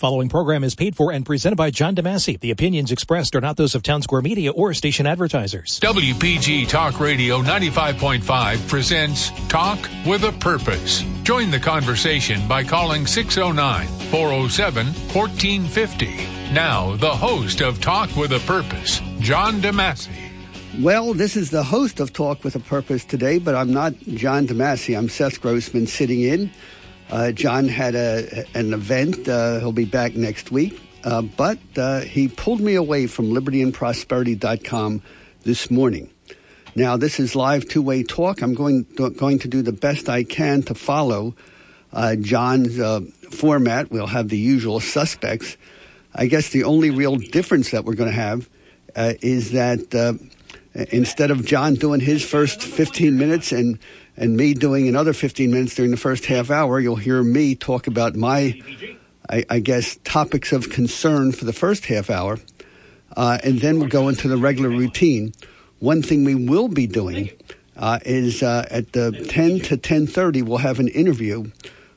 following program is paid for and presented by John DeMasi. The opinions expressed are not those of Town Square Media or station advertisers. WPG Talk Radio 95.5 presents Talk with a Purpose. Join the conversation by calling 609 407 1450. Now, the host of Talk with a Purpose, John DeMasi. Well, this is the host of Talk with a Purpose today, but I'm not John DeMasi. I'm Seth Grossman sitting in. Uh, John had a, an event. Uh, he'll be back next week. Uh, but uh, he pulled me away from libertyandprosperity.com this morning. Now, this is live two way talk. I'm going, going to do the best I can to follow uh, John's uh, format. We'll have the usual suspects. I guess the only real difference that we're going to have is that instead of John doing his first 15 minutes and and me doing another 15 minutes during the first half hour, you'll hear me talk about my, I, I guess, topics of concern for the first half hour. Uh, and then we'll go into the regular routine. One thing we will be doing uh, is uh, at the 10 to 10.30, we'll have an interview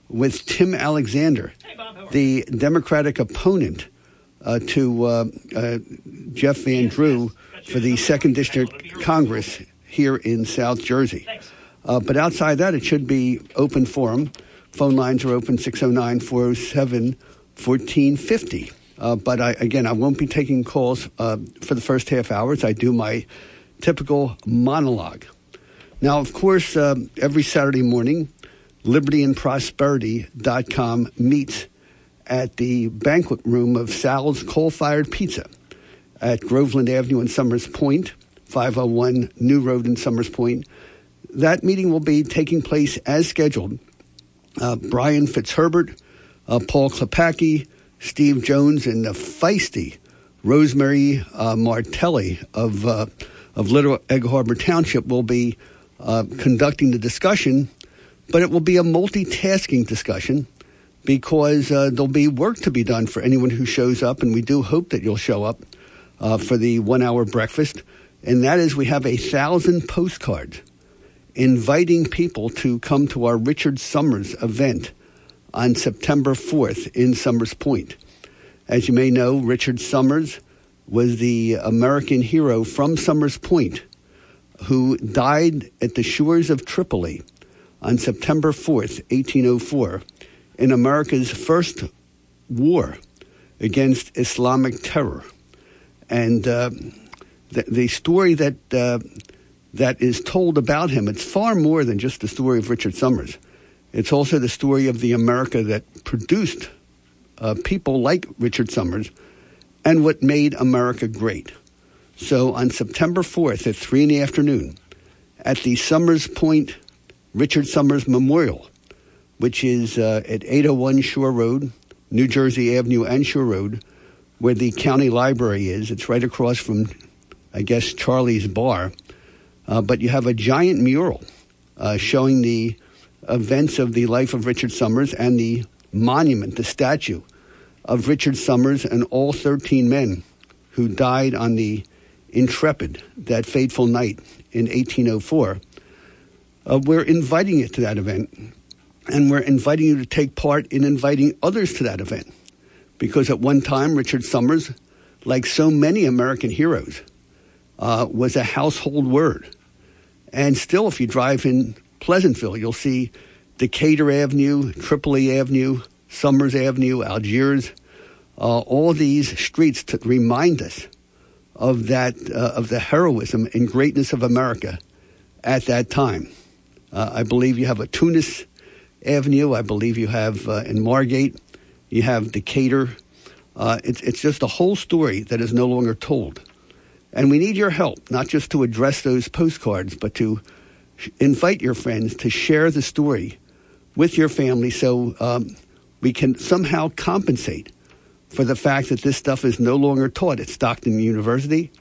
with Tim Alexander, the Democratic opponent uh, to uh, uh, Jeff Van Drew for the 2nd District Congress here in South Jersey. Uh, but outside that, it should be open forum. Phone lines are open 609 407 1450. Uh, but I, again, I won't be taking calls uh, for the first half hours. I do my typical monologue. Now, of course, uh, every Saturday morning, libertyandprosperity.com meets at the banquet room of Sal's Coal Fired Pizza at Groveland Avenue in Somers Point, 501 New Road in Somers Point that meeting will be taking place as scheduled. Uh, Brian Fitzherbert, uh, Paul Klepacki, Steve Jones, and the feisty Rosemary uh, Martelli of uh, of Little Egg Harbor Township will be uh, conducting the discussion, but it will be a multitasking discussion because uh, there'll be work to be done for anyone who shows up, and we do hope that you'll show up for the one-hour breakfast. And that is, we have a thousand postcards inviting people to come to our Richard Somers event on September 4th in Somers Point. As you may know, Richard Somers was the American hero from Somers Point who died at the shores of Tripoli on September 4th, 1804, in America's first war against Islamic terror. And uh, the, the, story that uh, that is told about him. It's far more than just the story of Richard Somers. It's also the story of the America that produced uh, people like Richard Somers and what made America great. So on September 4th at 3 in the afternoon, at the Somers Point Richard Somers Memorial, which is uh, at 801 Shore Road, New Jersey Avenue and Shore Road, where the county library is. It's right across from, I guess, Charlie's Bar. Uh, but you have a giant mural uh, showing the events of the life of Richard Somers and the monument, the statue of Richard Somers and all 13 men who died on the Intrepid that fateful night in 1804. Uh, we're inviting you to that event, and we're inviting you to take part in inviting others to that event. Because at one time, Richard Somers, like so many American heroes, uh, was a household word. And still, if you drive in Pleasantville, you'll see Decatur Avenue, Tripoli Avenue, Somers Avenue, Algiers, uh, all these streets to remind us of that, uh, of the heroism and greatness of America at that time. Uh, I believe you have a Tunis Avenue. I believe you have uh, in Margate, you have Decatur. Uh, it's, it's just a whole story that is no longer told. And we need your help, not just to address those postcards, but to invite your friends to share the story with your family so um, we can somehow compensate for the fact that this stuff is no longer taught at Stockton University,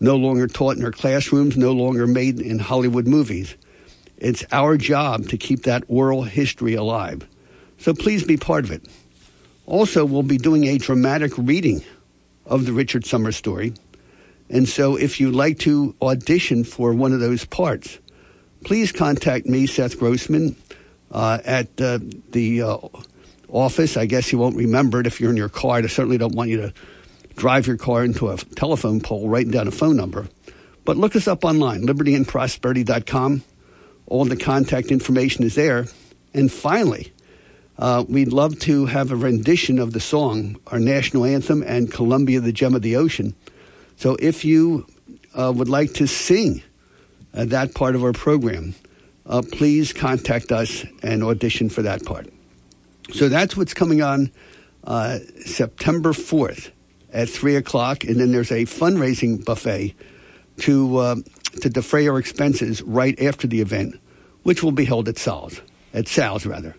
no longer taught in our classrooms, no longer made in Hollywood movies. It's our job to keep that oral history alive. So please be part of it. Also, we'll be doing a dramatic reading of the Richard Somers story and so if you'd like to audition for one of those parts, please contact me, Seth Grossman, uh, at uh, the uh, office. I guess you won't remember it if you're in your car. I certainly don't want you to drive your car into a telephone pole writing down a phone number. But look us up online, libertyandprosperity.com. All the contact information is there. And finally, uh, we'd love to have a rendition of the song, our national anthem, and Columbia, the Gem of the Ocean. So if you uh, would like to sing uh, that part of our program, uh, please contact us and audition for that part. So that's what's coming on uh, September 4th at 3 o'clock. And then there's a fundraising buffet to, uh, to defray our expenses right after the event, which will be held at Sal's, at Sal's rather.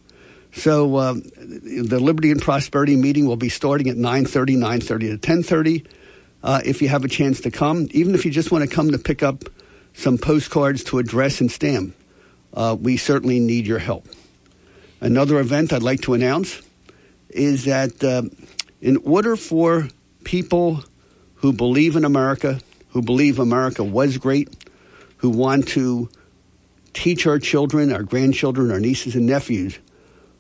So um, the Liberty and Prosperity meeting will be starting at 9.30, 9.30 to 10.30. Uh, if you have a chance to come, even if you just want to come to pick up some postcards to address and stamp, uh, we certainly need your help. Another event I'd like to announce is that uh, in order for people who believe in America, who believe America was great, who want to teach our children, our grandchildren, our nieces and nephews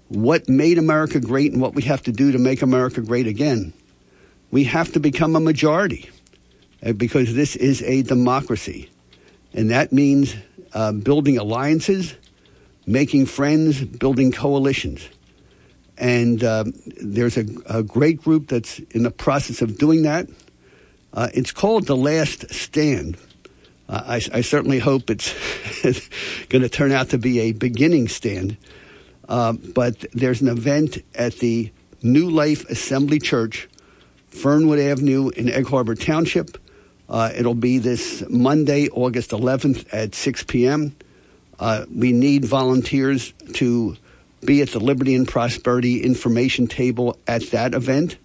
what made America great and what we have to do to make America great again, we have to become a majority uh, because this is a democracy. And that means uh, building alliances, making friends, building coalitions. And uh, there's a, a, great group that's in the process of doing that. Uh, it's called The Last Stand. Uh, I, I, certainly hope it's going to turn out to be a beginning stand. Uh, but there's an event at the New Life Assembly Church, Fernwood Avenue in Egg Harbor Township. Uh, it'll be this Monday, August 11th at 6 p.m. Uh, we need volunteers to be at the Liberty and Prosperity information table at that event.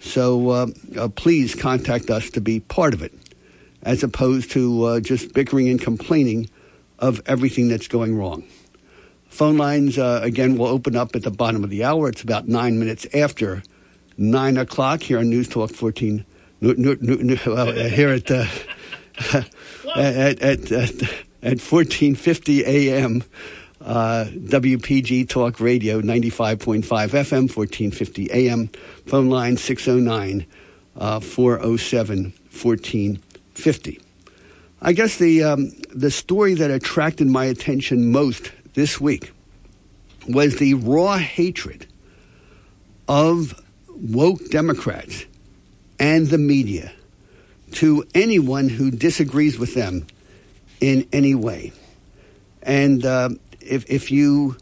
So uh, uh, please contact us to be part of it, as opposed to uh, just bickering and complaining of everything that's going wrong. Phone lines, uh, again, will open up at the bottom of the hour. It's about nine minutes after 9 o'clock here on News Talk 14 well, here at, uh, at, at, at, at 1450 AM, uh, WPG Talk Radio, 95.5 FM, 1450 AM, phone line 609 uh, 407 1450. I guess the, um, the story that attracted my attention most this week was the raw hatred of woke Democrats and the media to anyone who disagrees with them in any way. And uh, if, if you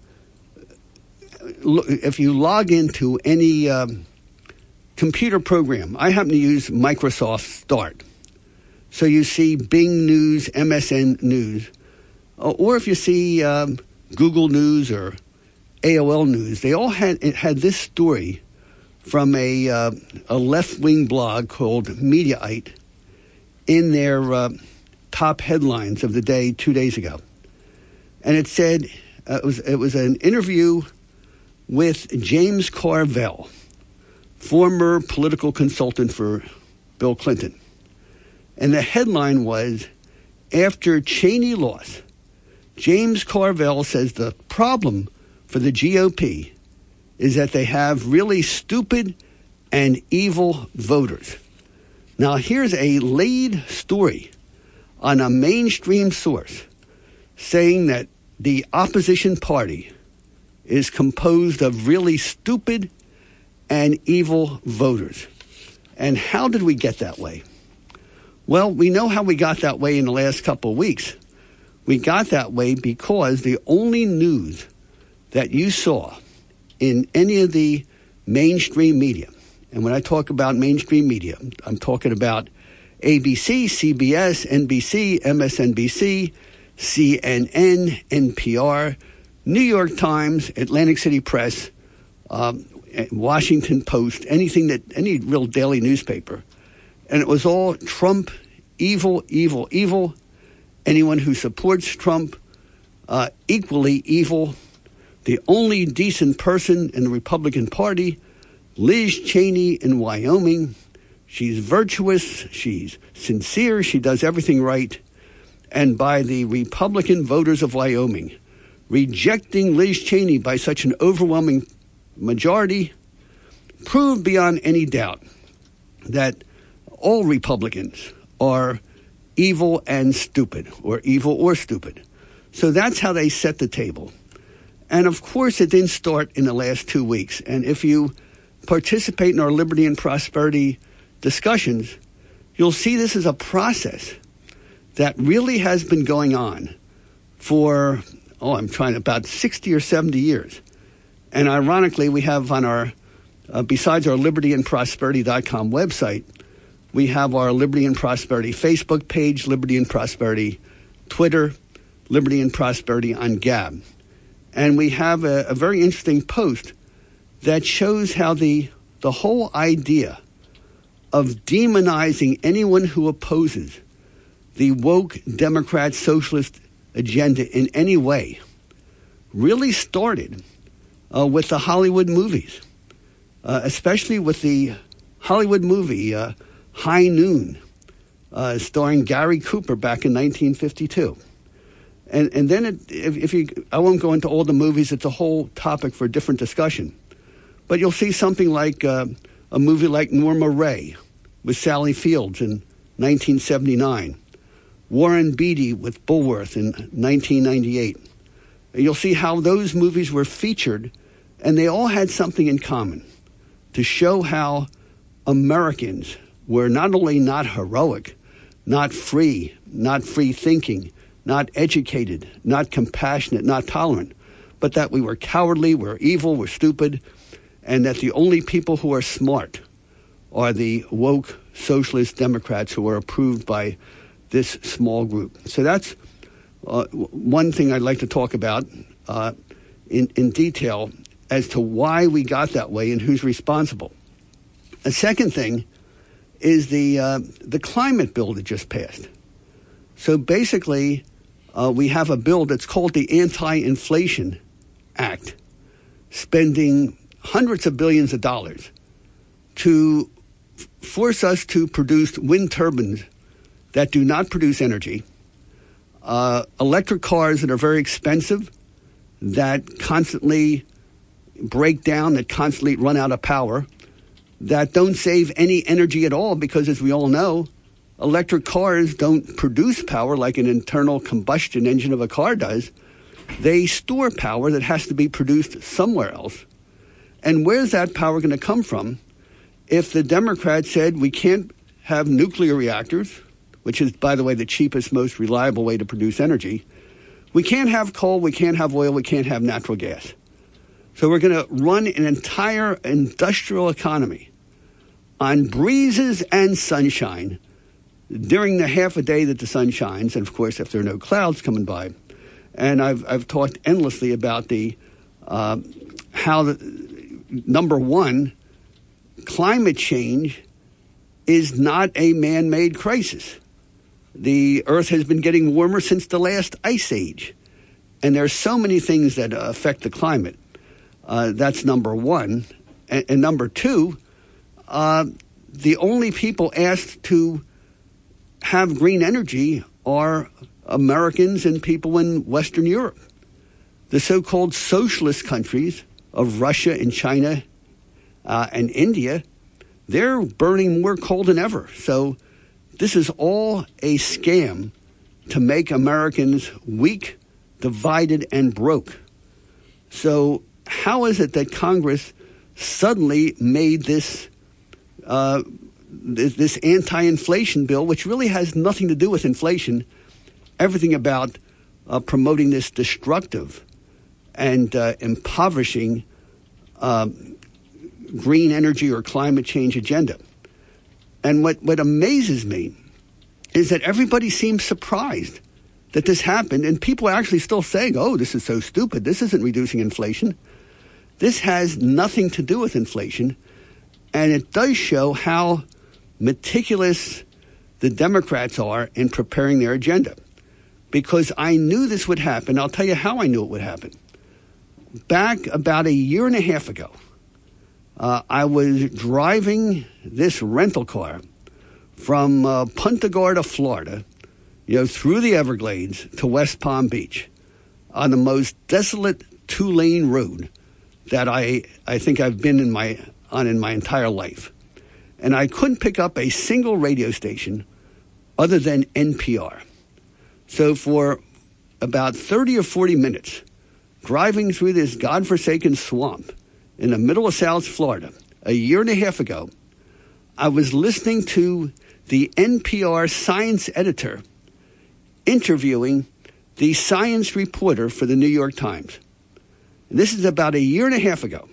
if you log into any um, computer program, I happen to use Microsoft Start. So you see Bing News, MSN News, or if you see um, Google News or AOL News, they all had had this story from a, uh, a left wing blog called Mediaite in their uh, top headlines of the day two days ago. And it said uh, it, was, it was an interview with James Carville, former political consultant for Bill Clinton. And the headline was After Cheney lost, James Carville says the problem for the GOP is that they have really stupid and evil voters. Now, here's a lead story on a mainstream source saying that the opposition party is composed of really stupid and evil voters. And how did we get that way? Well, we know how we got that way in the last couple of weeks. We got that way because the only news that you saw in any of the mainstream media, and when I talk about mainstream media, I'm talking about ABC, CBS, NBC, MSNBC, CNN, NPR, New York Times, Atlantic City Press, um, Washington Post, anything that, any real daily newspaper. And it was all Trump, evil, evil, evil. Anyone who supports Trump, uh, equally evil the only decent person in the Republican Party, Liz Cheney in Wyoming. She's virtuous, she's sincere, she does everything right. And by the Republican voters of Wyoming, rejecting Liz Cheney by such an overwhelming majority proved beyond any doubt that all Republicans are evil and stupid, or evil or stupid. So that's how they set the table. And of course, it didn't start in the last two weeks. And if you participate in our liberty and prosperity discussions, you'll see this is a process that really has been going on for, oh, I'm trying about 60 or 70 years. And ironically, we have on our, uh, besides our libertyandprosperity.com website, we have our Liberty and Prosperity Facebook page, Liberty and Prosperity Twitter, Liberty and Prosperity on Gab. And we have a, a very interesting post that shows how the, the whole idea of demonizing anyone who opposes the woke Democrat socialist agenda in any way really started uh, with the Hollywood movies, uh, especially with the Hollywood movie uh, High Noon, uh, starring Gary Cooper back in 1952. And, and then, it, if, if you, I won't go into all the movies, it's a whole topic for a different discussion. But you'll see something like uh, a movie like Norma Rae with Sally Fields in 1979, Warren Beatty with Bulworth in 1998. And you'll see how those movies were featured, and they all had something in common to show how Americans were not only not heroic, not free, not free thinking, not educated, not compassionate, not tolerant, but that we were cowardly, we're evil, we're stupid, and that the only people who are smart are the woke socialist Democrats who are approved by this small group. So that's uh, one thing I'd like to talk about uh, in, in detail as to why we got that way and who's responsible. A second thing is the, uh, the climate bill that just passed. So basically, uh, we have a bill that's called the Anti Inflation Act, spending hundreds of billions of dollars to f- force us to produce wind turbines that do not produce energy, uh, electric cars that are very expensive, that constantly break down, that constantly run out of power, that don't save any energy at all because, as we all know, electric cars don't produce power like an internal combustion engine of a car does. They store power that has to be produced somewhere else. And where's that power going to come from if the Democrats said we can't have nuclear reactors, which is, by the way, the cheapest, most reliable way to produce energy? We can't have coal, we can't have oil, we can't have natural gas. So we're going to run an entire industrial economy on breezes and sunshine during the half a day that the sun shines, and of course, if there are no clouds coming by. And I've, I've talked endlessly about the uh, how the number one, climate change is not a man made crisis. The Earth has been getting warmer since the last ice age. And there are so many things that affect the climate. Uh, that's number one. And, and number two, uh, the only people asked to have green energy are Americans and people in Western Europe. The so called socialist countries of Russia and China uh, and India, they're burning more coal than ever. So this is all a scam to make Americans weak, divided, and broke. So, how is it that Congress suddenly made this uh, this, this anti-inflation bill, which really has nothing to do with inflation, everything about uh, promoting this destructive and uh, impoverishing um, green energy or climate change agenda. And what, what amazes me is that everybody seems surprised that this happened, and people are actually still saying, oh, this is so stupid. This isn't reducing inflation. This has nothing to do with inflation, and it does show how meticulous the Democrats are in preparing their agenda. Because I knew this would happen. I'll tell you how I knew it would happen. Back about a year and a half ago, uh, I was driving this rental car from uh, Punta Gorda, Florida, you know, through the Everglades to West Palm Beach on the most desolate two lane road that I, I think I've been in my, on in my entire life. And I couldn't pick up a single radio station other than NPR. So for about 30 or 40 minutes, driving through this godforsaken swamp in the middle of South Florida a year and a half ago, I was listening to the NPR science editor interviewing the science reporter for the New York Times. This is about a year and a half ago.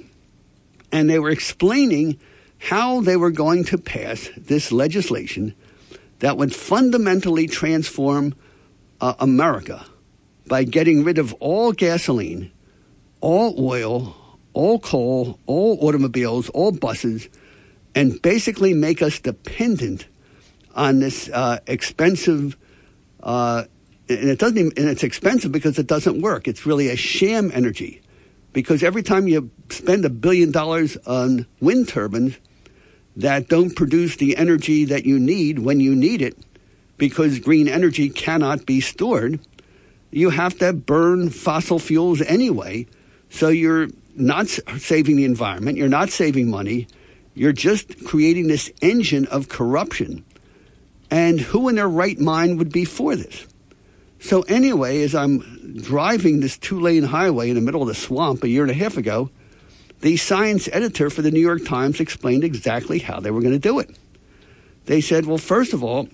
And they were explaining how they were going to pass this legislation that would fundamentally transform uh, America by getting rid of all gasoline, all oil, all coal, all automobiles, all buses, and basically make us dependent on this uh, expensive. Uh, and it doesn't. Even, and it's expensive because it doesn't work. It's really a sham energy, because every time you spend a billion dollars on wind turbines, that don't produce the energy that you need when you need it because green energy cannot be stored. You have to burn fossil fuels anyway. So you're not saving the environment, you're not saving money, you're just creating this engine of corruption. And who in their right mind would be for this? So, anyway, as I'm driving this two lane highway in the middle of the swamp a year and a half ago, the science editor for the New York Times explained exactly how they were going to do it. They said, well, first of all,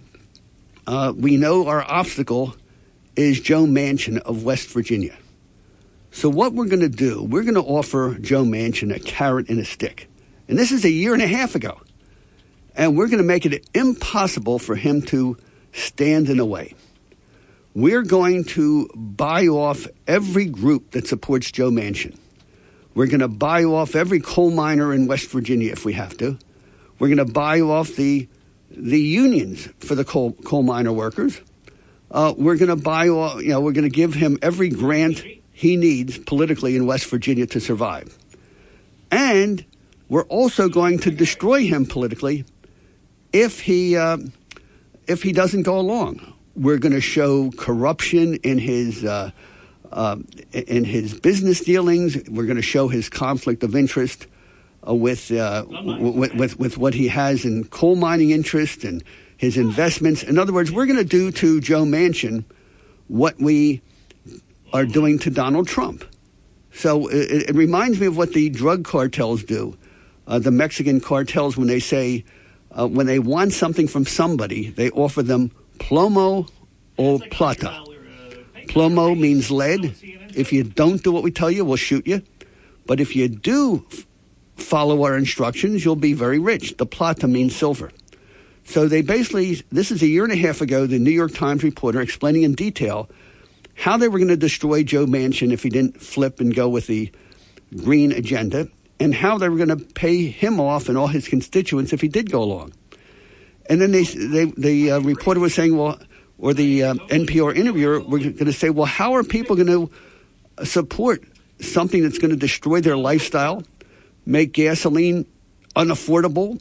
uh, we know our obstacle is Joe Manchin of West Virginia. So, what we're going to do, we're going to offer Joe Manchin a carrot and a stick. And this is a year and a half ago. And we're going to make it impossible for him to stand in the way. We're going to buy off every group that supports Joe Manchin. We're going to buy off every coal miner in West Virginia if we have to. We're going to buy off the the unions for the coal coal miner workers. Uh, we're going to buy all. You know, we're going to give him every grant he needs politically in West Virginia to survive, and we're also going to destroy him politically if he uh, if he doesn't go along. We're going to show corruption in his. Uh, uh, in his business dealings. We're going to show his conflict of interest uh, with, uh, with, with, with what he has in coal mining interest and his investments. In other words, we're going to do to Joe Manchin what we are doing to Donald Trump. So it, it reminds me of what the drug cartels do. Uh, the Mexican cartels, when they say, uh, when they want something from somebody, they offer them plomo o plata. Plomo means lead. If you don't do what we tell you, we'll shoot you. But if you do follow our instructions, you'll be very rich. The plata means silver. So they basically, this is a year and a half ago, the New York Times reporter explaining in detail how they were going to destroy Joe Manchin if he didn't flip and go with the green agenda, and how they were going to pay him off and all his constituents if he did go along. And then they, they the uh, reporter was saying, well, or the uh, NPR interviewer were going to say, well, how are people going to support something that's going to destroy their lifestyle, make gasoline unaffordable,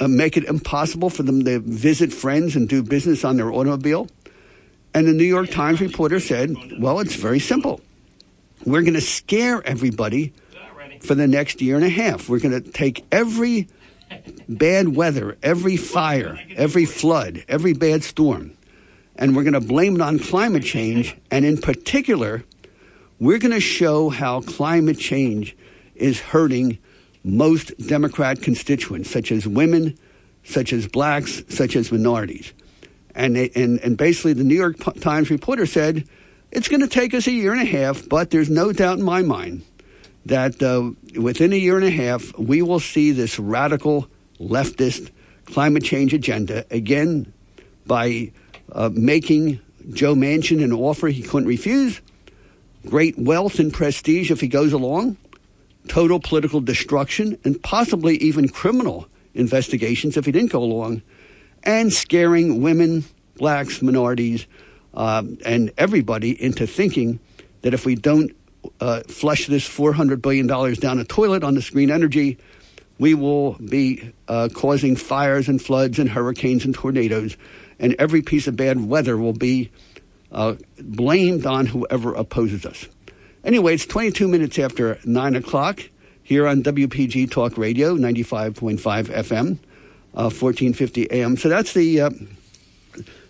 uh, make it impossible for them to visit friends and do business on their automobile? And the New York Times reporter said, well, it's very simple. We're going to scare everybody for the next year and a half. We're going to take every bad weather, every fire, every flood, every bad storm, and we're going to blame it on climate change. And in particular, we're going to show how climate change is hurting most Democrat constituents, such as women, such as blacks, such as minorities. And, they, and, and basically, the New York Times reporter said, it's going to take us a year and a half, but there's no doubt in my mind that uh, within a year and a half, we will see this radical leftist climate change agenda again by uh, making Joe Manchin an offer he couldn't refuse, great wealth and prestige if he goes along, total political destruction, and possibly even criminal investigations if he didn't go along, and scaring women, blacks, minorities, um, and everybody into thinking that if we don't uh, flush this $400 billion down a toilet on the green energy, we will be uh, causing fires and floods and hurricanes and tornadoes and every piece of bad weather will be uh, blamed on whoever opposes us. Anyway, it's 22 minutes after 9 o'clock, here on WPG Talk Radio, 95.5 FM, uh, 1450 AM. So that's the, uh,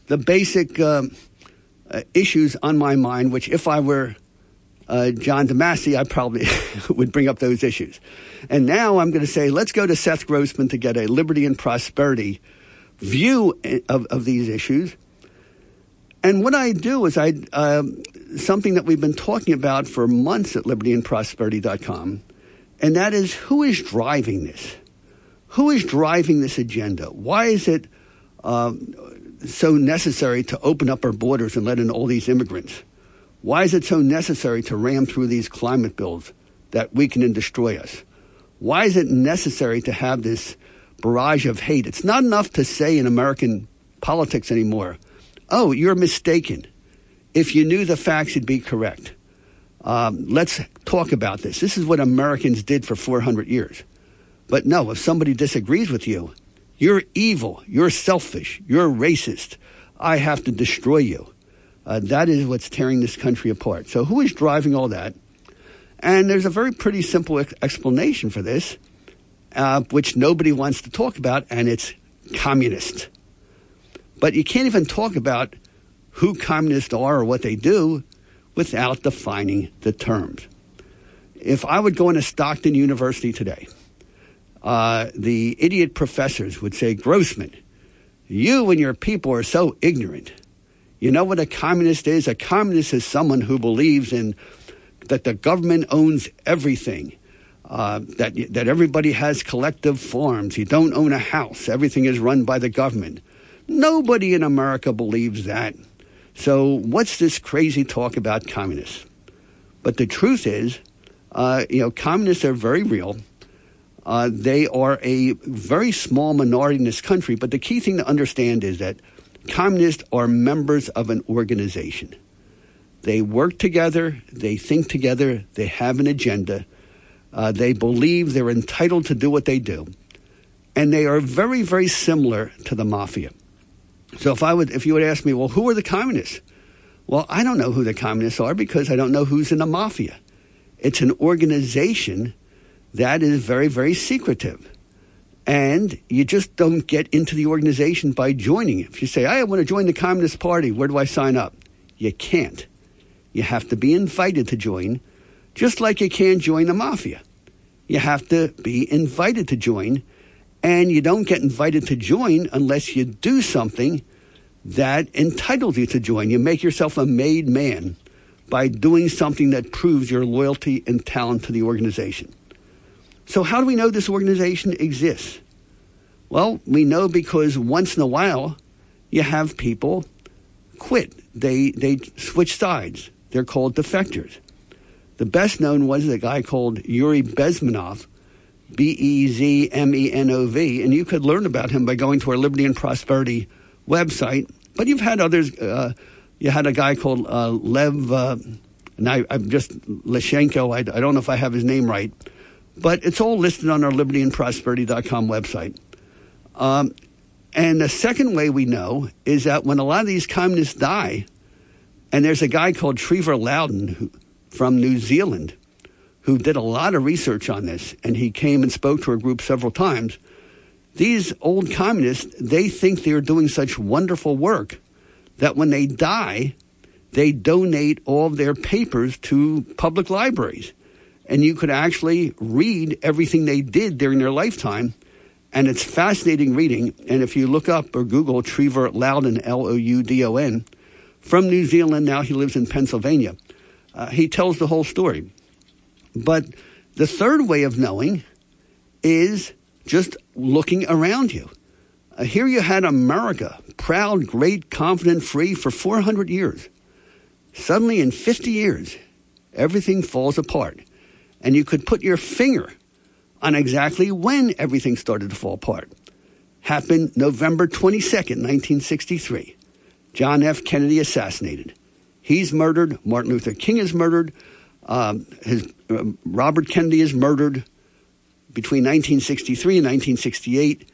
the basic uh, uh, issues on my mind, which if I were uh, John DeMasi, I probably would bring up those issues. And now I'm going to say, let's go to Seth Grossman to get a liberty and prosperity view of, of these issues. And what I do is I, um, something that we've been talking about for months at libertyandprosperity.com, and that is who is driving this? Who is driving this agenda? Why is it um, so necessary to open up our borders and let in all these immigrants? Why is it so necessary to ram through these climate bills that weaken and destroy us? Why is it necessary to have this barrage of hate? It's not enough to say in American politics anymore, oh, you're mistaken. If you knew the facts, you'd be correct. Um, let's talk about this. This is what Americans did for 400 years. But no, if somebody disagrees with you, you're evil, you're selfish, you're racist. I have to destroy you. Uh, that is what's tearing this country apart. So, who is driving all that? And there's a very pretty simple ex- explanation for this, uh, which nobody wants to talk about, and it's communist. But you can't even talk about who communists are or what they do without defining the terms. If I would go into Stockton University today, uh, the idiot professors would say, Grossman, you and your people are so ignorant. You know what a communist is? A communist is someone who believes in that the government owns everything. Uh, that that everybody has collective farms. You don't own a house. Everything is run by the government. Nobody in America believes that. So what's this crazy talk about communists? But the truth is, uh, you know, communists are very real. Uh, they are a very small minority in this country. But the key thing to understand is that Communists are members of an organization. They work together, they think together, they have an agenda, uh, they believe they're entitled to do what they do, and they are very, very similar to the mafia. So if I would, if you would ask me, well, who are the communists? Well, I don't know who the communists are because I don't know who's in the mafia. It's an organization that is very, very secretive. And you just don't get into the organization by joining. It. If you say, I want to join the Communist Party, where do I sign up? You can't. You have to be invited to join, just like you can't join the mafia. You have to be invited to join, and you don't get invited to join unless you do something that entitles you to join. You make yourself a made man by doing something that proves your loyalty and talent to the organization. So, how do we know this organization exists? Well, we know because once in a while you have people quit. They, they switch sides. They're called defectors. The best known was a guy called Yuri Bezmenov, B E Z M E N O V, and you could learn about him by going to our Liberty and Prosperity website. But you've had others. Uh, you had a guy called uh, Lev, uh, and I, am just Leshenko. I, I, don't know if I have his name right. But it's all listed on our libertyandprosperity.com website. Um, and the second way we know is that when a lot of these communists die, and there's a guy called Trevor Loudon who, from New Zealand who did a lot of research on this, and he came and spoke to our group several times. These old communists, they think they're doing such wonderful work that when they die, they donate all their papers to public libraries and you could actually read everything they did during their lifetime. And it's fascinating reading. And if you look up or Google Trevor Loudon, L O U D O N, from New Zealand, now he lives in Pennsylvania, uh, he tells the whole story. But the third way of knowing is just looking around you. Uh, here you had America, proud, great, confident, free for 400 years. Suddenly, in 50 years, everything falls apart and you could put your finger on exactly when everything started to fall apart. Happened November 22nd, 1963. John F. Kennedy assassinated. He's murdered. Martin Luther King is murdered. Um, his, uh, Robert Kennedy is murdered. Between 1963 and 1968,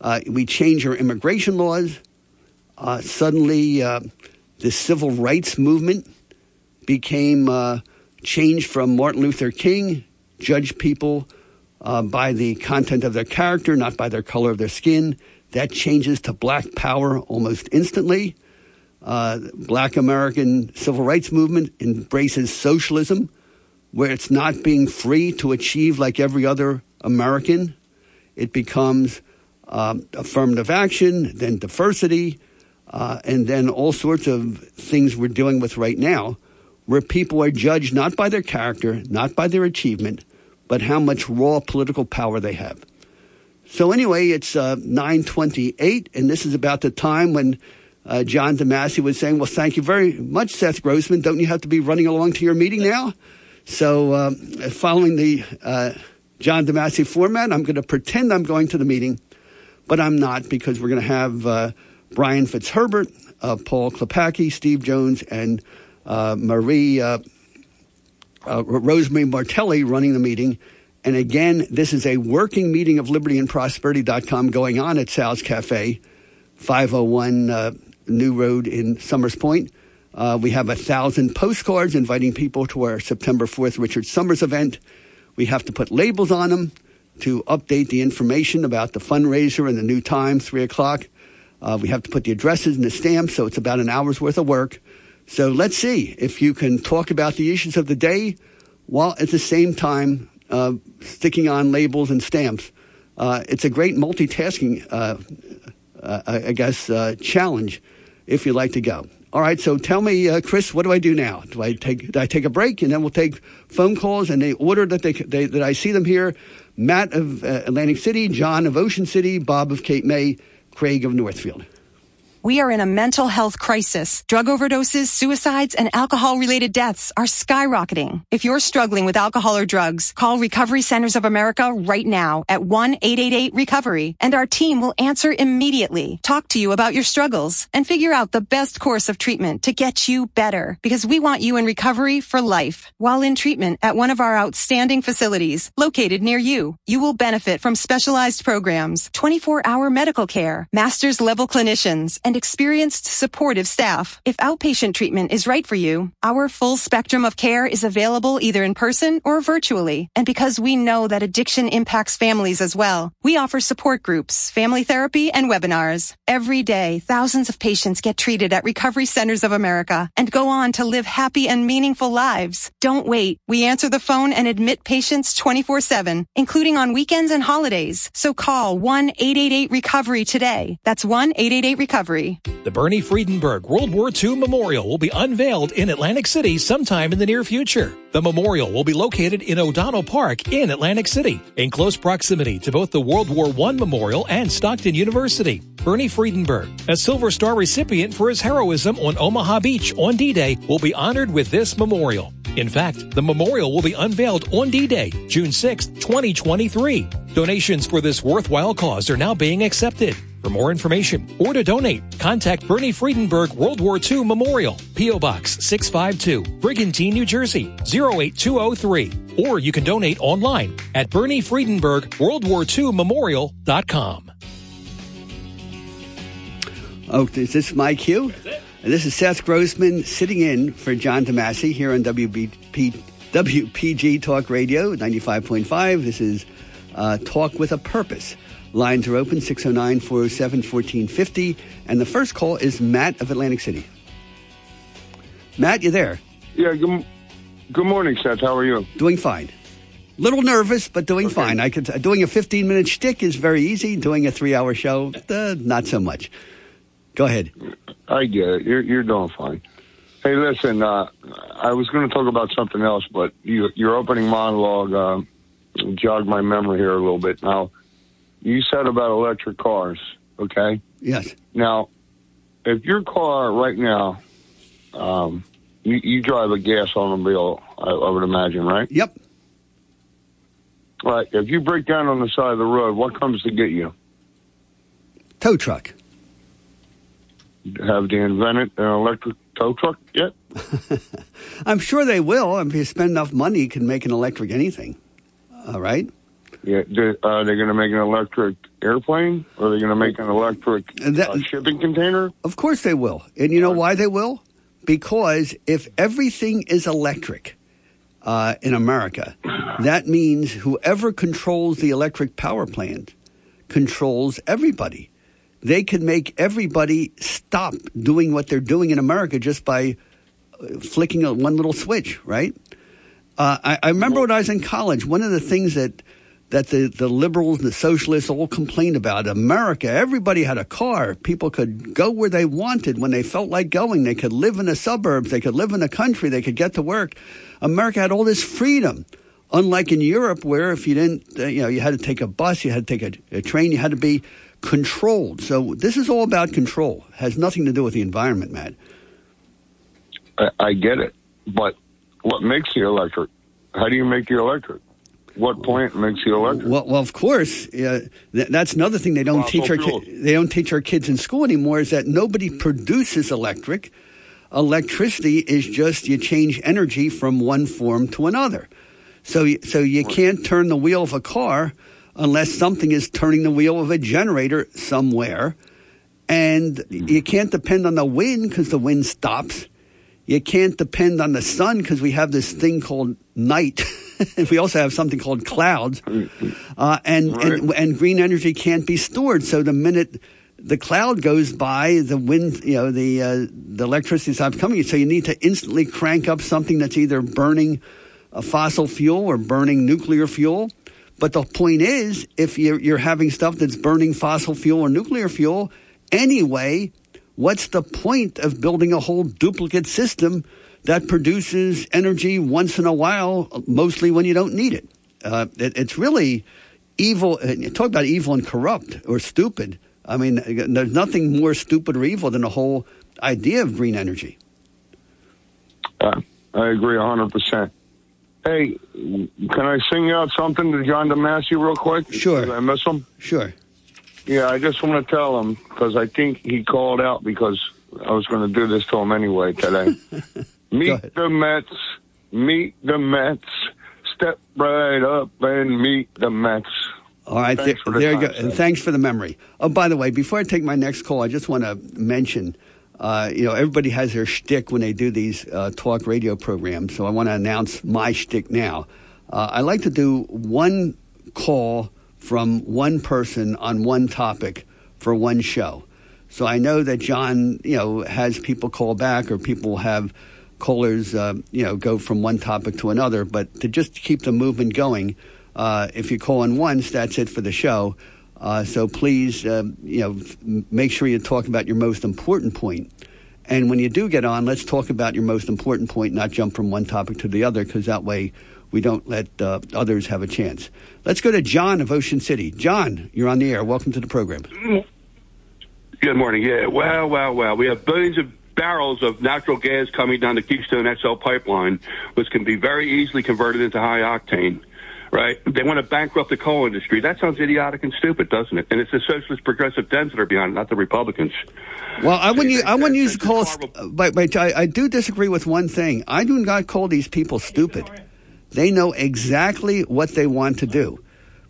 uh, we change our immigration laws. Uh, suddenly, uh, the civil rights movement became uh, changed from Martin Luther King, judge people uh, by the content of their character, not by their color of their skin. That changes to black power almost instantly. Uh, black American civil rights movement embraces socialism, where it's not being free to achieve like every other American. It becomes um, affirmative action, then diversity, uh, and then all sorts of things we're dealing with right now, where people are judged not by their character, not by their achievement, but how much raw political power they have. So anyway, it's uh, 928, and this is about the time when uh, John DeMasi was saying, well, thank you very much, Seth Grossman. Don't you have to be running along to your meeting now? So um, following the uh, John DeMasi format, I'm going to pretend I'm going to the meeting, but I'm not because we're going to have uh, Brian Fitzherbert, uh, Paul Klepacki, Steve Jones, and Marie uh, Rosemary Martelli running the meeting. And again, this is a working meeting of liberty and prosperity.com going on at Sal's Cafe, 501 uh, New Road in Somers Point. Uh, we have a thousand postcards inviting people to our September 4th Richard Somers event. We have to put labels on them to update the information about the fundraiser and the new time, 3 o'clock. Uh, we have to put the addresses and the stamps, so it's about an hour's worth of work. So let's see if you can talk about the issues of the day while at the same time uh, sticking on labels and stamps. Uh, it's a great multitasking, uh, uh I guess, uh, challenge if you'd like to go. All right, so tell me, uh, Chris, what do I do now? Do I take do I take a break and then we'll take phone calls and they order that they, they that I see them here? Matt of Atlantic City, John of Ocean City, Bob of Cape May, Craig of Northfield. We are in a mental health crisis. Drug overdoses, suicides, and alcohol related deaths are skyrocketing. If you're struggling with alcohol or drugs, call Recovery Centers of America right now at 1-888-RECOVERY and our team will answer immediately, talk to you about your struggles, and figure out the best course of treatment to get you better because we want you in recovery for life. While in treatment at one of our outstanding facilities located near you, you will benefit from specialized programs, 24 hour medical care, master's level clinicians, and and experienced supportive staff. If outpatient treatment is right for you, our full spectrum of care is available either in person or virtually. And because we know that addiction impacts families as well, we offer support groups, family therapy, and webinars. Every day, thousands of patients get treated at Recovery Centers of America and go on to live happy and meaningful lives. Don't wait. We answer the phone and admit patients 24-7, including on weekends and holidays. So call 1-888-RECOVERY today. That's 1-888-RECOVERY. The Bernie Friedenberg World War II Memorial will be unveiled in Atlantic City sometime in the near future. The memorial will be located in O'Donnell Park in Atlantic City, in close proximity to both the World War I Memorial and Stockton University. Bernie Friedenberg, a Silver Star recipient for his heroism on Omaha Beach on D-Day, will be honored with this memorial. In fact, the memorial will be unveiled on D-Day, June 6, 2023. Donations for this worthwhile cause are now being accepted. For more information or to donate, contact Bernie Friedenberg World War II Memorial, P.O. Box 652, Brigantine, New Jersey 08203. Or you can donate online at Bernie Friedenberg World War II Memorial.com. Oh, is this my cue? This is Seth Grossman sitting in for John DeMasi here on WBP, WPG Talk Radio 95.5. This is uh, Talk with a Purpose. Lines are open 609 407 1450. And the first call is Matt of Atlantic City. Matt, you there? Yeah, good, good morning, Seth. How are you? Doing fine. Little nervous, but doing okay. fine. I could doing a 15 minute shtick is very easy. Doing a three hour show, uh, not so much. Go ahead. I get it. You're you're doing fine. Hey, listen. Uh, I was going to talk about something else, but you, your opening monologue uh, jogged my memory here a little bit. Now, you said about electric cars, okay? Yes. Now, if your car right now, um, you, you drive a gas automobile, I, I would imagine, right? Yep. Right. If you break down on the side of the road, what comes to get you? Tow truck. Have they invented an electric tow truck yet? I'm sure they will. If you spend enough money, you can make an electric anything. All right. Yeah, they, uh, they're going to make an electric airplane, or they're going to make an electric that, uh, shipping container. Of course they will, and you know why they will? Because if everything is electric, uh, in America. That means whoever controls the electric power plant controls everybody. They could make everybody stop doing what they're doing in America just by uh, flicking a, one little switch, right? Uh, I, I remember when I was in college, one of the things that that the, the liberals and the socialists all complained about. America, everybody had a car. People could go where they wanted when they felt like going. They could live in the suburbs. They could live in the country. They could get to work. America had all this freedom. Unlike in Europe, where if you didn't, uh, you know, you had to take a bus, you had to take a, a train, you had to be controlled. So this is all about control. It has nothing to do with the environment, Matt. I, I get it, but what makes the electric? How do you make the electric? What plant makes you electric? Well, well, of course, uh, th- that's another thing they don't Fossil teach our ki- they don't teach our kids in school anymore is that nobody produces electric. Electricity is just you change energy from one form to another. So, so you can't turn the wheel of a car unless something is turning the wheel of a generator somewhere, and you can't depend on the wind because the wind stops. You can't depend on the sun because we have this thing called night. we also have something called clouds, uh, and, and Right. and green energy can't be stored. So the minute the cloud goes by, the wind, you know, the uh, the electricity stops coming. So you need to instantly crank up something that's either burning a fossil fuel or burning nuclear fuel. But the point is, if you're, you're having stuff that's burning fossil fuel or nuclear fuel anyway, what's the point of building a whole duplicate system that produces energy once in a while, mostly when you don't need it? Uh, it it's really evil. Talk about evil and corrupt or stupid. I mean, there's nothing more stupid or evil than the whole idea of green energy. Uh, I agree 100%. Hey, can I sing out something to John DeMasi real quick? Sure. Did I miss him? Sure. Yeah, I just want to tell him because I think he called out because I was going to do this to him anyway today. Meet the Mets. Meet the Mets. Step right up and meet the Mets. All right, Thanks there, the there you go. And thanks for the memory. Oh, by the way, before I take my next call, I just want to mention, uh, you know, everybody has their shtick when they do these uh, talk radio programs. So I want to announce my shtick now. Uh, I like to do one call from one person on one topic for one show. So I know that John, you know, has people call back or people have callers, uh, you know, go from one topic to another. But to just keep the movement going, uh, if you call in once, that's it for the show. Uh, so please, um, you know, f- make sure you talk about your most important point. And when you do get on, let's talk about your most important point, not jump from one topic to the other, because that way we don't let uh, others have a chance. Let's go to John of Ocean City. John, you're on the air. Welcome to the program. Good morning. Yeah. Well, well, well. We have billions of barrels of natural gas coming down the Keystone XL pipeline, which can be very easily converted into high octane. Right? They want to bankrupt the coal industry. That sounds idiotic and stupid, doesn't it? And it's the socialist progressive Dems that are behind it, not the Republicans. Well, I wouldn't. Use, I wouldn't use It's a call, horrible- but, but I, I do disagree with one thing. I do not call these people stupid. They know exactly what they want to do,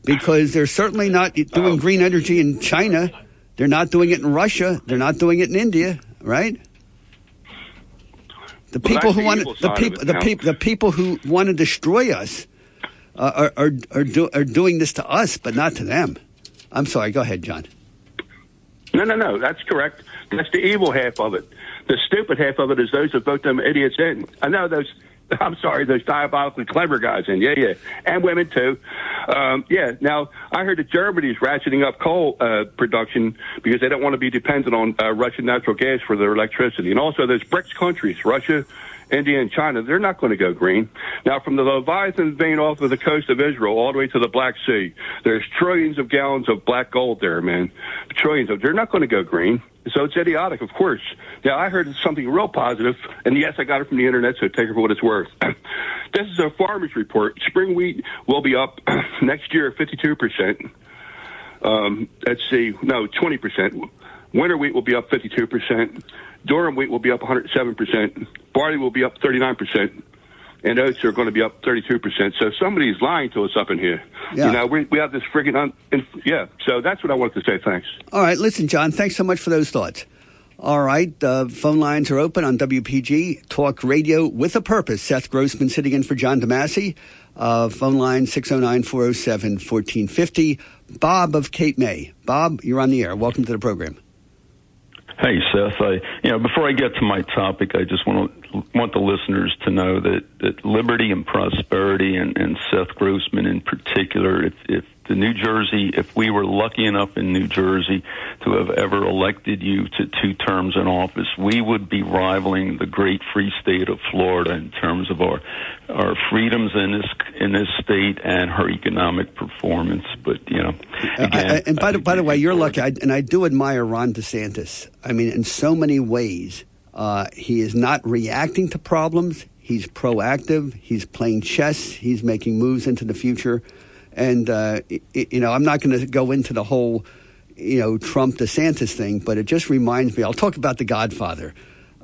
because they're certainly not doing oh. green energy in China. They're not doing it in Russia. They're not doing it in India. Right? The people that's who want the people the people the people who want to destroy us uh, are are are, do, are doing this to us, but not to them. I'm sorry. Go ahead, John. No, no, no. That's correct. That's the evil half of it. The stupid half of it is those that vote them idiots in. I know those. I'm sorry, those diabolically clever guys in. Yeah, yeah, and women too. Um, yeah. Now I heard that Germany's ratcheting up coal uh, production because they don't want to be dependent on uh, Russian natural gas for their electricity, and also those BRICS countries, Russia. India and China, they're not going to go green. Now, from the Leviathan vein off of the coast of Israel all the way to the Black Sea, there's trillions of gallons of black gold there, man. Trillions of. They're not going to go green. So it's idiotic, of course. Now, I heard something real positive, and yes, I got it from the internet, so take it for what it's worth. this is a farmer's report. Spring wheat will be up next year 52%. Um, let's see, no, 20%. Winter wheat will be up 52%. Durum wheat will be up 107%. Barley will be up 39%. And oats are going to be up 32%. So somebody's lying to us up in here. Yeah. You know, we, we have this friggin' un, yeah. So that's what I wanted to say. Thanks. All right, listen, John. Thanks so much for those thoughts. All right, the phone lines are open on WPG Talk Radio with a purpose. Seth Grossman sitting in for John DeMasi. Uh, phone line 609 407 1450. Bob of Cape May. Bob, you're on the air. Welcome to the program. Hey, Seth. I, you know, before I get to my topic, I just want to want the listeners to know that, that liberty and prosperity, and, and Seth Grossman in particular, if, if the New Jersey, if we were lucky enough in New Jersey to have ever elected you to two terms in office, we would be rivaling the great free state of Florida in terms of our our freedoms in this in this state and her economic performance. But you know, again, I, and by the by the way, you're lucky, I, and I do admire Ron DeSantis. I mean, in so many ways, uh, he is not reacting to problems. He's proactive. He's playing chess. He's making moves into the future. And, uh, you know, I'm not going to go into the whole, you know, Trump DeSantis thing, but it just reminds me. I'll talk about The Godfather.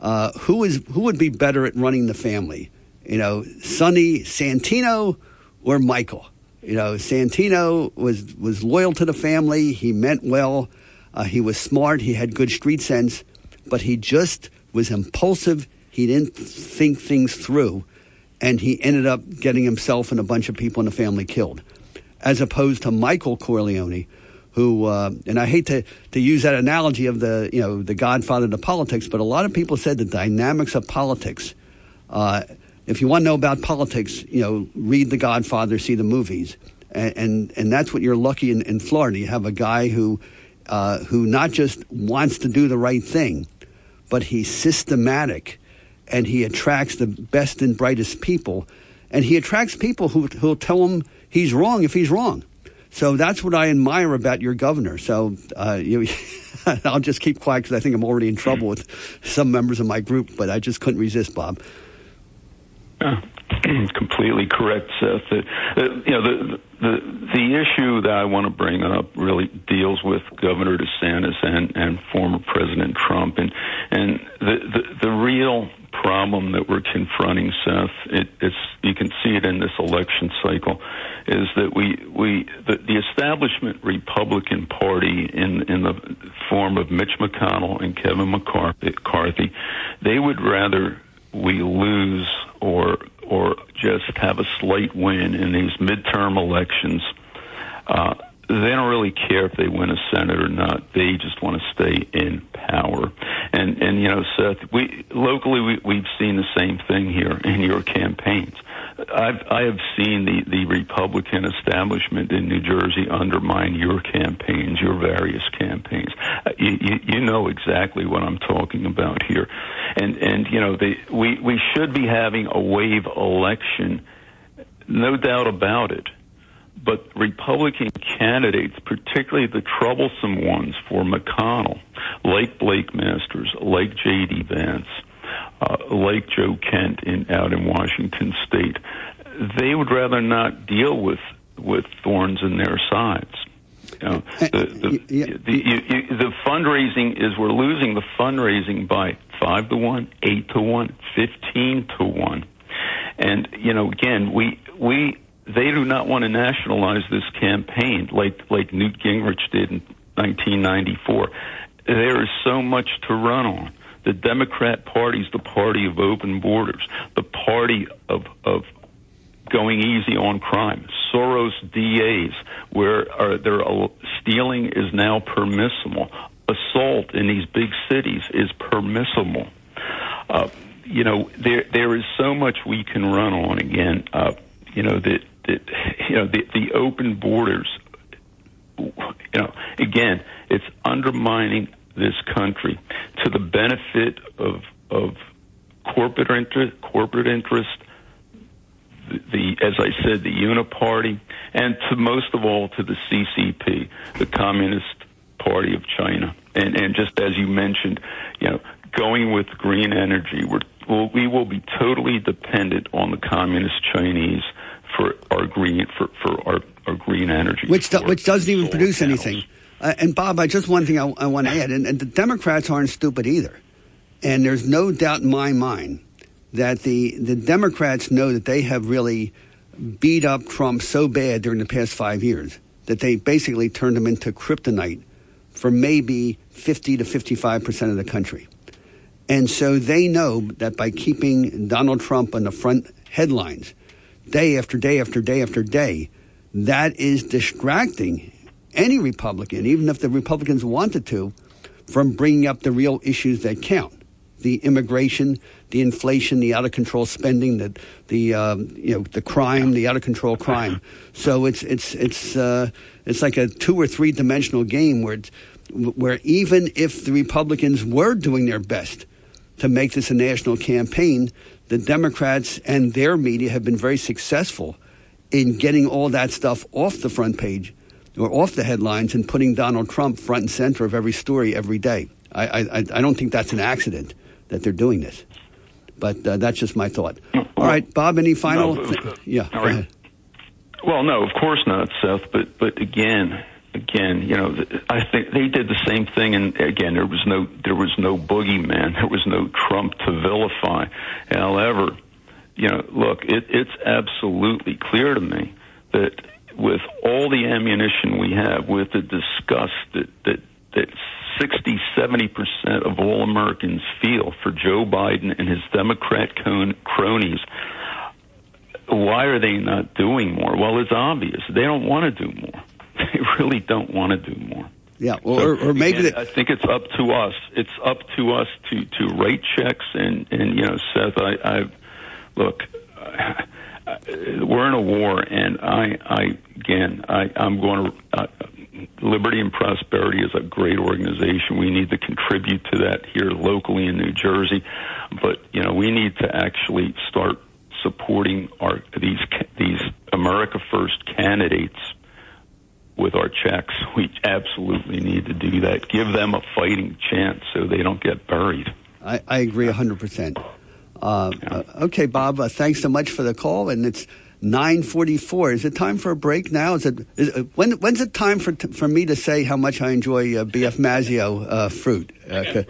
Uh, who is who would be better at running the family? You know, Sonny Santino or Michael? You know, Santino was was loyal to the family. He meant well. Uh, he was smart. He had good street sense, but he just was impulsive. He didn't think things through, and he ended up getting himself and a bunch of people in the family killed as opposed to Michael Corleone, who, uh, and I hate to, to use that analogy of the, you know, the godfather to politics, but a lot of people said the dynamics of politics. Uh, if you want to know about politics, you know, read The Godfather, see the movies. And, and, and that's what you're lucky in, in Florida. You have a guy who, uh, who not just wants to do the right thing, but he's systematic and he attracts the best and brightest people. And he attracts people who, who'll tell him – he's wrong if he's wrong. So that's what I admire about your governor. So uh, you, I'll just keep quiet because I think I'm already in trouble with some members of my group, but I just couldn't resist, Bob. Uh, completely correct, Seth. Uh, you know, the, the the issue that I want to bring up really deals with Governor DeSantis and, and former President Trump, and and the, the the real problem that we're confronting, Seth, it, it's you can see it in this election cycle, is that we we the, the establishment Republican Party in in the form of Mitch McConnell and Kevin McCarthy, they would rather we lose or or just have a slight win in these midterm elections. Uh, they don't really care if they win a senate or not. They just want to stay in power. And and you know, Seth, we locally we, we've seen the same thing here in your campaigns. I've I have seen the the Republican establishment in New Jersey undermine your campaigns, your various campaigns. Uh, you, you, you know exactly what I'm talking about here, and and you know they we we should be having a wave election, no doubt about it but Republican candidates, particularly the troublesome ones for McConnell, like Blake Masters, like J.D. Vance, uh, like Joe Kent in, out in Washington State, they would rather not deal with with thorns in their sides. You know, the, the, yeah. the, you, you, the fundraising is we're losing the fundraising by five to one, eight to one, fifteen to one, and you know again we we they do not want to nationalize this campaign like like Newt Gingrich did in 1994. There is so much to run on. The Democrat Party is the party of open borders, the party of of going easy on crime. Soros DAs, where are, their stealing is now permissible. Assault in these big cities is permissible. Uh, you know, there there is so much we can run on. Again, uh, you know that that you know the the open borders. You know, again, it's undermining this country to the benefit of of corporate interest, corporate interest, the, as I said, the Uniparty, and to most of all to the CCP, the Communist Party of China, and and just as you mentioned, you know, going with green energy, we're, we will be totally dependent on the communist Chinese for our green for, for our, our green energy, which do, which doesn't even produce panels. anything. Uh, and Bob, I just one thing I, I want to add, and, and the Democrats aren't stupid either, and there's no doubt in my mind that the the Democrats know that they have really beat up Trump so bad during the past five years that they basically turned him into kryptonite for maybe 50 to 55 percent of the country. And so they know that by keeping Donald Trump on the front headlines day after day after day after day, that is distracting any Republican, even if the Republicans wanted to, from bringing up the real issues that count the immigration, the inflation, the out of control spending, the the um, you know the crime, the out of control crime. So it's it's it's uh, it's like a two or three dimensional game where where even if the Republicans were doing their best to make this a national campaign, the Democrats and their media have been very successful in getting all that stuff off the front page or off the headlines and putting Donald Trump front and center of every story every day. I, I, I don't think that's an accident that they're doing this. But uh, that's just my thought. All right, Bob, any final? No, th- yeah, right. Well, no, of course not, Seth. But but again, again, you know, I think they did the same thing. And again, there was no there was no boogeyman. There was no Trump to vilify. However, you know, look, it, it's absolutely clear to me that with all the ammunition we have, with the disgust that that that 60, 70 percent of all Americans feel for Joe Biden and his Democrat cronies. Why are they not doing more? Well, it's obvious. They don't want to do more. They really don't want to do more. Yeah, well, So, or, or maybe again, the, I think it's up to us. It's up to us to to write checks and and you know, Seth, I, I look. We're in a war, and I, I again, I, I'm going to. Uh, Liberty and Prosperity is a great organization. We need to contribute to that here locally in New Jersey, but you know, we need to actually start supporting our these these America First candidates with our checks. We absolutely need to do that. Give them a fighting chance so they don't get buried. I, I agree 100%. Uh, uh, okay, Bob, uh, thanks so much for the call. And it's 944. Is it time for a break now? Is it, is, uh, when, when's it time for, t- for me to say how much I enjoy uh, BF Mazzeo uh, fruit? Uh,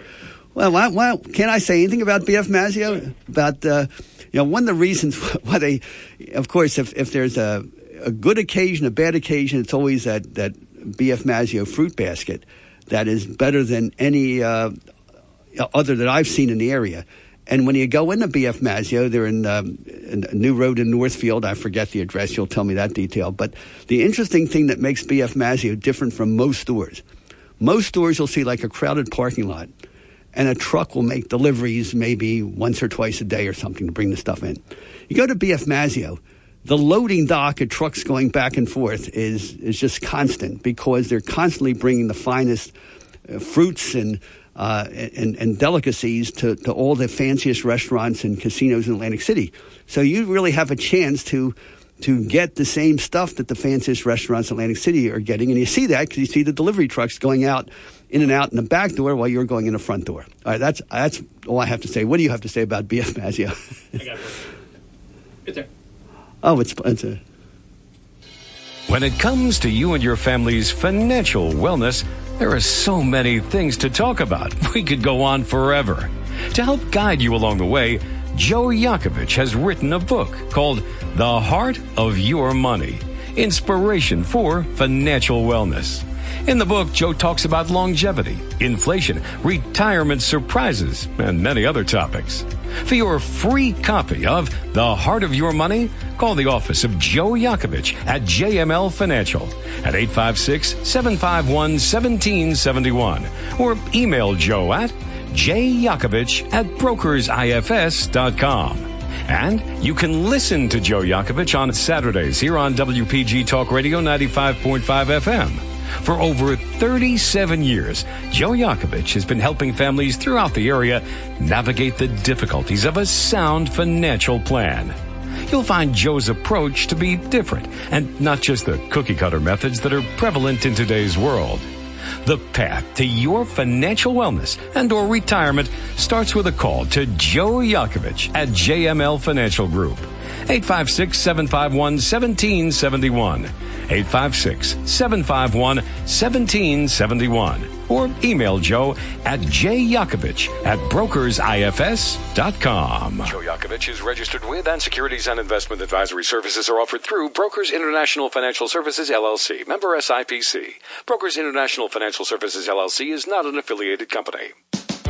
well, why, why, can I say anything about BF Mazzeo? About, uh, you know, one of the reasons why they, of course, if, if there's a, a good occasion, a bad occasion, it's always that, that BF Mazzeo fruit basket that is better than any uh, other that I've seen in the area. And when you go into BF Mazzeo, they're in, um, in new road in Northfield. I forget the address. You'll tell me that detail. But the interesting thing that makes BF Mazzeo different from most stores, most stores you'll see like a crowded parking lot, and a truck will make deliveries maybe once or twice a day or something to bring the stuff in. You go to BF Mazzeo, the loading dock of trucks going back and forth is is just constant because they're constantly bringing the finest uh, fruits and uh, and, and delicacies to, to all the fanciest restaurants and casinos in Atlantic City. So you really have a chance to to get the same stuff that the fanciest restaurants in Atlantic City are getting, and you see that because you see the delivery trucks going out in and out in the back door while you're going in the front door. All right, that's that's all I have to say. What do you have to say about BF Mazzeo? I got it. It's there. Oh, it's it's a. When it comes to you and your family's financial wellness, there are so many things to talk about. We could go on forever. To help guide you along the way, Joe Yakovich has written a book called The Heart of Your Money Inspiration for Financial Wellness. In the book, Joe talks about longevity, inflation, retirement surprises, and many other topics. For your free copy of The Heart of Your Money, call the office of Joe Yakovich at JML Financial at 856 751 1771 or email Joe at jyakovich at brokersifs.com. And you can listen to Joe Yakovich on Saturdays here on WPG Talk Radio 95.5 FM. For over 37 years, Joe Yakovich has been helping families throughout the area navigate the difficulties of a sound financial plan. You'll find Joe's approach to be different and not just the cookie cutter methods that are prevalent in today's world. The path to your financial wellness and or retirement starts with a call to Joe Yakovich at JML Financial Group. 856-751-1771. 856-751-1771. or email Joe at jyakovich at brokersifs.com. Joe Yakovich is registered with and securities and investment advisory services are offered through Brokers International Financial Services LLC, member SIPC. Brokers International Financial Services LLC is not an affiliated company.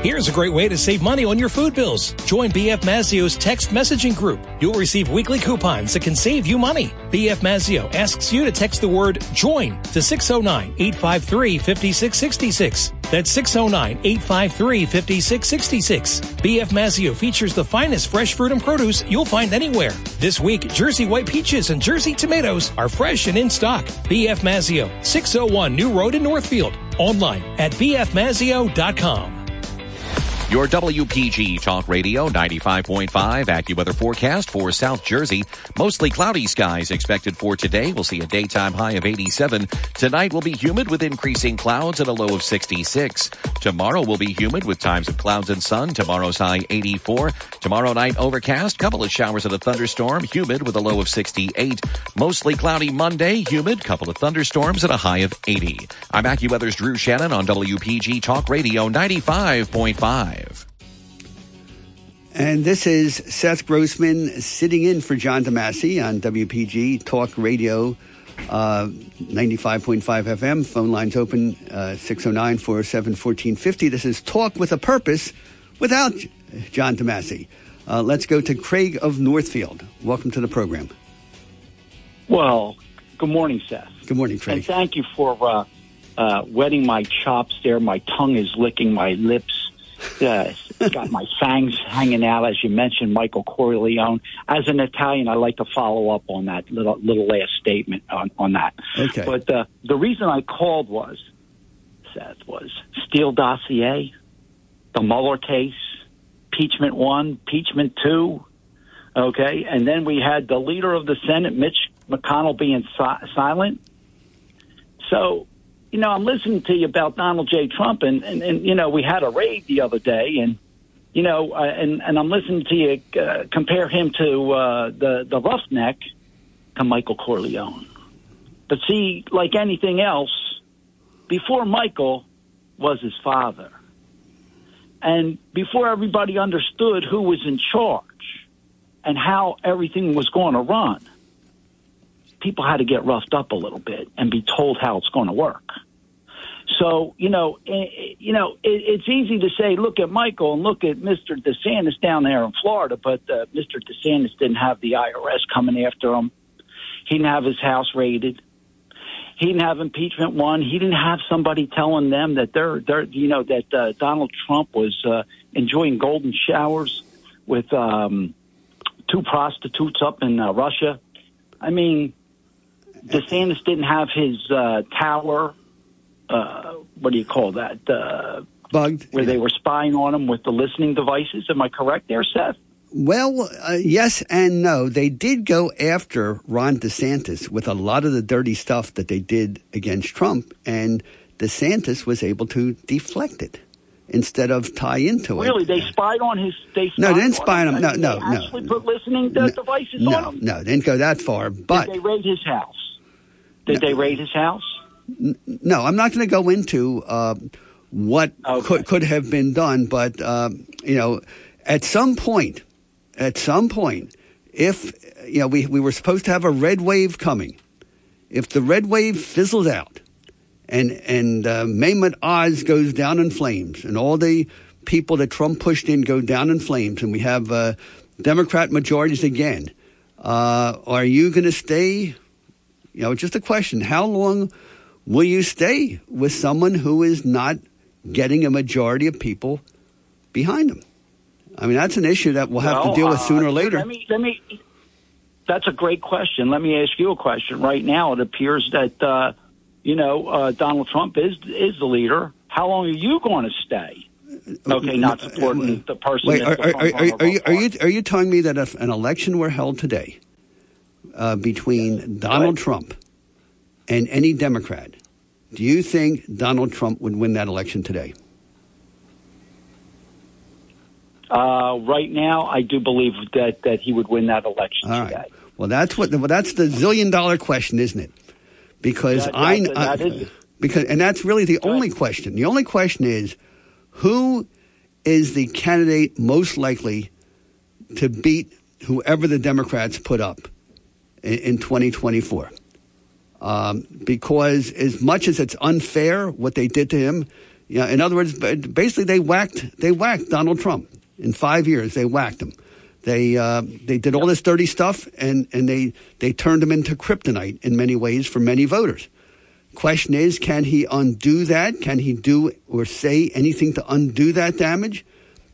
Here's a great way to save money on your food bills. Join BF Mazzeo's text messaging group. You'll receive weekly coupons that can save you money. BF Mazzeo asks you to text the word JOIN to 609-853-5666. That's 609-853-5666. BF Mazzeo features the finest fresh fruit and produce you'll find anywhere. This week, Jersey white peaches and Jersey tomatoes are fresh and in stock. BF Mazzeo, 601 New Road in Northfield. Online at bfmazzeo.com. Your WPG Talk Radio 95.5 AccuWeather forecast for South Jersey. Mostly cloudy skies expected for today. We'll see a daytime high of 87. Tonight will be humid with increasing clouds and a low of 66. Tomorrow will be humid with times of clouds and sun. Tomorrow's high 84. Tomorrow night overcast, couple of showers and a thunderstorm, humid with a low of 68. Mostly cloudy Monday, humid, couple of thunderstorms and a high of 80. I'm AccuWeather's Drew Shannon on WPG Talk Radio 95.5. And this is Seth Grossman sitting in for John DeMasi on WPG Talk Radio uh, 95.5 FM. Phone lines open uh, 609 407 1450. This is Talk with a Purpose without John DeMasi. Uh, let's go to Craig of Northfield. Welcome to the program. Well, good morning, Seth. Good morning, Craig. And thank you for uh, uh, wetting my chops there. My tongue is licking my lips. Yeah, got my fangs hanging out, as you mentioned, Michael Corleone. As an Italian, I like to follow up on that little little last statement on, on that. Okay. But uh, the reason I called was, Seth, was Steele dossier, the Mueller case, impeachment one, impeachment two, okay, and then we had the leader of the Senate, Mitch McConnell, being si- silent. So you know, I'm listening to you about Donald J. Trump, and, and, and you know, we had a raid the other day, and you know, uh, and and I'm listening to you uh, compare him to uh, the the roughneck to Michael Corleone. But see, like anything else, before Michael was his father, and before everybody understood who was in charge and how everything was going to run people had to get roughed up a little bit and be told how it's going to work. So you know, it, you know, it, it's easy to say, look at Michael and look at Mr. DeSantis down there in Florida, but uh, Mr. DeSantis didn't have the IRS coming after him. He didn't have his house raided. He didn't have impeachment one. He didn't have somebody telling them that they're, they're you know, that uh, Donald Trump was uh, enjoying golden showers with um, two prostitutes up in uh, Russia. I mean, DeSantis didn't have his uh, tower. Uh, what do you call that? Uh, Bugged. Where they were spying on him with the listening devices. Am I correct there, Seth? Well, uh, yes and no. They did go after Ron DeSantis with a lot of the dirty stuff that they did against Trump, and DeSantis was able to deflect it instead of tie into Really, it. Really, they spied on his. They No, they didn't spy on him. No, They no, no. Actually, put listening de- devices no, on him. no, they didn't go that far. But Did they raid his house? Did they raid his house? no, I'm not going to go into uh, what could could have been done, but um, you know, at some point, at some point, if you know, we we were supposed to have a red wave coming. If the red wave fizzles out, and and uh, Mehmet Oz goes down in flames, and all the people that Trump pushed in go down in flames, and we have uh, Democrat majorities again, uh, are you going to stay? You know, just a question: How long will you stay with someone who is not getting a majority of people behind them? I mean, that's an issue that we'll have Well, to deal with uh, sooner or later. Let me, let me. That's a great question. Let me ask you a question. Right now, it appears that uh, you know uh, Donald Trump is is the leader. How long are you going to stay? Okay, not supporting the person. Uh, Wait, are, are, are, are, you, are you are you telling me that if an election were held today uh, between Donald Trump and any Democrat, do you think Donald Trump would win that election today? Uh, right now, I do believe that that he would win that election All today. right. Well, that's what. Well, that's the zillion dollar question, isn't it? Because That- I, that- that is- because and that's really the only question. The only question is who is the candidate most likely to beat whoever the Democrats put up in, in 2024. Um, because as much as it's unfair what they did to him, you know, in other words, basically they whacked they whacked Donald Trump in five years. They whacked him. They uh, they did all this dirty stuff and, and they they turned him into kryptonite in many ways for many voters. Question is, can he undo that? Can he do or say anything to undo that damage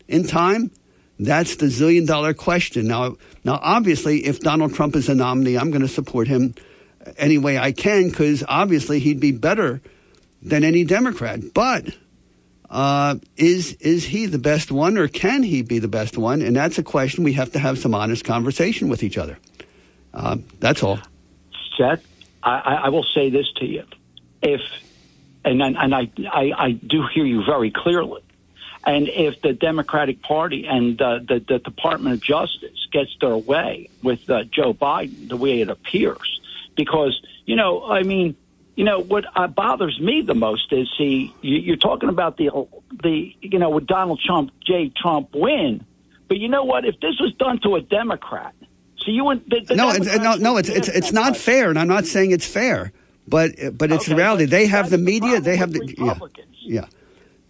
in time? That's the zillion dollar question. Now, now, obviously, if Donald Trump is a nominee, I'm going to support him any way I can because obviously he'd be better than any Democrat. But uh, is is he the best one, or can he be the best one? And that's a question we have to have some honest conversation with each other. Uh, that's all. Seth, I, I will say this to you: if and and I, I I do hear you very clearly. And if the Democratic Party and uh, the, the Department of Justice gets their way with uh, Joe Biden, the way it appears, because you know, I mean, you know, what uh, bothers me the most is he. You, you're talking about the the you know, with Donald Trump, J. Trump win, but you know what? If this was done to a Democrat, so you wouldn't. The, the no, it's, no, no, it's it's it's not fair, and I'm not saying it's fair, but but it's Okay, the reality. They have the media. They have the yeah, yeah.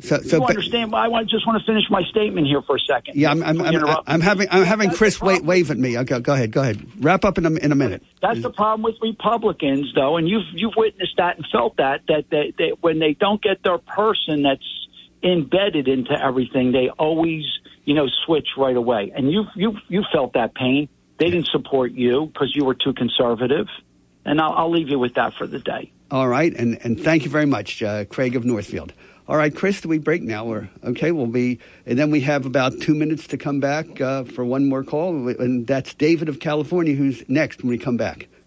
So so you understand? I want, just want to finish my statement here for a second. yeah, I'm I'm, I'm, I'm having I'm having That's Chris wave, wave at me. Okay, go ahead, go ahead. Wrap up in a in a minute. That's the problem with Republicans, though, and you've you've witnessed that and felt that that they, they, when they don't get their person that's embedded into everything, they always you know switch right away. And you you you felt that pain. They didn't support you because you were too conservative, and I'll, I'll leave you with that for the day. All right, and and thank you very much, uh, Craig of Northfield. All right, Chris, do we break now? Or okay, we'll be, and then we have about two minutes to come back uh, for one more call, and that's David of California who's next when we come back.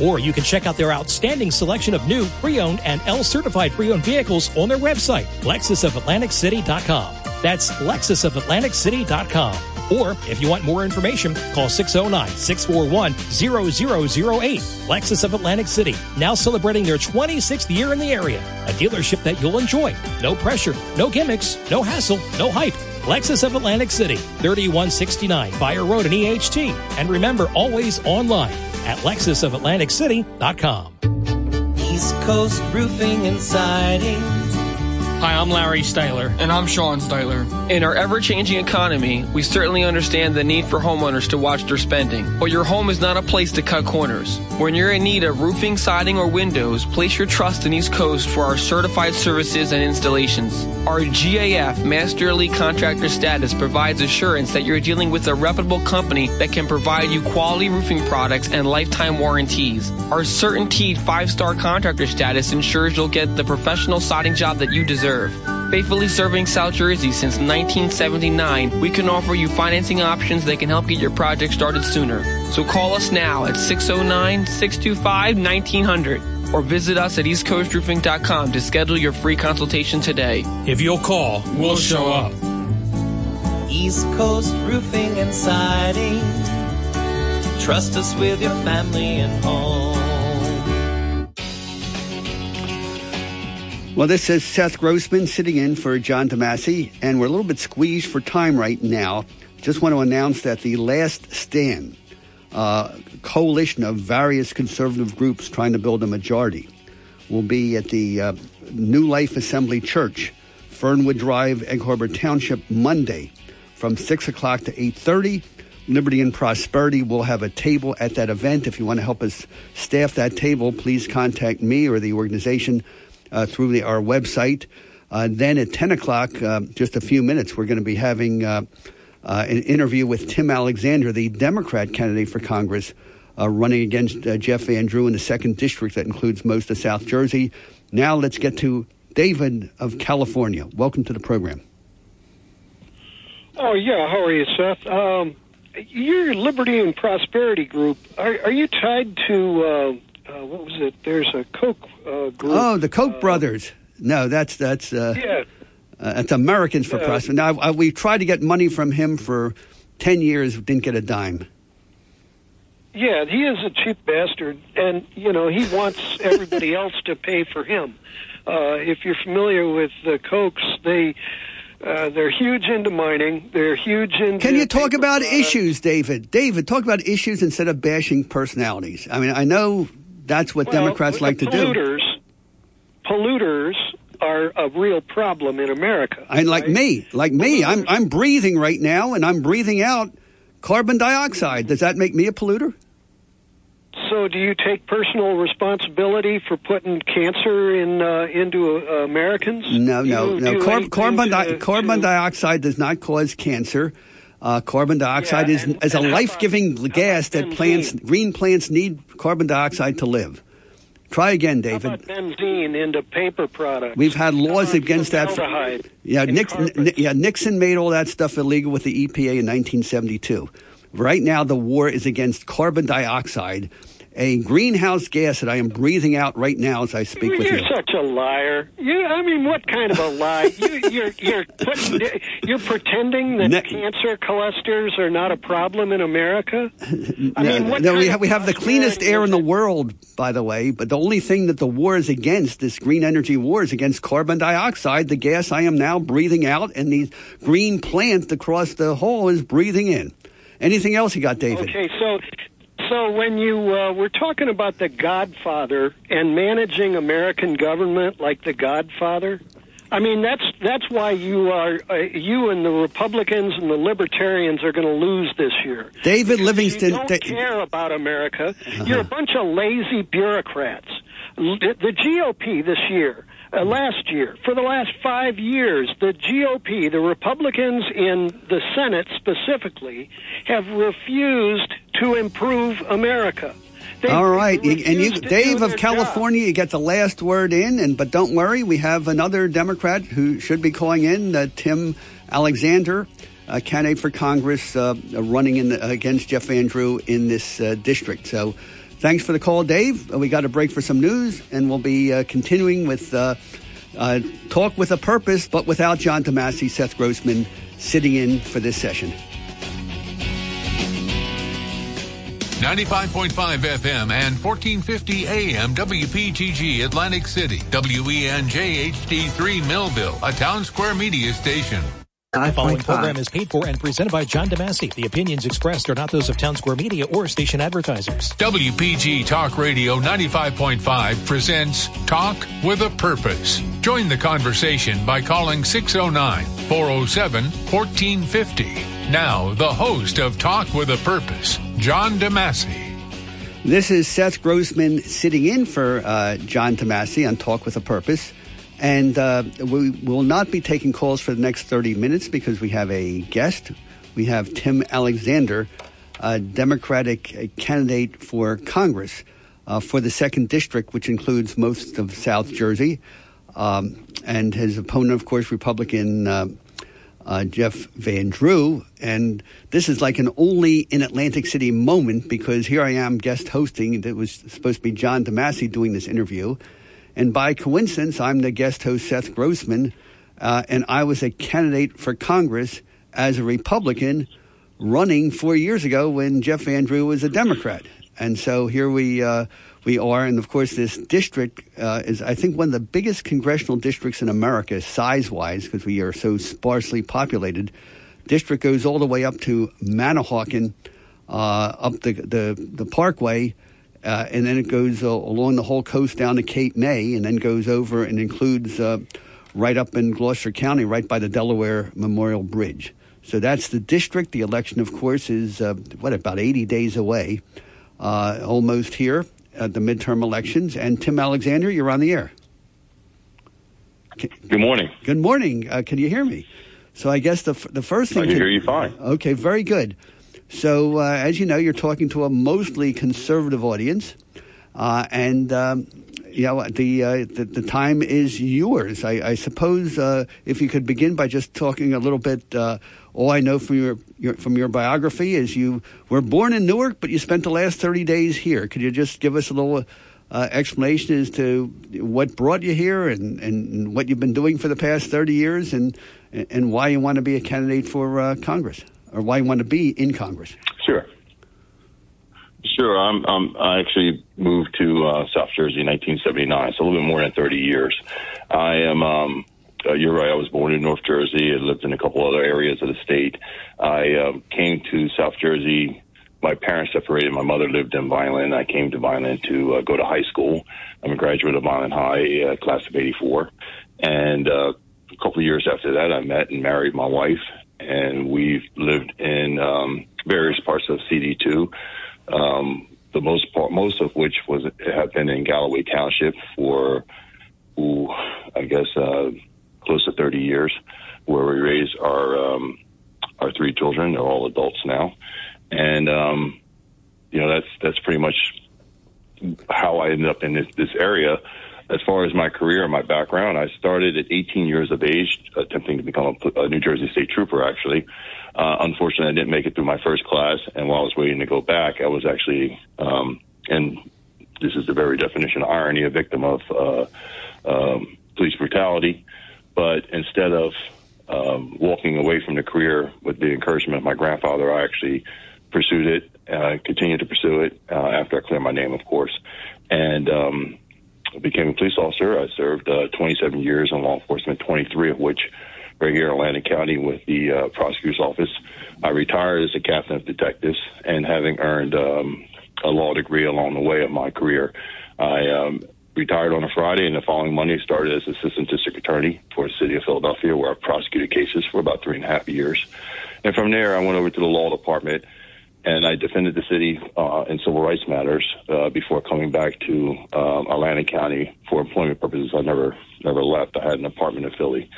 Or you can check out their outstanding selection of new, pre-owned, and L-certified pre-owned vehicles on their website, lexusofatlanticcity.com. That's lexusofatlanticcity.com. Or if you want more information, call 609-641-0008. Lexus of Atlantic City, now celebrating their 26th year in the area. A dealership that you'll enjoy. No pressure, no gimmicks, no hassle, no hype. Lexus of Atlantic City, 3169 Fire Road in EHT. And remember, always online at lexusofatlanticcity.com. East Coast Roofing and Siding. Hi, I'm Larry Styler. And I'm Sean Styler. In our ever changing economy, we certainly understand the need for homeowners to watch their spending. But your home is not a place to cut corners. When you're in need of roofing, siding, or windows, place your trust in East Coast for our certified services and installations. Our GAF Master Elite Contractor status provides assurance that you're dealing with a reputable company that can provide you quality roofing products and lifetime warranties. Our CertainTeed five star contractor status ensures you'll get the professional siding job that you deserve. Faithfully serving South Jersey since 1979, we can offer you financing options that can help get your project started sooner. So call us now at 609 625 1900 or visit us at eastcoastroofing.com to schedule your free consultation today. If you'll call, we'll show up. East Coast Roofing and Siding. Trust us with your family and home. Well, this is Seth Grossman sitting in for John DeMasi, and we're a little bit squeezed for time right now. Just want to announce that the Last Stand uh, coalition of various conservative groups trying to build a majority will be at the uh, New Life Assembly Church, Fernwood Drive, Egg Harbor Township, Monday from 6 o'clock to 8.30. Liberty and Prosperity will have a table at that event. If you want to help us staff that table, please contact me or the organization uh, through the, our website. Uh, then at 10 o'clock, uh, just a few minutes, we're going to be having uh, uh, an interview with Tim Alexander, the Democrat candidate for Congress, running against Jeff Van Drew in the second district that includes most of South Jersey. Now let's get to David of California. Welcome to the program. Oh yeah, how are you, Seth? Um, your Liberty and Prosperity Group. Are, are you tied to uh, uh, what was it? There's a Koch uh, group. Oh, the Koch brothers. No, that's that's uh, Yeah. uh, that's Americans for Yeah. Prosperity. Now I, we tried to get money from him for ten years, didn't get a dime. Yeah, he is a cheap bastard, and you know he wants everybody else to pay for him. Uh, if you're familiar with the Kochs, they uh, they're huge into mining. They're huge into. Can you talk about products. issues, David? David, talk about issues instead of bashing personalities. I mean, I know that's what Well, Democrats like to do. polluters, Polluters are a real problem in America. I like me, like me. I'm I'm breathing right now, and I'm breathing out carbon dioxide. Does that make me a polluter? So, do you take personal responsibility for putting cancer in uh, into uh, Americans? No, no, you no. carbon, di- to- carbon to- dioxide does not cause cancer. Uh, carbon dioxide Yeah, is, and- is a and how life giving gas that plants, green plants need carbon dioxide to live. Try again, David. benzene into paper products? We've had laws against that. For, yeah, Nixon, carpets. yeah, Nixon made all that stuff illegal with the EPA in 1972. Right now, the war is against carbon dioxide, a greenhouse gas that I am breathing out right now as I speak with you. You're such a liar. You, I mean, what kind of a lie? you, you're you're putting, you're pretending that Ne- cancer clusters are not a problem in America. I mean, what no, we have, we have the cleanest air in the world, by the way. But the only thing that the war is against, this green energy war, is against carbon dioxide, the gas I am now breathing out, and these green plants across the hall is breathing in. Anything else you got, David? Okay, so so when you uh, we're talking about the Godfather and managing American government like the Godfather, I mean that's that's why you are uh, you and the Republicans and the Libertarians are going to lose this year. David You Livingston. don't Da- care about America. Uh-huh. You're a bunch of lazy bureaucrats. The GOP this year, uh, last year, for the last five years, the GOP, the Republicans in the Senate specifically, have refused to improve America. They- All right, and you, refuse to do Dave of California, you get the last word in, and but don't worry, we have another Democrat who should be calling in, uh, Tim Alexander, a candidate for Congress, uh, running in against Jeff Van Drew in this uh, district. So, thanks for the call, Dave. Uh, we got a break for some news, and we'll be uh, continuing with uh, uh, talk with a purpose, but without John DeMasi, Seth Grossman sitting in for this session. 95.5 FM and 1450 AM WPTG Atlantic City. E WENJ HD3 Millville, a town square media station. The following program is paid for and presented by John DeMasi. The opinions expressed are not those of Townsquare Media or station advertisers. WPG Talk Radio 95.5 presents Talk with a Purpose. Join the conversation by calling 609 407 1450. Now, the host of Talk with a Purpose, John DeMasi. This is Seth Grossman sitting in for uh, John DeMasi on Talk with a Purpose. And uh, we will not be taking calls for the next 30 minutes because we have a guest. We have Tim Alexander, a Democratic candidate for Congress uh, for the second district, which includes most of South Jersey. Um, and his opponent, of course, Republican uh, uh, Jeff Van Drew. And this is like an only in Atlantic City moment because here I am guest hosting. It was supposed to be John DeMasi doing this interview. And by coincidence, I'm the guest host, Seth Grossman, uh, and I was a candidate for Congress as a Republican running four years ago when Jeff Van Drew was a Democrat. And so here we uh, we are, and of course, this district uh, is, I think, one of the biggest congressional districts in America, size-wise, because we are so sparsely populated. District goes all the way up to Manahawkin, uh, up the the, the Parkway, uh, and then it goes uh, along the whole coast down to Cape May, and then goes over and includes uh, right up in Gloucester County, right by the Delaware Memorial Bridge. So that's the district. The election, of course, is uh, what about 80 days away, uh, almost here at the midterm elections. And Tim Alexander, you're on the air. Good morning. Good morning. Uh, can you hear me? So I guess the f- the first thing I can hear you fine. Okay, very good. So uh, as you know, you're talking to a mostly conservative audience, uh, and um, you know, the, uh, the, the time is yours. I, I suppose uh, if you could begin by just talking a little bit. Uh, all I know from your, your, from your biography is you were born in Newark, but you spent the last thirty days here. Could you just give us a little uh, explanation as to what brought you here and, and what you've been doing for the past thirty years, and and why you want to be a candidate for Congress, or why you want to be in Congress? Sure. Sure. I'm, I actually moved to uh, South Jersey in 1979, so a little bit more than 30 years. I am. Um, uh, you're right. I was born in North Jersey. I lived in a couple other areas of the state. I uh, came to South Jersey. My parents separated. My mother lived in Vineland. I came to Vineland to uh, go to high school. I'm a graduate of Vineland High, uh, class of '84. And uh, a couple of years after that, I met and married my wife, and we've lived in um, various parts of CD2 um, the most part, most of which was have been in Galloway Township for, ooh, I guess, uh, close to 30 years, where we raised our um, our three children. They're all adults now, and um, you know that's that's pretty much how I ended up in this, this area. As far as my career and my background, I started at 18 years of age, attempting to become a, a New Jersey State Trooper. Actually, uh, unfortunately, I didn't make it through my first class, and while I was waiting to go back, I was actually, um, and this is the very definition of irony, a victim of uh, um, police brutality. But instead of um, walking away from the career with the encouragement of my grandfather, I actually pursued it, uh, continued to pursue it uh, after I cleared my name, of course, and um, became a police officer. I served uh, 27 years in law enforcement, 23 of which right here in Atlantic County with the uh, prosecutor's office. I retired as a captain of detectives, and having earned um, a law degree along the way of my career, I um, retired on a Friday, and the following Monday started as assistant district attorney for the city of Philadelphia, where I prosecuted cases for about three and a half years. And from there, I went over to the law department and I defended the city uh, in civil rights matters uh, before coming back to um, Atlantic County for employment purposes. I never never left. I had an apartment in Philly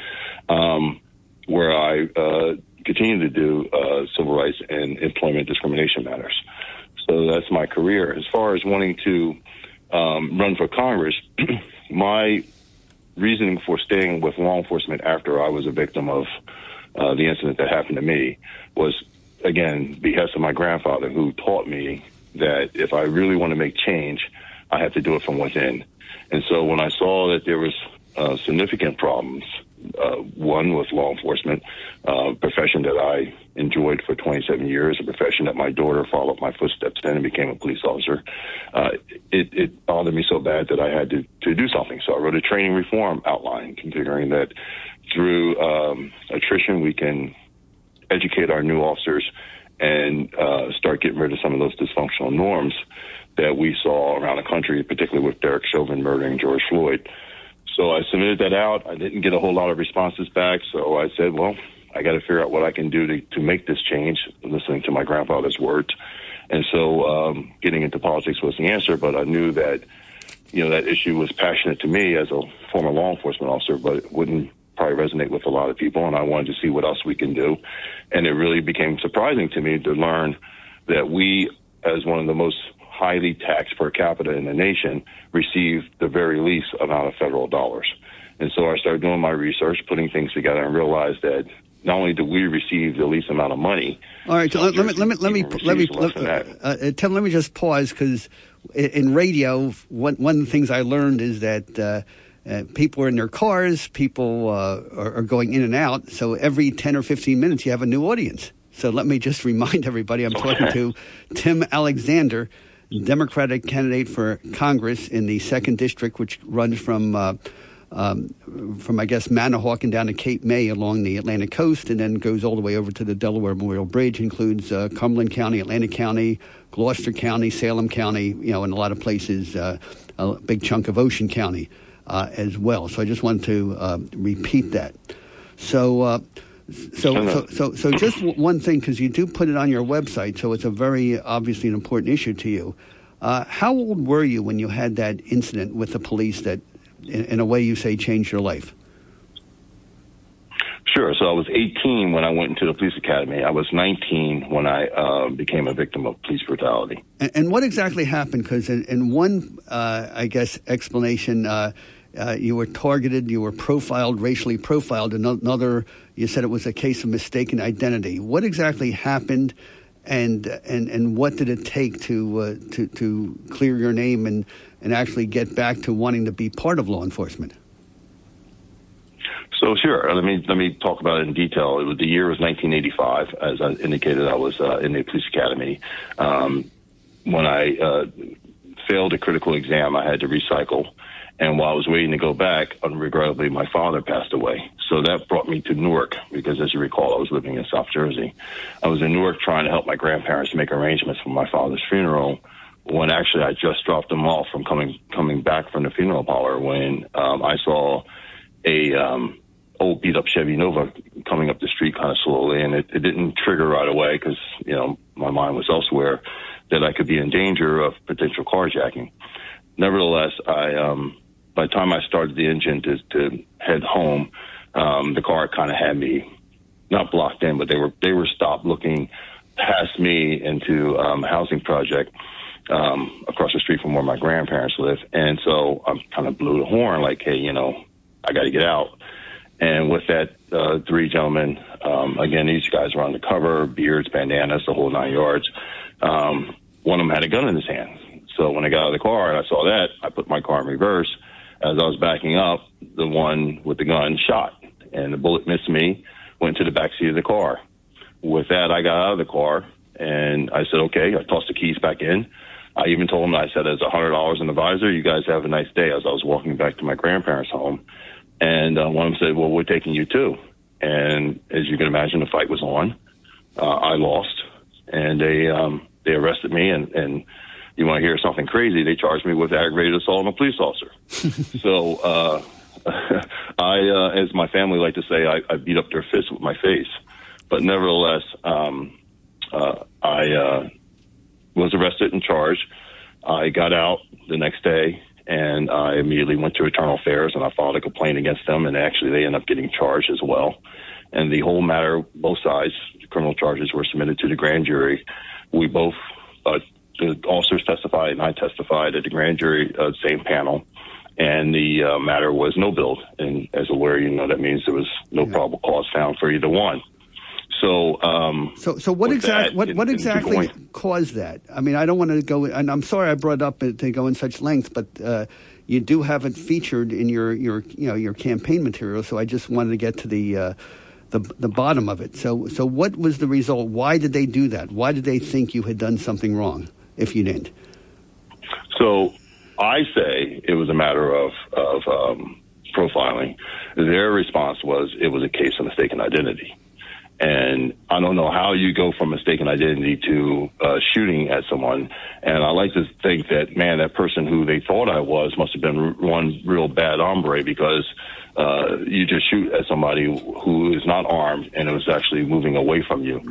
um, where I uh, continue to do uh, civil rights and employment discrimination matters. So that's my career. As far as wanting to um, run for Congress, my reasoning for staying with law enforcement after I was a victim of uh, the incident that happened to me was again, behest of my grandfather, who taught me that if I really want to make change, I have to do it from within. And so when I saw that there was uh, significant problems, uh, one with law enforcement, uh, profession that I enjoyed for 27 years, a profession that my daughter followed my footsteps in and became a police officer. Uh, it, it bothered me so bad that I had to, to do something. So I wrote a training reform outline, configuring that through um, attrition we can educate our new officers and uh, start getting rid of some of those dysfunctional norms that we saw around the country, particularly with Derek Chauvin murdering George Floyd. So I submitted that out. I didn't get a whole lot of responses back. So I said, well, I got to figure out what I can do to, to make this change, listening to my grandfather's words. And so um, getting into politics was the answer, but I knew that, you know, that issue was passionate to me as a former law enforcement officer, but it wouldn't probably resonate with a lot of people, and I wanted to see what else we can do. And it really became surprising to me to learn that we, as one of the most highly taxed per capita in the nation, receive the very least amount of federal dollars. And so I started doing my research, putting things together, and realized that not only do we receive the least amount of money. All right, so let, me let me let me let me let, uh, uh, Tim. Let me just pause because in radio, one one of the things I learned is that. Uh, uh, people are in their cars, people uh, are, are, going in and out. So every 10 or 15 minutes, you have a new audience. So let me just remind everybody I'm talking to Tim Alexander, Democratic candidate for Congress in the second district, which runs from. Uh, um, from I guess Manahawkin down to Cape May along the Atlantic coast, and then goes all the way over to the Delaware Memorial Bridge. Includes uh, Cumberland County, Atlantic County, Gloucester County, Salem County, you know, and a lot of places. Uh, a big chunk of Ocean County uh, as well. So I just want to uh, repeat that. So. Uh, so, so, so, so, just one thing, because you do put it on your website, so it's a very obviously an important issue to you. Uh, how old were you when you had that incident with the police that, in, in, a way, you say changed your life? Sure. So I was 18 when I went into the police academy. I was 19 when I uh, became a victim of police brutality. And, and what exactly happened? Because in, in, one, uh, I guess, explanation, uh, uh, you were targeted, you were profiled, racially profiled. Another, you said it was a case of mistaken identity. What exactly happened, and and and what did it take to uh, to to clear your name and and actually get back to wanting to be part of law enforcement? So sure, let me let me talk about it in detail. It was, the year was 1985, as I indicated. I was uh, in the police academy um, when I uh, failed a critical exam. I had to recycle, and while I was waiting to go back, unregrettably, my father passed away. So that brought me to Newark because, as you recall, I was living in South Jersey. I was in Newark trying to help my grandparents make arrangements for my father's funeral. When actually I just dropped them off from coming coming back from the funeral parlor when um, I saw a um, old beat up Chevy Nova coming up the street kind of slowly, and it, it didn't trigger right away because you know my mind was elsewhere that I could be in danger of potential carjacking. Nevertheless, I um, by the time I started the engine to, to head home, um, the car kind of had me not blocked in, but they were they were stopped looking past me into um, a housing project um, across the street from where my grandparents live, and so I kind of blew the horn like, hey, you know, I got to get out. And with that, uh, three gentlemen, um, again, these guys were undercover, beards, bandanas, the whole nine yards. Um, one of them had a gun in his hand. So when I got out of the car and I saw that, I put my car in reverse. As I was backing up, the one with the gun shot, and the bullet missed me, went to the back seat of the car. With that, I got out of the car and I said, okay, I tossed the keys back in. I even told them, I said, there's a hundred dollars in the visor. You guys have a nice day. As I was walking back to my grandparents' home, and uh, one of them said, "Well, we're taking you too." And as you can imagine, the fight was on. Uh, I lost, and they um, they arrested me. And, and you want to hear something crazy? They charged me with aggravated assault on a police officer. so uh, I, uh, as my family like to say, I, I beat up their fists with my face. But nevertheless, um, uh, I uh, was arrested and charged. I got out the next day and I immediately went to Internal Affairs and I filed a complaint against them, and actually they ended up getting charged as well. And the whole matter, both sides, criminal charges were submitted to the grand jury. We both, uh, the officers testified and I testified at the grand jury, uh, same panel, and the uh, matter was no billed. And as a lawyer, you know that means there was no yeah. probable cause found for either one. So, um, so, so what exactly what, what exactly caused that? I mean, I don't want to go, and I'm sorry I brought up to go in such length, but uh, you do have it featured in your, your you know your campaign material. So I just wanted to get to the uh, the the bottom of it. So, so what was the result? Why did they do that? Why did they think you had done something wrong if you didn't? So, I say it was a matter of of um, profiling. Their response was it was a case of mistaken identity. And I don't know how you go from mistaken identity to uh, shooting at someone. And I like to think that, man, that person who they thought I was must have been one real bad hombre because uh, you just shoot at somebody who is not armed and it was actually moving away from you.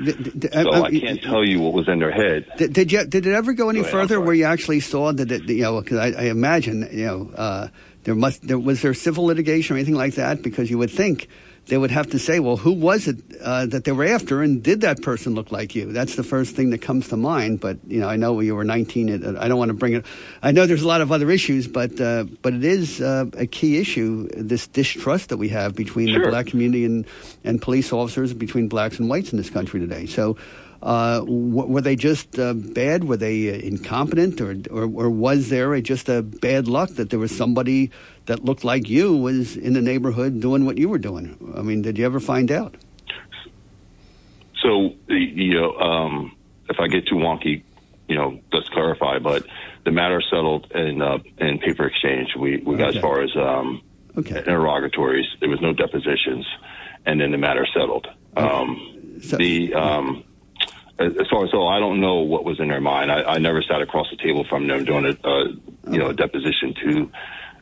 so I, I can't tell you what was in their head. Did, did you? Did it ever go any go further where you actually saw that? It, you know, because I, I, imagine you know uh, there must there was there civil litigation or anything like that because you would think they would have to say, well, who was it uh, that they were after, and did that person look like you? That's the first thing that comes to mind. But you know, I know you were 19. I don't want to bring it. I know there's a lot of other issues, but uh, but it is uh, a key issue. This distrust that we have between sure. the black community and and police officers, between blacks and whites in this country today. So. Uh, w- were they just uh, bad? Were they uh, incompetent, or, or, or was there a, just a bad luck that there was somebody that looked like you was in the neighborhood doing what you were doing? I mean, did you ever find out? So, you know, um, if I get too wonky, you know, let's clarify. But the matter settled in uh, in paper exchange. We we got as far as um, okay. interrogatories. There was no depositions, and then the matter settled. Okay. Um, so, the um, as far as so, I don't know what was in their mind. I, I never sat across the table from them doing a, uh, you know, a deposition to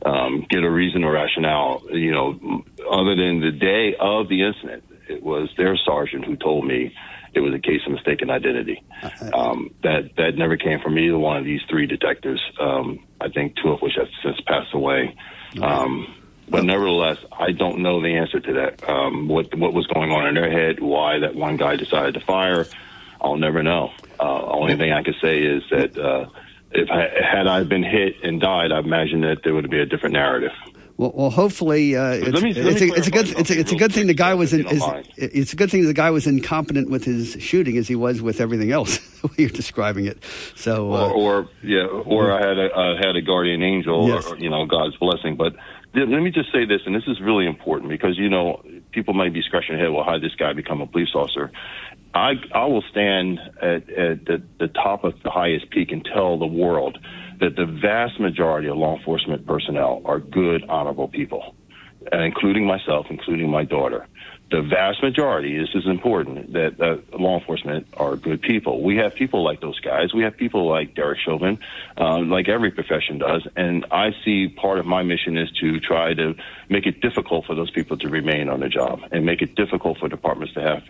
um, get a reason or rationale. You know, other than the day of the incident, it was their sergeant who told me it was a case of mistaken identity. Uh-huh. Um, that that never came from either one of these three detectives. Um, I think two of which have since passed away. Um, But nevertheless, I don't know the answer to that. Um, what what was going on in their head? Why that one guy decided to fire? I'll never know. Uh, only thing I can say is that uh, if I, had I been hit and died, I imagine that there would be a different narrative. Well, well hopefully, uh, it's, let me- it's, a, it's a good it's a, it's a good thing the guy was in, is, it's a good thing the guy was incompetent with his shooting as he was with everything else. the way you're describing it. So, uh, or, or yeah, or I had a uh, had a guardian angel, Yes. or, you know, God's blessing. But let me just say this, and this is really important because you know people might be scratching their head. Well, how did this guy become a police officer? I I will stand at, at the, the top of the highest peak and tell the world that the vast majority of law enforcement personnel are good, honorable people, uh, including myself, including my daughter. The vast majority, this is important, that uh, law enforcement are good people. We have people like those guys. We have people like Derek Chauvin, um, like every profession does. And I see part of my mission is to try to make it difficult for those people to remain on the job and make it difficult for departments to have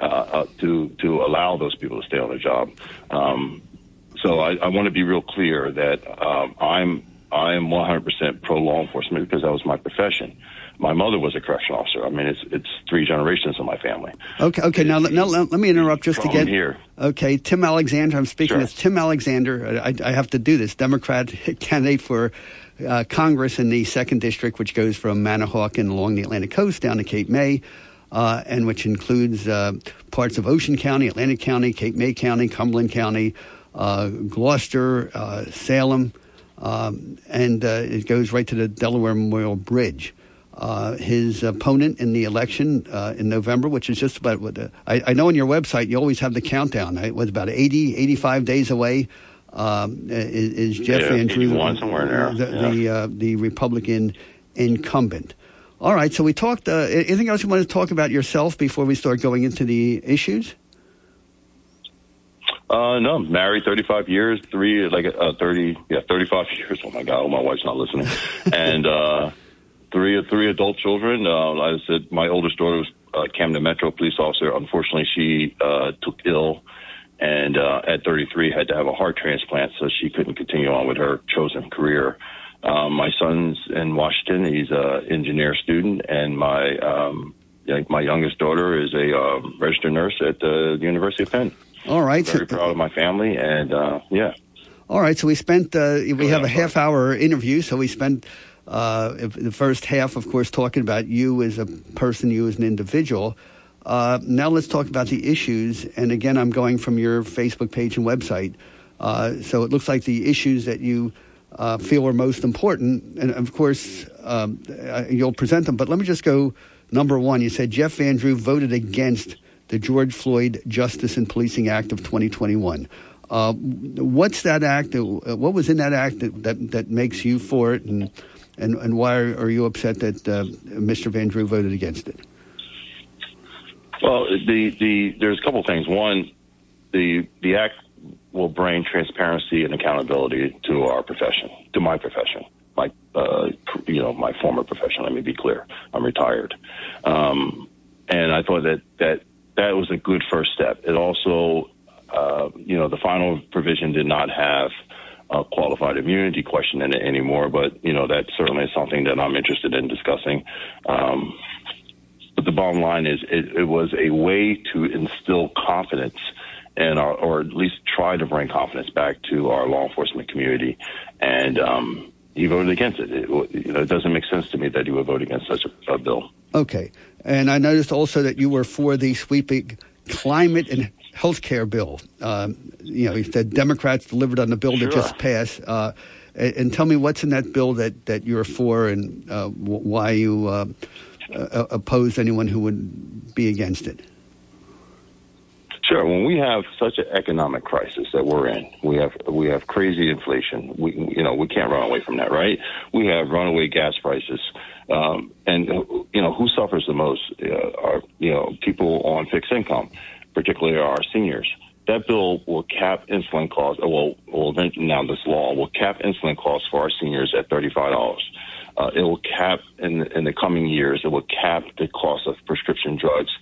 uh, uh, to to allow those people to stay on the job. Um, so I, I want to be real clear that um, I'm I am 100% pro law enforcement because that was my profession. My mother was a correction officer. I mean, it's it's three generations of my family. okay, okay. Now, let- now let, let me interrupt just again. here. Okay, Tim Alexander. I'm speaking Sure. with Tim Alexander. I, I have to do this. Democrat candidate for uh, Congress in the second district, which goes from Manahawkin along the Atlantic coast down to Cape May, uh, and which includes uh, parts of Ocean County, Atlantic County, Cape May County, Cumberland County, uh, Gloucester, uh, Salem, um, and uh, it goes right to the Delaware Memorial Bridge. Uh, his opponent in the election uh, in November, which is just about what uh, I, I know on your website, you always have the countdown. It was about 80, 85 days away. Um, is, is Jeff Yeah, Van Drew, 81, somewhere in there, the yeah. the, uh, the Republican incumbent? All right, so we talked. Uh, anything else you want to talk about yourself before we start going into the issues? Uh, no, married 35 years, three, like, uh, 30, yeah, 35 years. Oh my God, oh, my wife's not listening. and, uh, three, three adult children. Uh, I said, my oldest daughter was, uh, Camden Metro police officer. Unfortunately, she, uh, took ill and, uh, at 33 had to have a heart transplant, so she couldn't continue on with her chosen career. Um, my son's in Washington. He's an engineer student, and my um, my youngest daughter is a um, registered nurse at the University of Penn. All right, Very proud of my family, and uh, yeah. All right, so we spent uh, we have a half hour interview, so we spent uh, the first half, of course, talking about you as a person, you as an individual. Uh, now let's talk about the issues. And again, I'm going from your Facebook page and website. Uh, so it looks like the issues that you uh, feel are most important, and of course, um, uh, you'll present them. But let me just go number one. You said Jeff Van Drew voted against the George Floyd Justice and Policing Act of 2021. Uh, what's that act? What was in that act that, that, that makes you for it, and, and, and why are you upset that uh, Mr. Van Drew voted against it? Well, the the there's a couple things. One, the the act will bring transparency and accountability to our profession, to my profession, my uh, you know my former profession. Let me be clear. I'm retired, um, and I thought that that that was a good first step. It also, uh, you know, the final provision did not have a qualified immunity question in it anymore, but you know that certainly something that I'm interested in discussing. Um, but the bottom line is it, it was a way to instill confidence and or at least try to bring confidence back to our law enforcement community. And um, he voted against it. it. You know, it doesn't make sense to me that he would vote against such a, a bill. Okay. And I noticed also that you were for the sweeping climate and health care bill. Um, you know, said Democrats delivered on the bill that just passed. Uh, and, and tell me what's in that bill that, that you're for and uh, wh- why you uh, uh, oppose anyone who would be against it. Sure. When we have such an economic crisis that we're in, we have we have crazy inflation. We you know we can't run away from that, right? We have runaway gas prices, um, and uh, you know who suffers the most uh, are you know people on fixed income, particularly our seniors. That bill will cap insulin costs. Well, now this law will cap insulin costs for our seniors at thirty five dollars. Uh, it will cap in in the coming years. It will cap the cost of prescription drugs,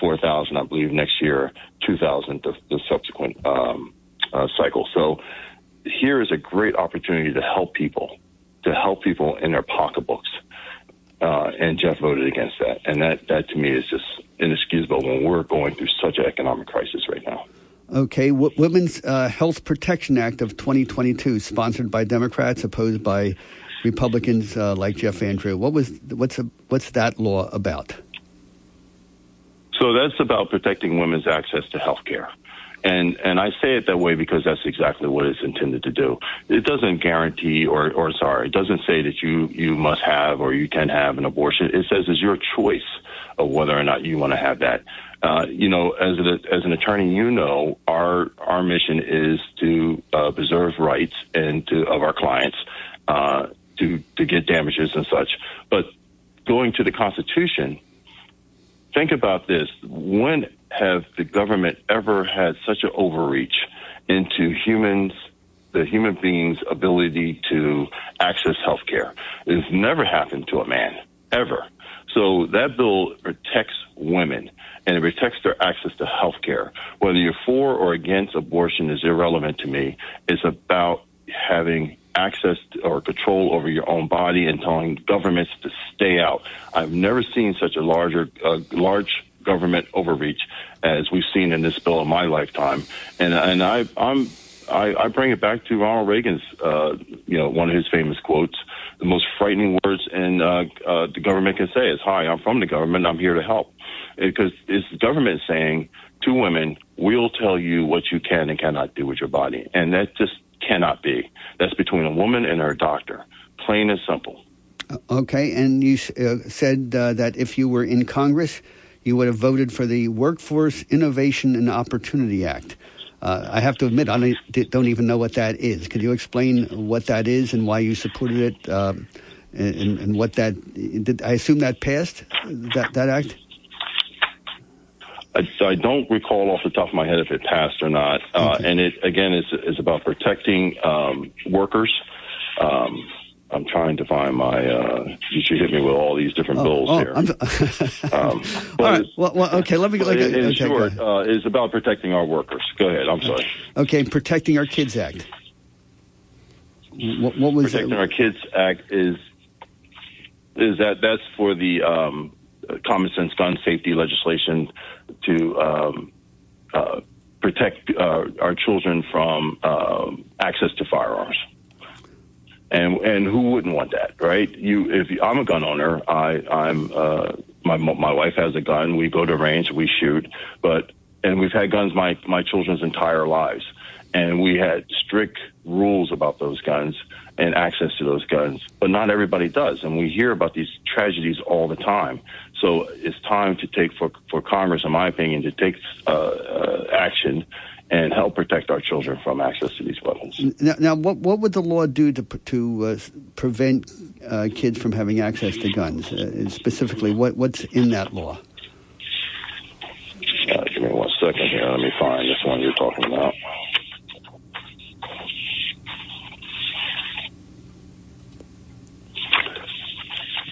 four thousand, I believe, next year, two thousand the, the subsequent um, uh, cycle. So here is a great opportunity to help people, to help people in their pocketbooks. Uh, and Jeff voted against that, and that that to me is just inexcusable when we're going through such an economic crisis right now. Okay, w- Women's uh, Health Protection Act of 2022, sponsored by Democrats, opposed by Republicans uh, like Jeff Van Drew. What was what's a, what's that law about? So that's about protecting women's access to health care. And and I say it that way because that's exactly what it's intended to do. It doesn't guarantee or or sorry, it doesn't say that you you must have or you can have an abortion. It says it's your choice of whether or not you want to have that. Uh, you know, as an as an attorney, you know our our mission is to uh, preserve rights and to of our clients uh, to to get damages and such. But going to the Constitution, think about this: when have the government ever had such an overreach into humans, the human being's ability to access health care? It's never happened to a man, ever. So that bill protects women and it protects their access to health care. Whether you're for or against abortion is irrelevant to me. It's about having access or control over your own body and telling governments to stay out. I've never seen such a larger, uh, large government overreach as we've seen in this bill in my lifetime. And and I I'm I, I bring it back to Ronald Reagan's uh, you know one of his famous quotes. The most frightening words in uh, uh, the government can say is, "Hi, I'm from the government. I'm here to help," because it's the government saying to women, "We'll tell you what you can and cannot do with your body," and that just cannot be. That's between a woman and her doctor, plain and simple. Okay, and you uh, said uh, that if you were in Congress, you would have voted for the Workforce Innovation and Opportunity Act. Uh, I have to admit, I don't even know what that is. Could you explain what that is and why you supported it, um, and, and, what that? Did, I assume that passed that that act. I, I, don't recall off the top of my head if it passed or not. Uh, okay. And it again is is about protecting um, workers. Um, I'm trying to find my. Uh, you should hit me with all these different oh, bills oh, here. um, all right. Well, well, okay. Let me. Okay, in, okay, short, uh, is about protecting our workers. Go ahead. I'm sorry. Okay, protecting our kids act. What, what was protecting our kids act is is that that's for the um, common sense gun safety legislation to um, uh, protect uh, our children from um, access to firearms and and who wouldn't want that, right? You, if you, I'm a gun owner, I I'm uh, my my wife has a gun. We go to range, we shoot, but and we've had guns my my children's entire lives, and we had strict rules about those guns and access to those guns, but not everybody does, and we hear about these tragedies all the time. So it's time to take for for Congress, in my opinion, to take uh, uh, action and help protect our children from access to these weapons. Now, now what what would the law do to to uh, prevent uh, kids from having access to guns? Uh, specifically, what what's in that law? Uh, give me one second here. Let me find this one you're talking about.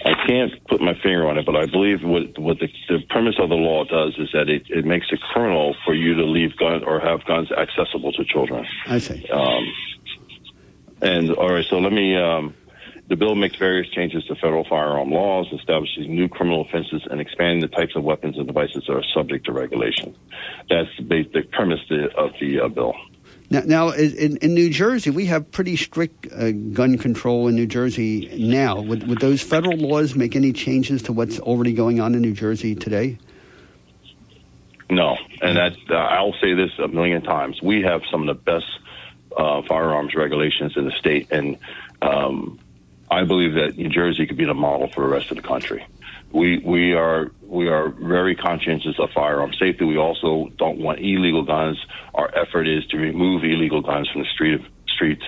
I can't put my finger on it, but I believe what what the, the premise of the law does is that it, it makes it criminal for you to leave guns or have guns accessible to children. I see. Um, and all right, so let me. Um, the bill makes various changes to federal firearm laws, establishing new criminal offenses, and expanding the types of weapons and devices that are subject to regulation. That's the basic premise of the uh, bill. Now, now in, in New Jersey, we have pretty strict uh, gun control in New Jersey now. Would, would those federal laws make any changes to what's already going on in New Jersey today? No, and that uh, I'll say this a million times. We have some of the best uh, firearms regulations in the state, and um, I believe that New Jersey could be the model for the rest of the country we we are we are very conscientious of firearm safety. We also don't want illegal guns. Our effort is to remove illegal guns from the street streets.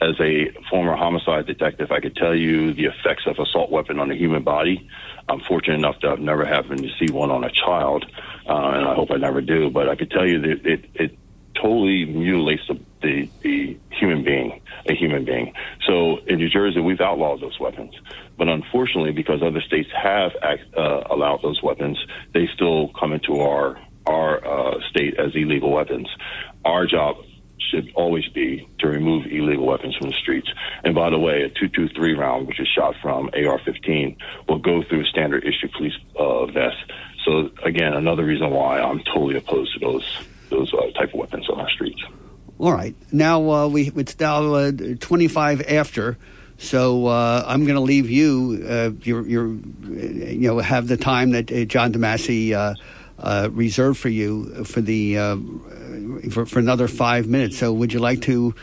As a former homicide detective, I could tell you the effects of assault weapon on the human body. I'm fortunate enough to have never happened to see one on a child, uh, and I hope I never do. But I could tell you that it, it totally mutilates the, the, the human being, a human being. So in New Jersey, we've outlawed those weapons. But unfortunately, because other states have uh, allowed those weapons, they still come into our our uh, state as illegal weapons. Our job should always be to remove illegal weapons from the streets. And by the way, a 223 round, which is shot from AR-15, will go through standard issue police uh, vest. So again, another reason why I'm totally opposed to those those uh, type of weapons on our streets. All right. Now uh, we it's now uh, 25 after. So uh, I'm going to leave you. Uh, your, your, you know, have the time that uh, John DeMasi reserved for you for the for, for another five minutes. So would you like to?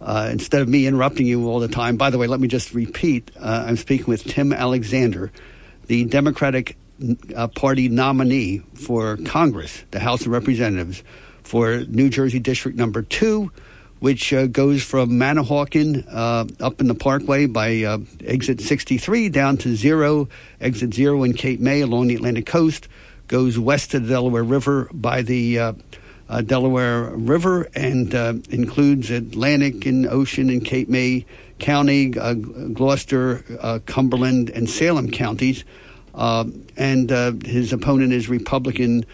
Instead of me interrupting you all the time, by the way, let me just repeat. I'm speaking with Tim Alexander, the Democratic Party nominee for Congress, the House of Representatives, for New Jersey District Number Two, which uh, goes from Manahawkin uh, up in the Parkway by uh, exit 63 down to zero, exit zero in Cape May along the Atlantic coast, goes west to the Delaware River by the uh, uh, Delaware River and uh, includes Atlantic and Ocean and Cape May County, Gloucester, Cumberland, and Salem counties. And his opponent is Republican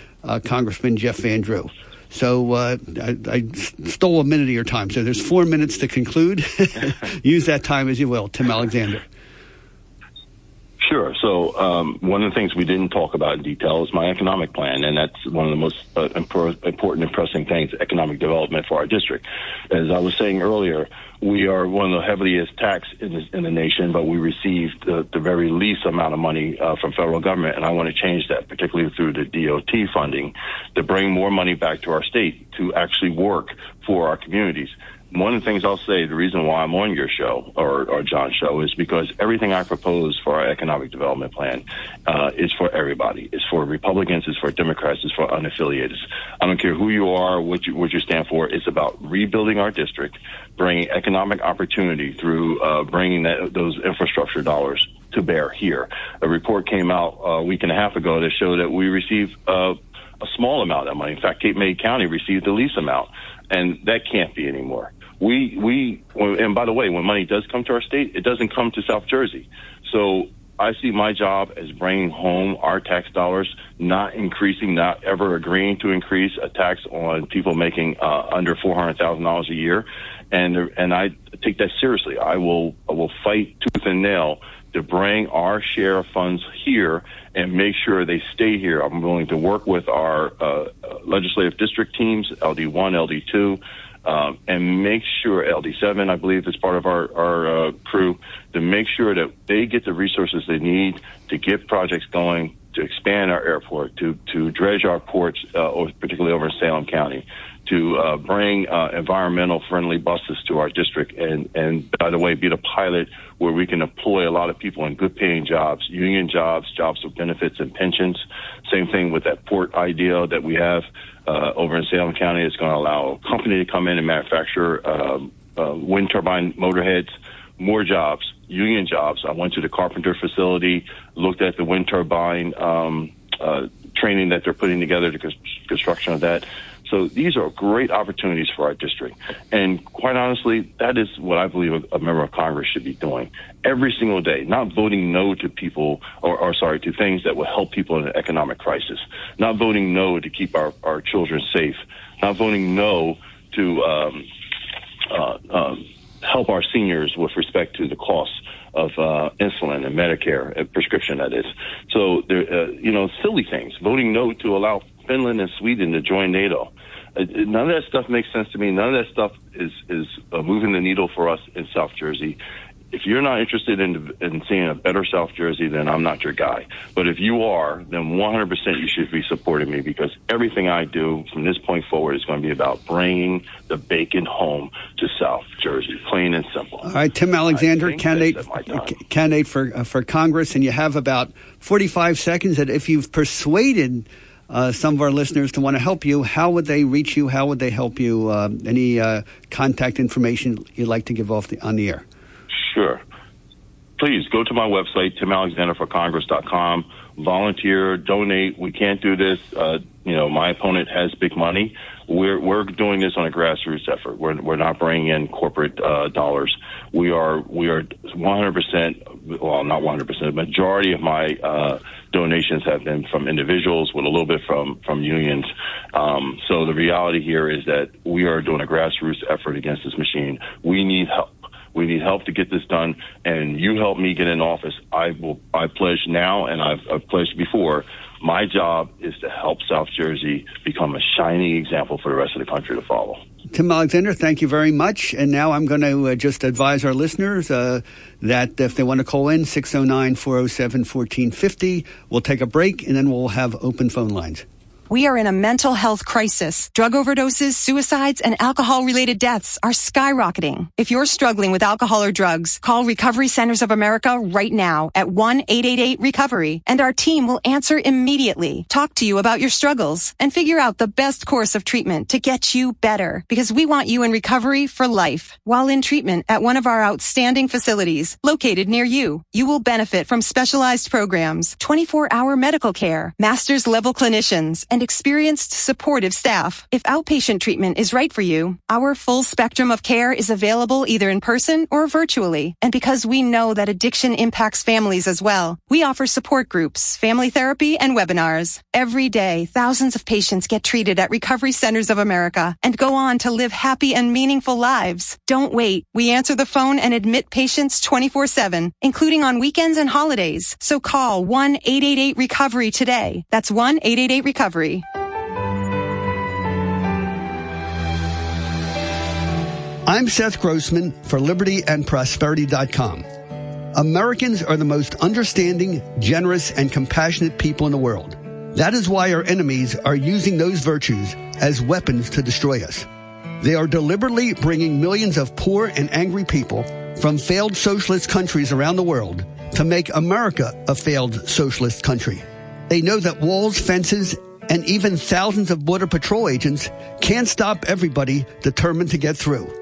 Congressman Jeff Van Drew. So uh, I, I stole a minute of your time. So there's four minutes to conclude. Use that time as you will. Tim Alexander. Sure. So um, one of the things we didn't talk about in detail is my economic plan, and that's one of the most uh, impor- important and pressing things: economic development for our district. As I was saying earlier, we are one of the heaviest taxed in the, in the nation, but we receive the, the very least amount of money uh, from federal government, and I want to change that, particularly through the DOT funding, to bring more money back to our state to actually work for our communities one of the things I'll say, the reason why I'm on your show or, or John's show is because everything I propose for our economic development plan uh, is for everybody. It's for Republicans, it's for Democrats, it's for unaffiliated. I don't care who you are, what you, what you stand for. It's about rebuilding our district, bringing economic opportunity through uh, bringing that, those infrastructure dollars to bear here. A report came out a week and a half ago that showed that we receive uh, a small amount of money. In fact, Cape May County received the least amount, and that can't be anymore we we and by the way, when money does come to our state, it doesn't come to South Jersey. So I see my job as bringing home our tax dollars, not increasing, not ever agreeing to increase a tax on people making uh, under four hundred thousand dollars a year, and and I take that seriously. I will I will fight tooth and nail to bring our share of funds here and make sure they stay here. I'm willing to work with our uh, legislative district teams, LD1, LD2 um, and make sure LD7, I believe, is part of our, our uh, crew, to make sure that they get the resources they need to get projects going, to expand our airport, to, to dredge our ports, uh, particularly over in Salem County, to uh, bring uh, environmental friendly buses to our district, and, and by the way, be the pilot where we can employ a lot of people in good paying jobs, union jobs, jobs with benefits and pensions. Same thing with that port idea that we have uh, over in Salem County. It's going to allow a company to come in and manufacture um, uh, wind turbine motor heads, more jobs, union jobs. I went to the Carpenter facility, looked at the wind turbine um, uh, training that they're putting together, the construction of that. So these are great opportunities for our district. And quite honestly, that is what I believe a, a, member of Congress should be doing every single day, not voting no to people or, or, sorry, to things that will help people in an economic crisis, not voting no to keep our, our children safe, not voting no to um, uh, um, help our seniors with respect to the costs of uh, insulin and Medicare, a prescription that is. So, there, uh, you know, silly things. Voting no to allow Finland and Sweden to join NATO. Uh, none of that stuff makes sense to me. None of that stuff is is uh, moving the needle for us in South Jersey. If you're not interested in in seeing a better South Jersey, then I'm not your guy. But if you are, then 100% you should be supporting me because everything I do from this point forward is going to be about bringing the bacon home to South Jersey, plain and simple. All right, Tim Alexander, candidate candidate for uh, for Congress, and you have about 45 seconds. That if you've persuaded uh, some of our listeners to want to help you, how would they reach you? How would they help you? Uh, any uh, contact information you'd like to give off the, on the air? Sure. Please go to my website, timalexanderforcongress.com. Volunteer, donate. We can't do this. Uh, you know, my opponent has big money. We're we're doing this on a grassroots effort. We're we're not bringing in corporate uh, dollars. We are we are 100 percent. Well, not 100 percent. The majority of my uh, donations have been from individuals, with a little bit from from unions. Um, so the reality here is that we are doing a grassroots effort against this machine. We need help. We need help to get this done, and you help me get in office. I will. I pledge now, and I've, I've pledged before. My job is to help South Jersey become a shining example for the rest of the country to follow. Tim Alexander, thank you very much. And now I'm going to uh, just advise our listeners uh, that if they want to call in, 609 407 1450, we'll take a break and then we'll have open phone lines. We are in a mental health crisis. Drug overdoses, suicides, and alcohol related deaths are skyrocketing. If you're struggling with alcohol or drugs, call Recovery Centers of America right now at 1-888-RECOVERY and our team will answer immediately, talk to you about your struggles, and figure out the best course of treatment to get you better because we want you in recovery for life. While in treatment at one of our outstanding facilities located near you, you will benefit from specialized programs, 24 hour medical care, master's level clinicians, and experienced supportive staff. If outpatient treatment is right for you, our full spectrum of care is available either in person or virtually. And because we know that addiction impacts families as well, we offer support groups, family therapy, and webinars. Every day, thousands of patients get treated at Recovery Centers of America and go on to live happy and meaningful lives. Don't wait. We answer the phone and admit patients 24-7, including on weekends and holidays. So call 1-888-RECOVERY today. That's 1-888-RECOVERY. I'm Seth Grossman for libertyandprosperity.com. Americans are the most understanding, generous, and compassionate people in the world. That is why our enemies are using those virtues as weapons to destroy us. They are deliberately bringing millions of poor and angry people from failed socialist countries around the world to make America a failed socialist country. They know that walls, fences, and even thousands of Border Patrol agents can't stop everybody determined to get through.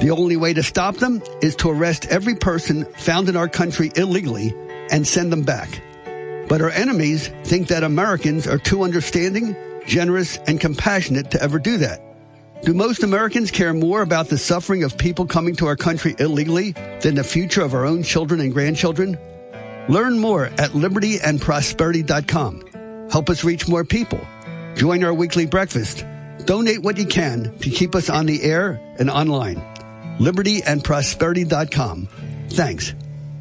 The only way to stop them is to arrest every person found in our country illegally and send them back. But our enemies think that Americans are too understanding, generous, and compassionate to ever do that. Do most Americans care more about the suffering of people coming to our country illegally than the future of our own children and grandchildren? Learn more at libertyandprosperity.com. Help us reach more people. Join our weekly breakfast. Donate what you can to keep us on the air and online libertyandprosperity.com. Thanks.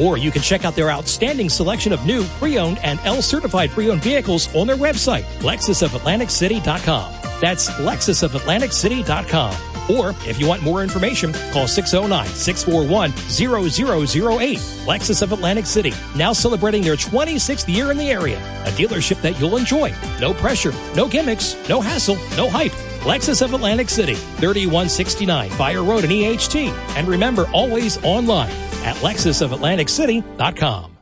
Or you can check out their outstanding selection of new, pre-owned, and L-certified pre-owned vehicles on their website, lexusofatlanticcity.com. That's lexusofatlanticcity.com. Or if you want more information, call 609-641-0008. Lexus of Atlantic City, now celebrating their 26th year in the area. A dealership that you'll enjoy. No pressure, no gimmicks, no hassle, no hype. Lexus of Atlantic City, 3169 Fire Road in EHT. And remember, always online at lexusofatlanticcity.com.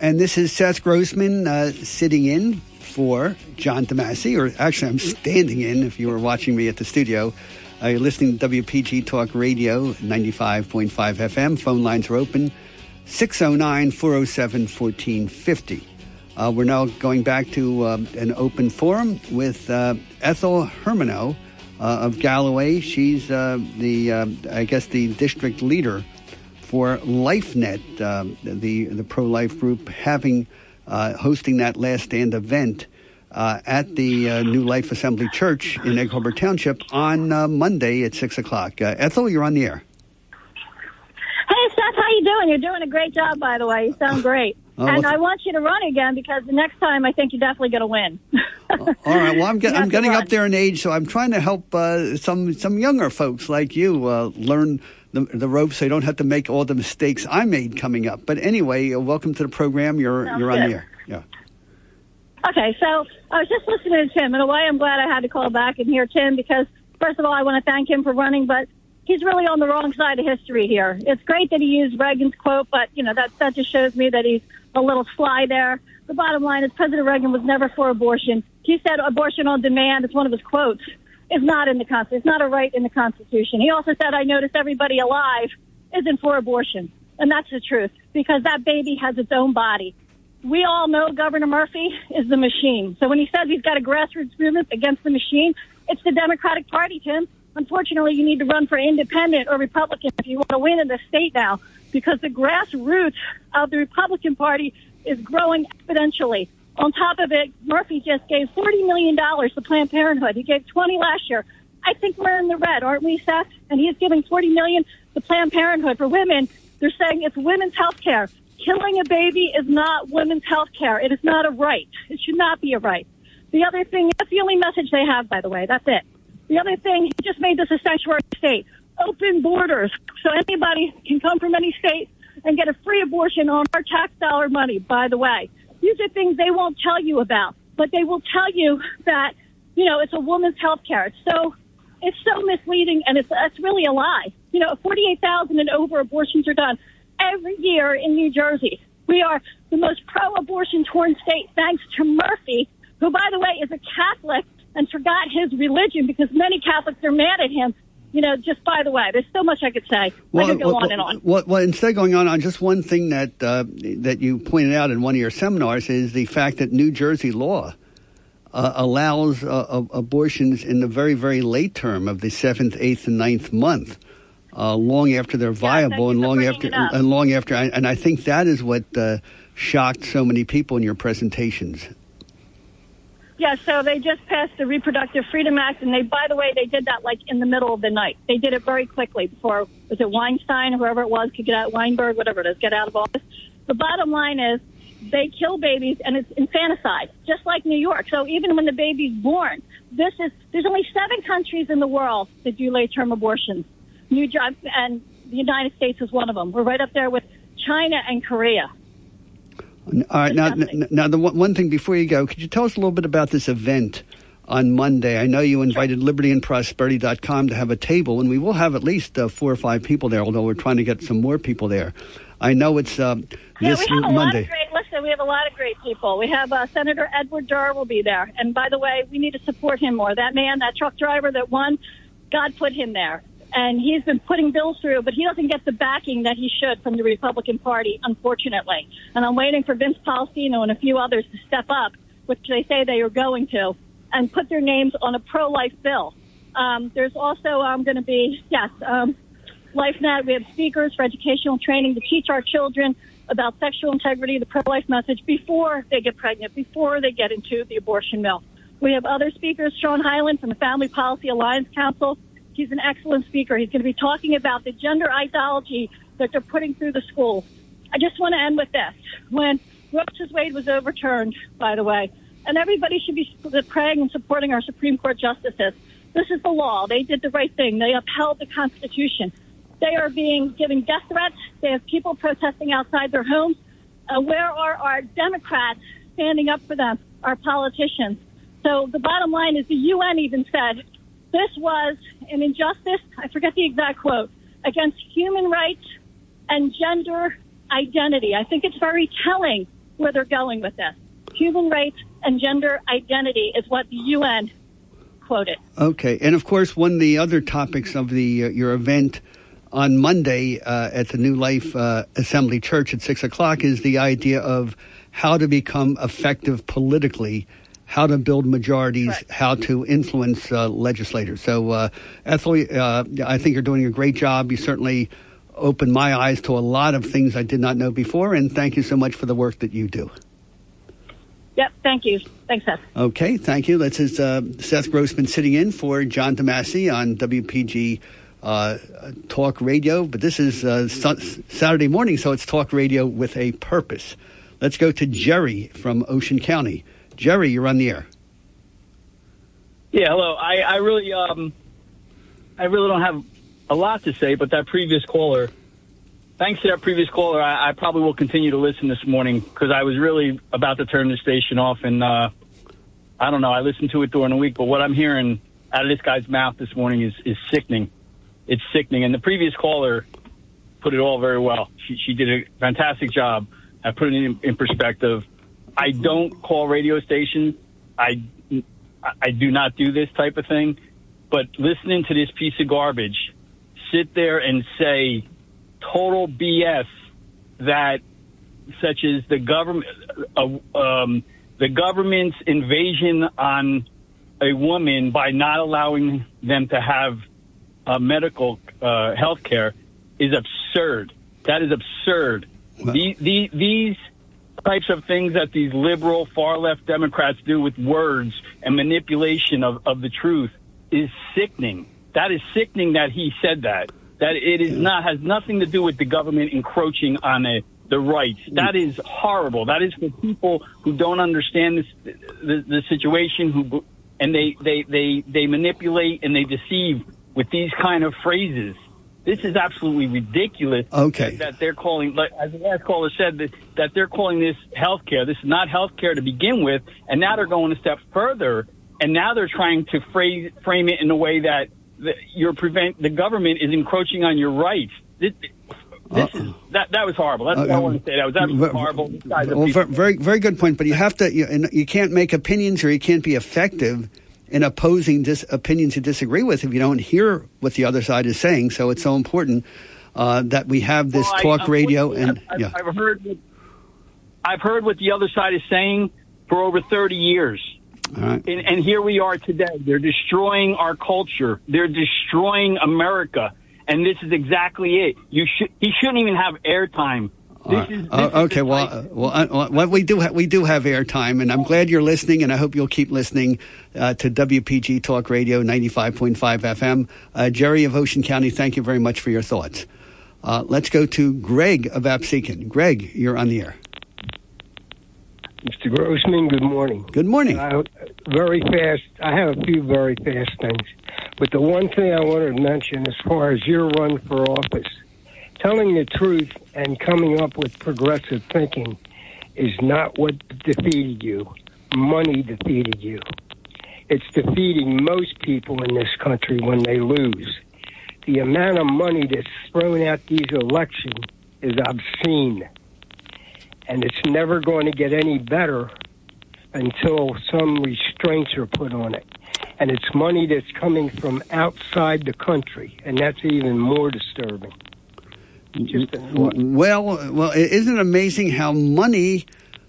And this is Seth Grossman uh, sitting in for John DeMasi, or actually, I'm standing in if you were watching me at the studio. Uh, you're listening to WPG Talk Radio, 95.5 FM. Phone lines are open 609 407 1450. Uh, we're now going back to uh, an open forum with uh, Ethel Hermano uh, of Galloway. She's uh, the, I guess, the district leader for LifeNet, um, the the pro life group, having uh, hosting that last stand event uh, at the uh, New Life Assembly Church in Egg Harbor Township on uh, Monday at six o'clock. Uh, Ethel, you're on the air. Hey Seth, how you doing? You're doing a great job, by the way. You sound great. Oh, and well- I want you to run again because the next time I think you're definitely going to win. All right. Well, I'm, get, I'm getting run. up there in age, so I'm trying to help uh, some some younger folks like you uh, learn the, the ropes, so you don't have to make all the mistakes I made coming up. But anyway, uh, welcome to the program. You're Sounds you're on the good. air. Yeah. Okay, so I was just listening to Tim. In a way, I'm glad I had to call back and hear Tim because, first of all, I want to thank him for running, but he's really on the wrong side of history here. It's great that he used Reagan's quote, but you know that that just shows me that he's a little sly there. The bottom line is President Reagan was never for abortion. He said abortion on demand. It's one of his quotes. Is not in the Constitution. It's not a right in the Constitution. He also said, "I noticed everybody alive isn't for abortion," and that's the truth because that baby has its own body we all know Governor Murphy is the machine. So when he says he's got a grassroots movement against the machine, it's the Democratic Party, Tim. Unfortunately, you need to run for independent or Republican if you want to win in the state now, because the grassroots of the Republican Party is growing exponentially. On top of it, Murphy just gave $40 million to Planned Parenthood. He gave 20 last year. I think we're in the red, aren't we, Seth? And he's giving 40 million to Planned Parenthood for women. They're saying it's women's health care killing a baby is not women's health care. It is not a right. It should not be a right. The other thing, that's the only message they have, by the way. That's it. The other thing, he just made this a sanctuary state. Open borders. So anybody can come from any state and get a free abortion on our tax dollar money, by the way. These are things they won't tell you about, but they will tell you that, you know, it's a woman's health care. It's so, it's so misleading and it's, it's really a lie. You know, 48,000 and over abortions are done every year in New Jersey. We are the most pro-abortion torn state thanks to Murphy, who, by the way, is a Catholic and forgot his religion because many Catholics are mad at him. You know, just by the way, there's so much I could say. Well, I could go well, on and on. Well, well, instead of going on on just one thing that uh, that you pointed out in one of your seminars is the fact that New Jersey law uh, allows uh, abortions in the very, very late term of the seventh, eighth, and ninth month uh, long after they're viable yeah, and long after and long after and I think that is what uh, shocked so many people in your presentations. Yeah, so they just passed the Reproductive Freedom Act, and they, by the way, they did that like in the middle of the night. They did it very quickly before was it Weinstein, whoever it was, could get out Weinberg, whatever it is, get out of office. The bottom line is they kill babies, and it's infanticide, just like New York. So even when the baby's born, this is there's only seven countries in the world that do late term abortions. New Jersey and the United States is one of them. We're right up there with China and Korea. All right, now, now the one thing before you go, could you tell us a little bit about this event on Monday? I know you invited sure. libertyandprosperity.com to have a table, and we will have at least uh, four or five people there, although we're trying to get some more people there. I know it's uh, yeah, this we have a Monday. Lot of great, listen, we have a lot of great people. We have uh, Senator Edward Durr will be there. And by the way, we need to support him more. That man, that truck driver that won, God put him there and he's been putting bills through, but he doesn't get the backing that he should from the Republican Party, unfortunately. And I'm waiting for Vince Polistina and a few others to step up, which they say they are going to, and put their names on a pro-life bill. Um, there's also um, going to be, yes, um, LifeNet. We have speakers for educational training to teach our children about sexual integrity, the pro-life message before they get pregnant, before they get into the abortion mill. We have other speakers, Sean Hyland from the Family Policy Alliance Council, He's an excellent speaker. He's going to be talking about the gender ideology that they're putting through the schools. I just want to end with this. When Roe v. Wade was overturned, by the way, and everybody should be praying and supporting our Supreme Court justices. This is the law. They did the right thing. They upheld the Constitution. They are being given death threats. They have people protesting outside their homes. Uh, where are our Democrats standing up for them, our politicians? So the bottom line is the UN even said this was an injustice, I forget the exact quote, against human rights and gender identity. I think it's very telling where they're going with this. Human rights and gender identity is what the UN quoted. Okay, and of course, one of the other topics of the uh, your event on Monday uh, at the New Life uh, Assembly Church at six o'clock is the idea of how to become effective politically how to build majorities, right. how to influence uh, legislators. So, uh, Ethel, uh, I think you're doing a great job. You certainly opened my eyes to a lot of things I did not know before, and thank you so much for the work that you do. Yep, thank you. Thanks, Seth. Okay, thank you. This is uh, Seth Grossman sitting in for John DeMasi on WPG uh, Talk Radio, but this is uh, Saturday morning, so it's Talk Radio with a purpose. Let's go to Jerry from Ocean County. Jerry, you're on the air. Yeah, hello. I, I really, um, I really don't have a lot to say, but that previous caller thanks to that previous caller, I, I probably will continue to listen this morning because I was really about to turn the station off, and uh, I don't know. I listened to it during the week, but what I'm hearing out of this guy's mouth this morning is is sickening. It's sickening. And the previous caller put it all very well. She, she did a fantastic job at putting it in, in perspective. I don't call radio stations. I I do not do this type of thing. But listening to this piece of garbage, sit there and say total BS that such as the government, uh, um, the government's invasion on a woman by not allowing them to have uh, medical uh, health care is absurd. That is absurd. The, the, these types of things that these liberal far left Democrats do with words and manipulation of, of the truth is sickening. That is sickening that he said that. That it is not has nothing to do with the government encroaching on a, the rights. Mm. That is horrible. That is for people who don't understand this, the, the situation who and they, they, they, they manipulate and they deceive with these kind of phrases. This is absolutely ridiculous. Okay. That, that they're calling, like, as the last caller said, that, that they're calling this health care. This is not health care to begin with. And now they're going a step further. And now they're trying to phrase, frame it in a way that the, you're prevent, the government is encroaching on your rights. This, this is, that, that was horrible. That's what I want to say. That was absolutely uh, horrible. Guys are Well, very, very good point. But you have to, you, and you can't make opinions or you can't be effective in opposing dis- opinions you disagree with if you don't hear what the other side is saying. So it's so important uh, that we have this Well, I- talk radio and I've, yeah. I've heard what, I've heard what the other side is saying for over 30 years. All right. And, and here we are today. They're destroying our culture. They're destroying America. And this is exactly it. You should, he shouldn't even have airtime. All right. Uh, okay, well, uh, well, uh, well, we do ha- we do have airtime, and I'm glad you're listening, and I hope you'll keep listening uh, to WPG Talk Radio 95.5 FM. Uh, Jerry of Ocean County, thank you very much for your thoughts. Uh, let's go to Greg of Absecon. Greg, you're on the air. Mr. Grossman, good morning. Good morning. Uh, very fast. I have a few very fast things. But the one thing I wanted to mention as far as your run for office, telling the truth and coming up with progressive thinking is not what defeated you. Money defeated you. It's defeating most people in this country when they lose. The amount of money that's thrown at these elections is obscene and it's never going to get any better until some restraints are put on it. And it's money that's coming from outside the country, and that's even more disturbing. Well, well, isn't it amazing how money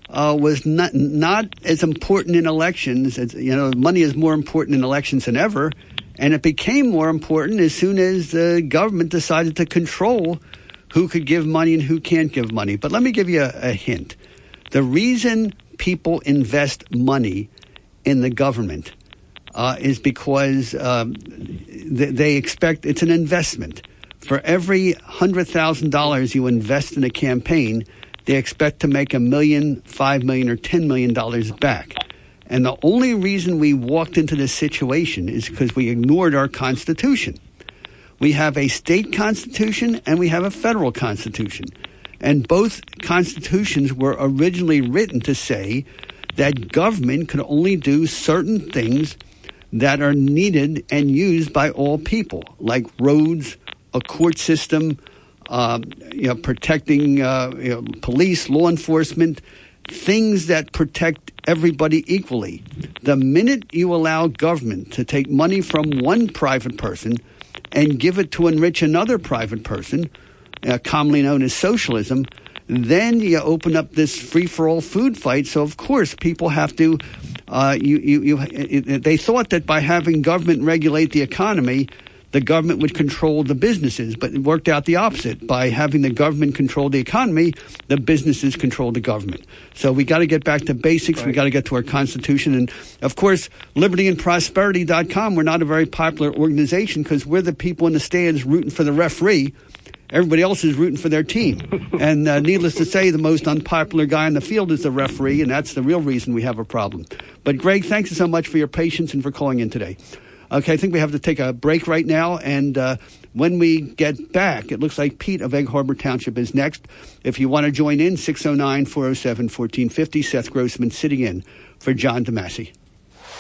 uh, was not not as important in elections? As, you know, money is more important in elections than ever, and it became more important as soon as the government decided to control who could give money and who can't give money. But let me give you a, a hint: the reason people invest money in the government uh, is because um, they, they expect it's an investment. For every hundred thousand dollars you invest in a campaign, they expect to make a million, five million, or ten million dollars back. And the only reason we walked into this situation is because we ignored our Constitution. We have a state constitution and we have a federal constitution. And both constitutions were originally written to say that government could only do certain things that are needed and used by all people, like roads, a court system, um, you know, protecting uh, you know, police, law enforcement, things that protect everybody equally. The minute you allow government to take money from one private person and give it to enrich another private person, uh, commonly known as socialism, then you open up this free for all food fight. So of course people have to. Uh, you, you, you, they thought that by having government regulate the economy, the government would control the businesses, but it worked out the opposite. By having the government control the economy, the businesses control the government. So we got to get back to basics. We got to get to our Constitution. And of course, libertyandprosperity.com, we're not a very popular organization because we're the people in the stands rooting for the referee. Everybody else is rooting for their team. and uh, needless to say, the most unpopular guy in the field is the referee, and that's the real reason we have a problem. But Greg, thanks so much for your patience and for calling in today. Okay, I think we have to take a break right now. And uh, when we get back, it looks like Pete of Egg Harbor Township is next. If you want to join in, 609 407 1450. Seth Grossman sitting in for John DeMasi.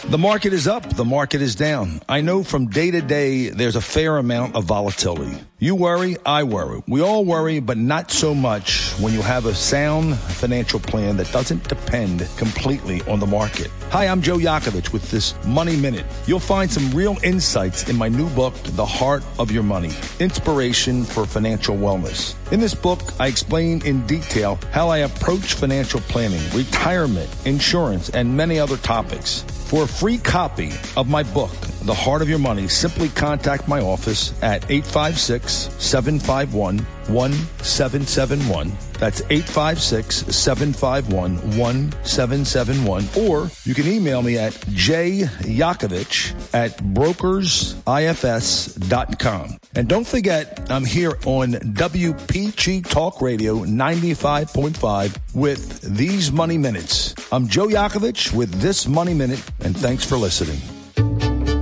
The market is up, the market is down. I know from day to day there's a fair amount of volatility. You worry, I worry. We all worry, but not so much when you have a sound financial plan that doesn't depend completely on the market. Hi, I'm Joe Yakovich with this Money Minute. You'll find some real insights in my new book, The Heart of Your Money Inspiration for Financial Wellness. In this book, I explain in detail how I approach financial planning, retirement, insurance, and many other topics. For a free copy of my book, The Heart of Your Money, simply contact my office at 856 751 1771. That's 856 751 1771. Or you can email me at jyakovich at brokersifs.com. And don't forget, I'm here on WPG Talk Radio 95.5 with these Money Minutes. I'm Joe Yakovich with this Money Minute, and thanks for listening.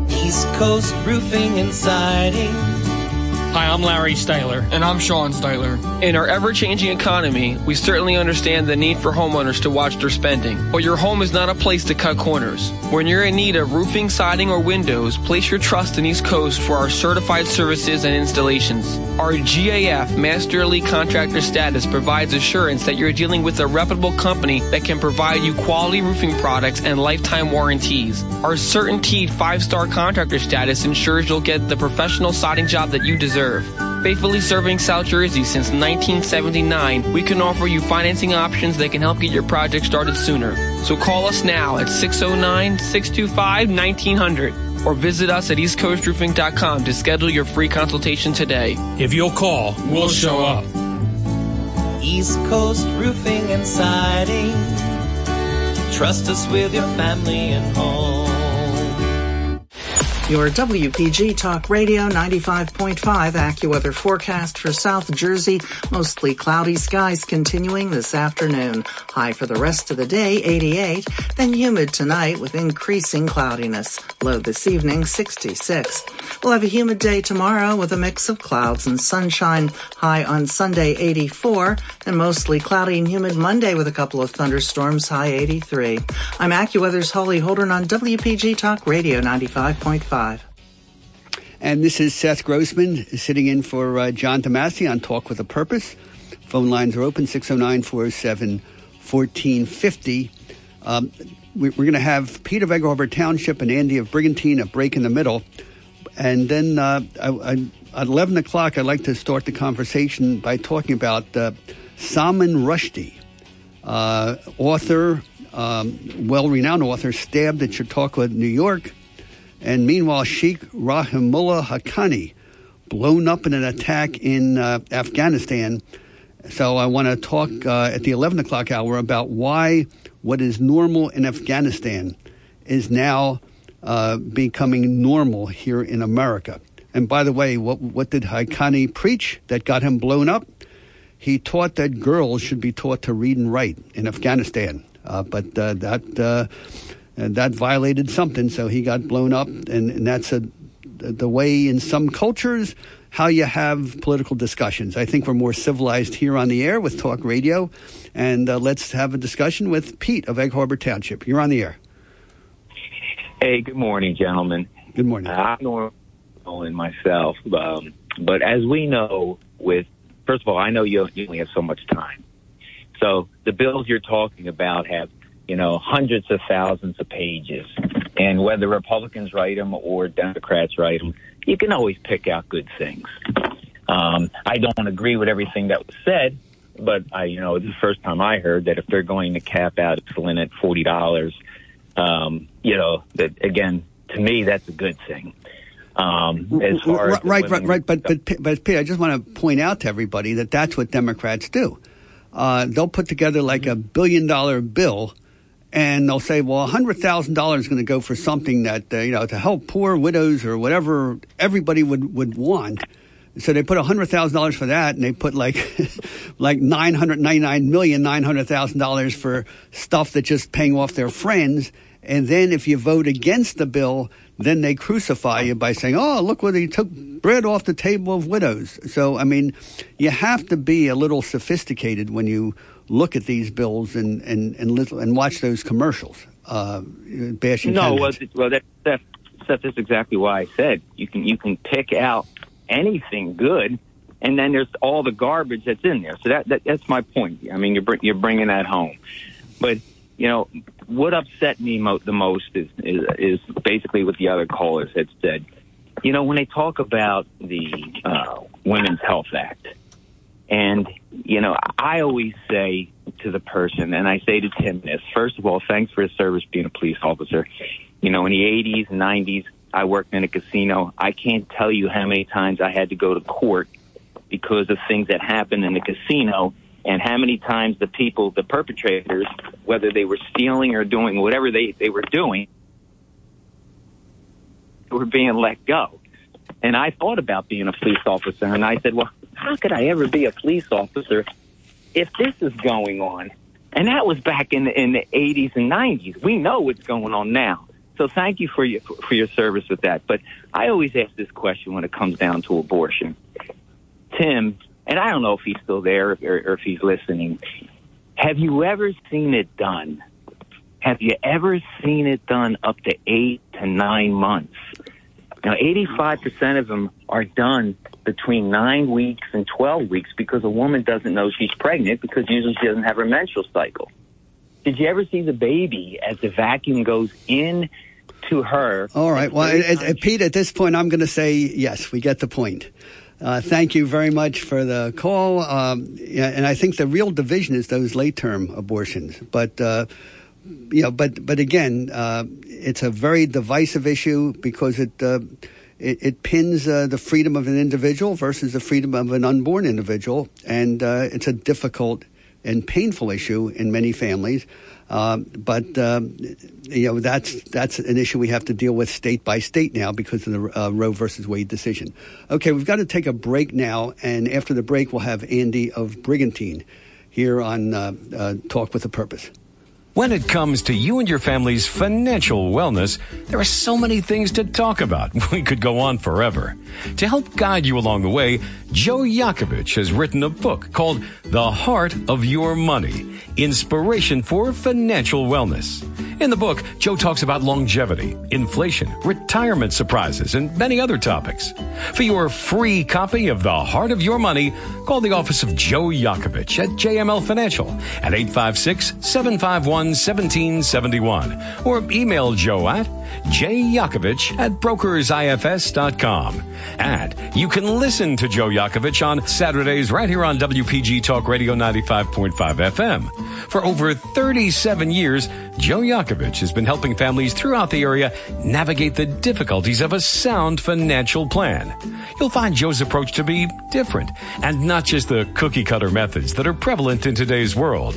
East Coast Roofing and Siding. Hi, I'm Larry Styler. And I'm Sean Styler. In our ever changing economy, we certainly understand the need for homeowners to watch their spending. But your home is not a place to cut corners. When you're in need of roofing, siding, or windows, place your trust in East Coast for our certified services and installations. Our GAF Master Elite Contractor status provides assurance that you're dealing with a reputable company that can provide you quality roofing products and lifetime warranties. Our CertainTeed five star contractor status ensures you'll get the professional siding job that you deserve. Faithfully serving South Jersey since 1979, we can offer you financing options that can help get your project started sooner. So call us now at 609 625 1900 or visit us at eastcoastroofing.com to schedule your free consultation today. If you'll call, we'll show up. East Coast Roofing and Siding. Trust us with your family and home. Your WPG Talk Radio 95.5 AccuWeather forecast for South Jersey. Mostly cloudy skies continuing this afternoon. High for the rest of the day, 88. Then humid tonight with increasing cloudiness. Low this evening, 66. We'll have a humid day tomorrow with a mix of clouds and sunshine. High on Sunday, 84. And mostly cloudy and humid Monday with a couple of thunderstorms. High 83. I'm AccuWeather's Holly Holden on WPG Talk Radio 95.5. And this is Seth Grossman sitting in for uh, John DeMasi on Talk with a Purpose. Phone lines are open 609 407 1450. Um, we, are going to have Pete of Egg Harbor Township and Andy of Brigantine a break in the middle. And then uh, I, I, at 11 o'clock, I'd like to start the conversation by talking about uh, Salman Rushdie, uh, author, um, well renowned author, stabbed at Chautauqua, New York and meanwhile, Sheikh Rahimullah Haqqani, blown up in an attack in uh, Afghanistan. So I want to talk uh, at the 11 o'clock hour about why what is normal in Afghanistan is now uh, becoming normal here in America. And by the way, what, what did Haqqani preach that got him blown up? He taught that girls should be taught to read and write in Afghanistan. Uh, but uh, that uh, and that violated something, so he got blown up. And, and that's a, the way in some cultures how you have political discussions. I think we're more civilized here on the air with talk radio. And uh, let's have a discussion with Pete of Egg Harbor Township. You're on the air. Hey, good morning, gentlemen. Good morning. Uh, I'm Norman myself, um, but as we know, with first of all, I know you, you only have so much time. So the bills you're talking about have you know, hundreds of thousands of pages. And whether Republicans write them or Democrats write them, you can always pick out good things. Um, I don't agree with everything that was said, but I, you know, the first time I heard that if they're going to cap out insulin at forty dollars, um, you know, that again, to me, that's a good thing. Um, as far right, as right, right, right, but but but Pete, I just want to point out to everybody that that's what Democrats do. Uh, they'll put together like a billion dollar bill and they'll say, well, $100,000 is going to go for something that, uh, you know, to help poor widows or whatever everybody would, would want. So they put $100,000 for that and they put like, like $999,900,000 for stuff that's just paying off their friends. And then if you vote against the bill, then they crucify you by saying, "Oh, look what he took bread off the table of widows." So, I mean, you have to be a little sophisticated when you look at these bills and and and, little, and watch those commercials. Uh, bashing no, well, well, that, that, Seth, that's exactly why I said you can you can pick out anything good, and then there's all the garbage that's in there. So that, that that's my point. I mean, you're br- you're bringing that home, but you know what upset me mo- the most is, is is basically what the other callers had said. You know, when they talk about the uh, Women's Health Act, and you know, I always say to the person, and I say to Tim this: first of all, thanks for his service being a police officer. You know, in the 80s and 90s, I worked in a casino. I can't tell you how many times I had to go to court because of things that happened in the casino and how many times the people, the perpetrators, whether they were stealing or doing whatever they, they were doing, were being let go. And I thought about being a police officer, and I said, well, how could I ever be a police officer if this is going on? And that was back in the, in the 80s and 90s. We know what's going on now. So thank you for your for your service with that. But I always ask this question when it comes down to abortion. Tim, and I don't know if he's still there or, or if he's listening. Have you ever seen it done? Have you ever seen it done up to eight to nine months? Now, 85% of them are done between nine weeks and 12 weeks because a woman doesn't know she's pregnant because usually she doesn't have her menstrual cycle. Did you ever see the baby as the vacuum goes in to her? All right. Well, Pete, at this point, I'm going to say yes. We get the point. Uh, thank you very much for the call. Um, yeah, and I think the real division is those late term abortions. But uh, you know, but but again, uh, it's a very divisive issue because it uh, it, it, pins uh, the freedom of an individual versus the freedom of an unborn individual, and uh, it's a difficult and painful issue in many families. Um, but um, you know that's that's an issue we have to deal with state by state now because of the uh, Roe versus Wade decision. Okay, we've got to take a break now, and after the break, we'll have Andy of Brigantine here on uh, uh, Talk with a Purpose. When it comes to you and your family's financial wellness, there are so many things to talk about. We could go on forever. To help guide you along the way, Joe Yakovich has written a book called The Heart of Your Money Inspiration for Financial Wellness. In the book, Joe talks about longevity, inflation, retirement surprises, and many other topics. For your free copy of The Heart of Your Money, call the office of Joe Yakovich at JML Financial at 856 751 1771 or email Joe at jyakovich at brokersifs.com. And you can listen to Joe Yakovich on Saturdays right here on WPG Talk Radio 95.5 FM. For over 37 years, Joe Yakovich has been helping families throughout the area navigate the difficulties of a sound financial plan. You'll find Joe's approach to be different and not just the cookie cutter methods that are prevalent in today's world.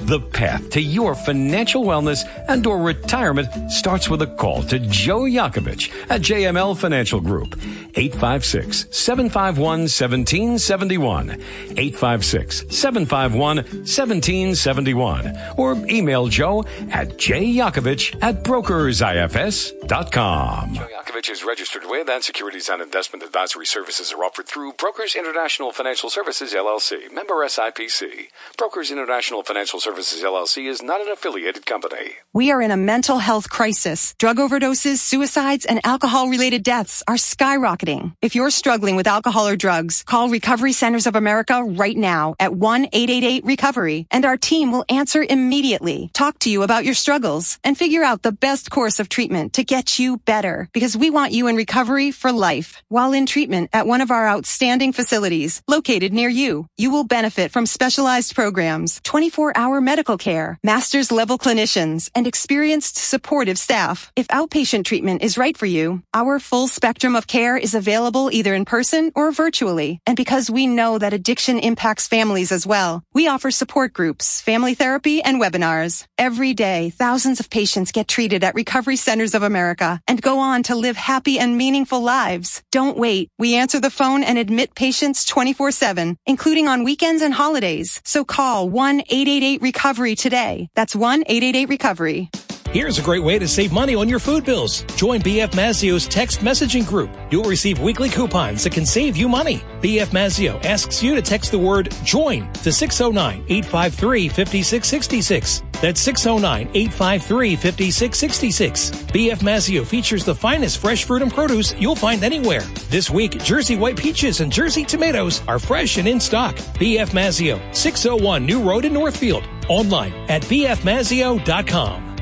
The path to your financial wellness and or retirement starts with a call to Joe Yakovich at JML Financial Group. 856-751-1771. 856-751-1771. Or email Joe at jyakovich at brokersifs.com. Joe Yakovich is registered with and securities and investment advisory services are offered through Brokers International Financial Services LLC, member SIPC. Brokers International Financial Services LLC is not an affiliated company. We are in a mental health crisis. Drug overdoses, suicides, and alcohol related deaths are skyrocketing. If you're struggling with alcohol or drugs, call Recovery Centers of America right now at 1-888-RECOVERY and our team will answer immediately, talk to you about your struggles, and figure out the best course of treatment to get you better because we want you in recovery for life. While in treatment at one of our outstanding facilities located near you, you will benefit from specialized programs, 24-hour medical care, master's level clinicians, and experienced supportive staff. If outpatient treatment is right for you, our full spectrum of care is available either in person or virtually. And because we know that addiction impacts families as well, we offer support groups, family therapy, and webinars. Every day, thousands of patients get treated at Recovery Centers of America and go on to live happy and meaningful lives. Don't wait. We answer the phone and admit patients 24-7, including on weekends and holidays. So call 1-888-RECOVERY today. That's 1-888-RECOVERY. Here's a great way to save money on your food bills. Join BF Mazzeo's text messaging group. You'll receive weekly coupons that can save you money. BF Mazzeo asks you to text the word JOIN to 609-853-5666. That's 609-853-5666. BF Mazzeo features the finest fresh fruit and produce you'll find anywhere. This week, Jersey white peaches and Jersey tomatoes are fresh and in stock. BF Mazzeo, 601 New Road in Northfield. Online at bfmazzeo.com.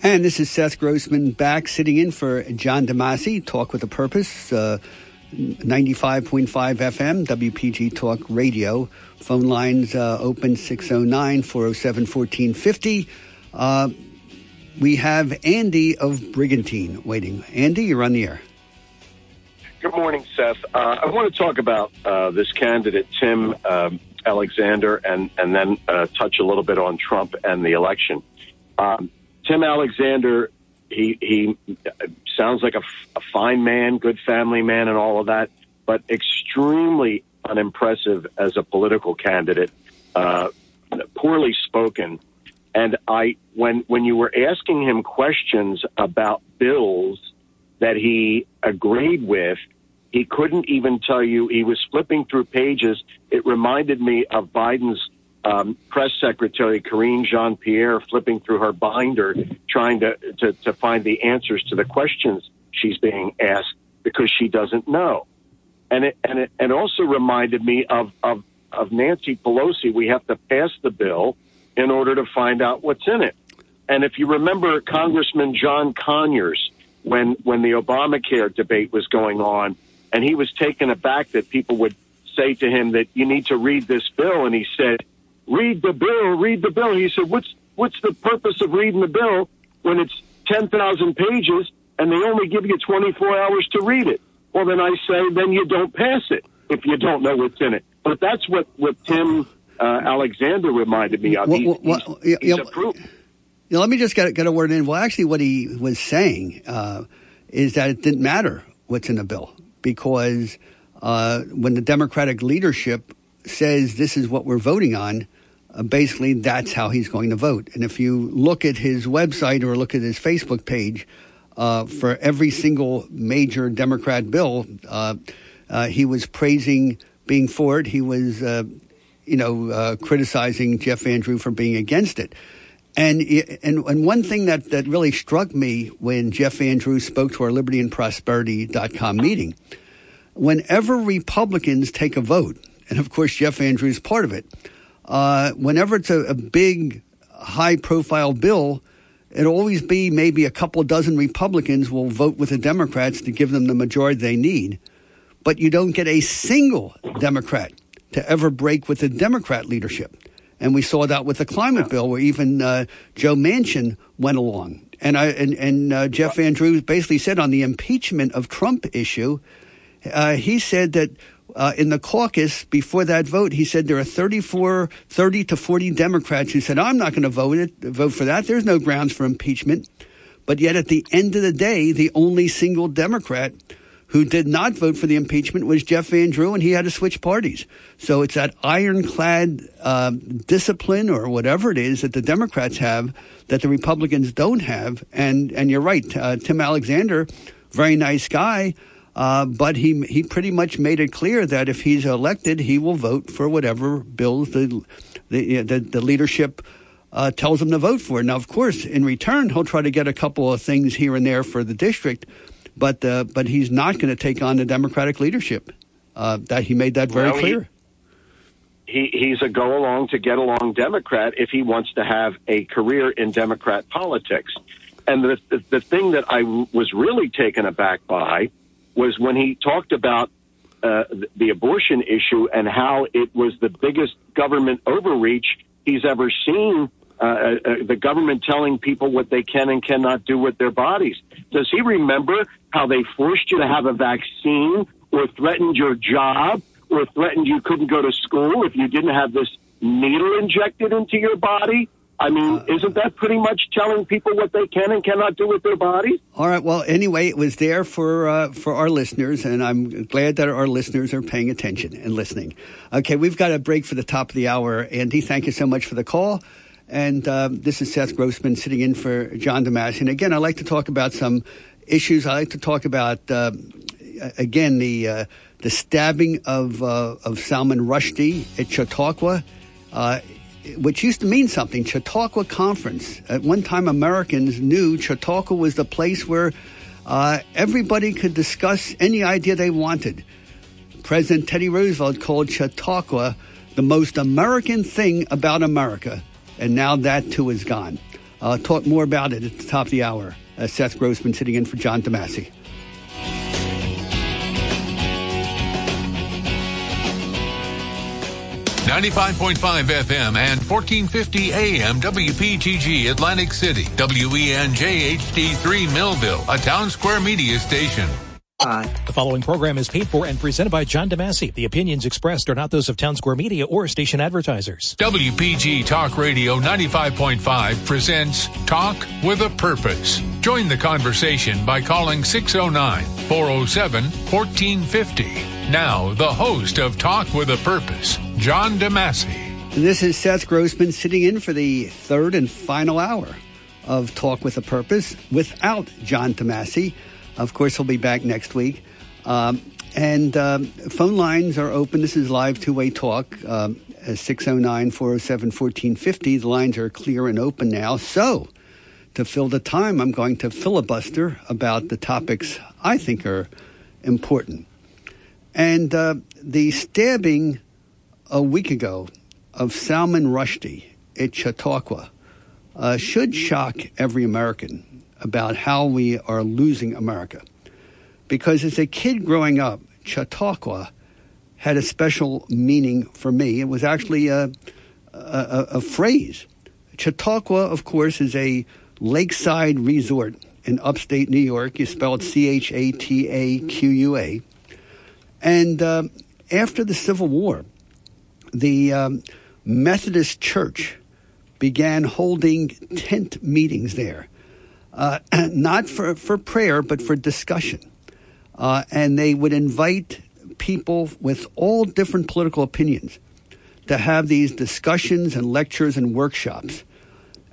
And this is Seth Grossman back sitting in for John DeMasi, Talk with a Purpose, uh, 95.5 FM, WPG Talk Radio. Phone lines uh, open 609 407 1450. Uh, we have Andy of Brigantine waiting. Andy, you're on the air. Good morning, Seth. Uh, I want to talk about uh, this candidate, Tim um, Alexander, and, and then uh, touch a little bit on Trump and the election. Um, Tim Alexander, he he sounds like a, a fine man, good family man, and all of that, but extremely unimpressive as a political candidate. Uh, poorly spoken, and I when when you were asking him questions about bills that he agreed with, he couldn't even tell you. He was flipping through pages. It reminded me of Biden's um, press secretary Karine Jean Pierre flipping through her binder, trying to, to, to find the answers to the questions she's being asked because she doesn't know. And it, and it, and also reminded me of, of, of Nancy Pelosi. We have to pass the bill in order to find out what's in it. And if you remember Congressman John Conyers, when, when the Obamacare debate was going on, and he was taken aback that people would say to him that you need to read this bill, and he said, read the bill, read the bill. He said, what's, what's the purpose of reading the bill when it's 10,000 pages and they only give you 24 hours to read it? Well, then I say, then you don't pass it if you don't know what's in it. But that's what, what Tim uh, Alexander reminded me of. He's, well, he's, yeah, he's. Yeah, let me just get, get a word in. Well, actually, what he was saying uh, is that it didn't matter what's in the bill because uh, when the Democratic leadership says this is what we're voting on, uh, basically that's how he's going to vote. And if you look at his website or look at his Facebook page, uh, for every single major Democrat bill, uh, uh, he was praising being for it. He was, uh, you know, criticizing Jeff Van Drew for being against it. And, and and one thing that, that really struck me when Jeff Van Drew spoke to our Liberty and Prosperity.com meeting, whenever Republicans take a vote, and of course Jeff Van Drew is part of it, uh, whenever it's a, a big, high profile bill, it'll always be maybe a couple dozen Republicans will vote with the Democrats to give them the majority they need. But you don't get a single Democrat to ever break with the Democrat leadership. And we saw that with the climate bill, where even uh, Joe Manchin went along. And, I, and, and uh, Jeff Van Drew basically said on the impeachment of Trump issue, uh, he said that uh, in the caucus before that vote, he said there are 34, 30 to 40 Democrats who said, I'm not going to vote it, vote for that. There's no grounds for impeachment. But yet at the end of the day, the only single Democrat who did not vote for the impeachment was Jeff Van Drew, and he had to switch parties. So it's that ironclad uh, discipline or whatever it is that the Democrats have that the Republicans don't have. And and you're right, uh, Tim Alexander, very nice guy. Uh, but he he pretty much made it clear that if he's elected, he will vote for whatever bills the the, the, the leadership uh, tells him to vote for. Now, of course, in return, he'll try to get a couple of things here and there for the district, but uh, but he's not going to take on the Democratic leadership. Uh, that he made that very Well, he- clear. He, he's a go along to get along Democrat if he wants to have a career in Democrat politics. And the, the, the thing that I w- was really taken aback by was when he talked about uh, the- abortion issue and how it was the biggest government overreach he's ever seen. Uh, uh, the government telling people what they can and cannot do with their bodies. Does he remember how they forced you to have a vaccine or threatened your job or threatened you couldn't go to school if you didn't have this needle injected into your body? I mean, isn't that pretty much telling people what they can and cannot do with their bodies? All right. Well, anyway, it was there for uh, for our listeners, and I'm glad that our listeners are paying attention and listening. Okay, we've got a break for the top of the hour. Andy, thank you so much for the call. And um, this is Seth Grossman sitting in for John DeMasi. And again, I like to talk about some issues. I like to talk about, uh, again, the uh, the stabbing of uh, of Salman Rushdie at Chautauqua, uh, which used to mean something. Chautauqua Conference. At one time, Americans knew Chautauqua was the place where uh, everybody could discuss any idea they wanted. President Teddy Roosevelt called Chautauqua the most American thing about America, and now that too is gone. Uh, talk more about it at the top of the hour. Uh, Seth Grossman sitting in for John DeMasi. 95.5 FM and 1450 AM WPTG Atlantic City, WENJ HD3 Millville, a Townsquare Media station. The following program is paid for and presented by John DeMasi. The opinions expressed are not those of Townsquare Media or station advertisers. WPG Talk Radio 95.5 presents Talk with a Purpose. Join the conversation by calling 609 407 1450. Now, the host of Talk with a Purpose, John DeMasi. This is Seth Grossman sitting in for the third and final hour of Talk with a Purpose without John DeMasi. Of course, he'll be back next week. Um, and um, phone lines are open. This is live two way talk, um, 609 407 1450. The lines are clear and open now. So, to fill the time, I'm going to filibuster about the topics I think are important. And uh, the stabbing a week ago of Salman Rushdie at Chautauqua uh, should shock every American about how we are losing America. Because as a kid growing up, Chautauqua had a special meaning for me. It was actually a, a, a phrase. Chautauqua, of course, is a lakeside resort in upstate New York. You spell it C H A T A Q U A. And uh, after the Civil War, the um, Methodist Church began holding tent meetings there, uh, not for, for prayer, but for discussion. Uh, and they would invite people with all different political opinions to have these discussions and lectures and workshops.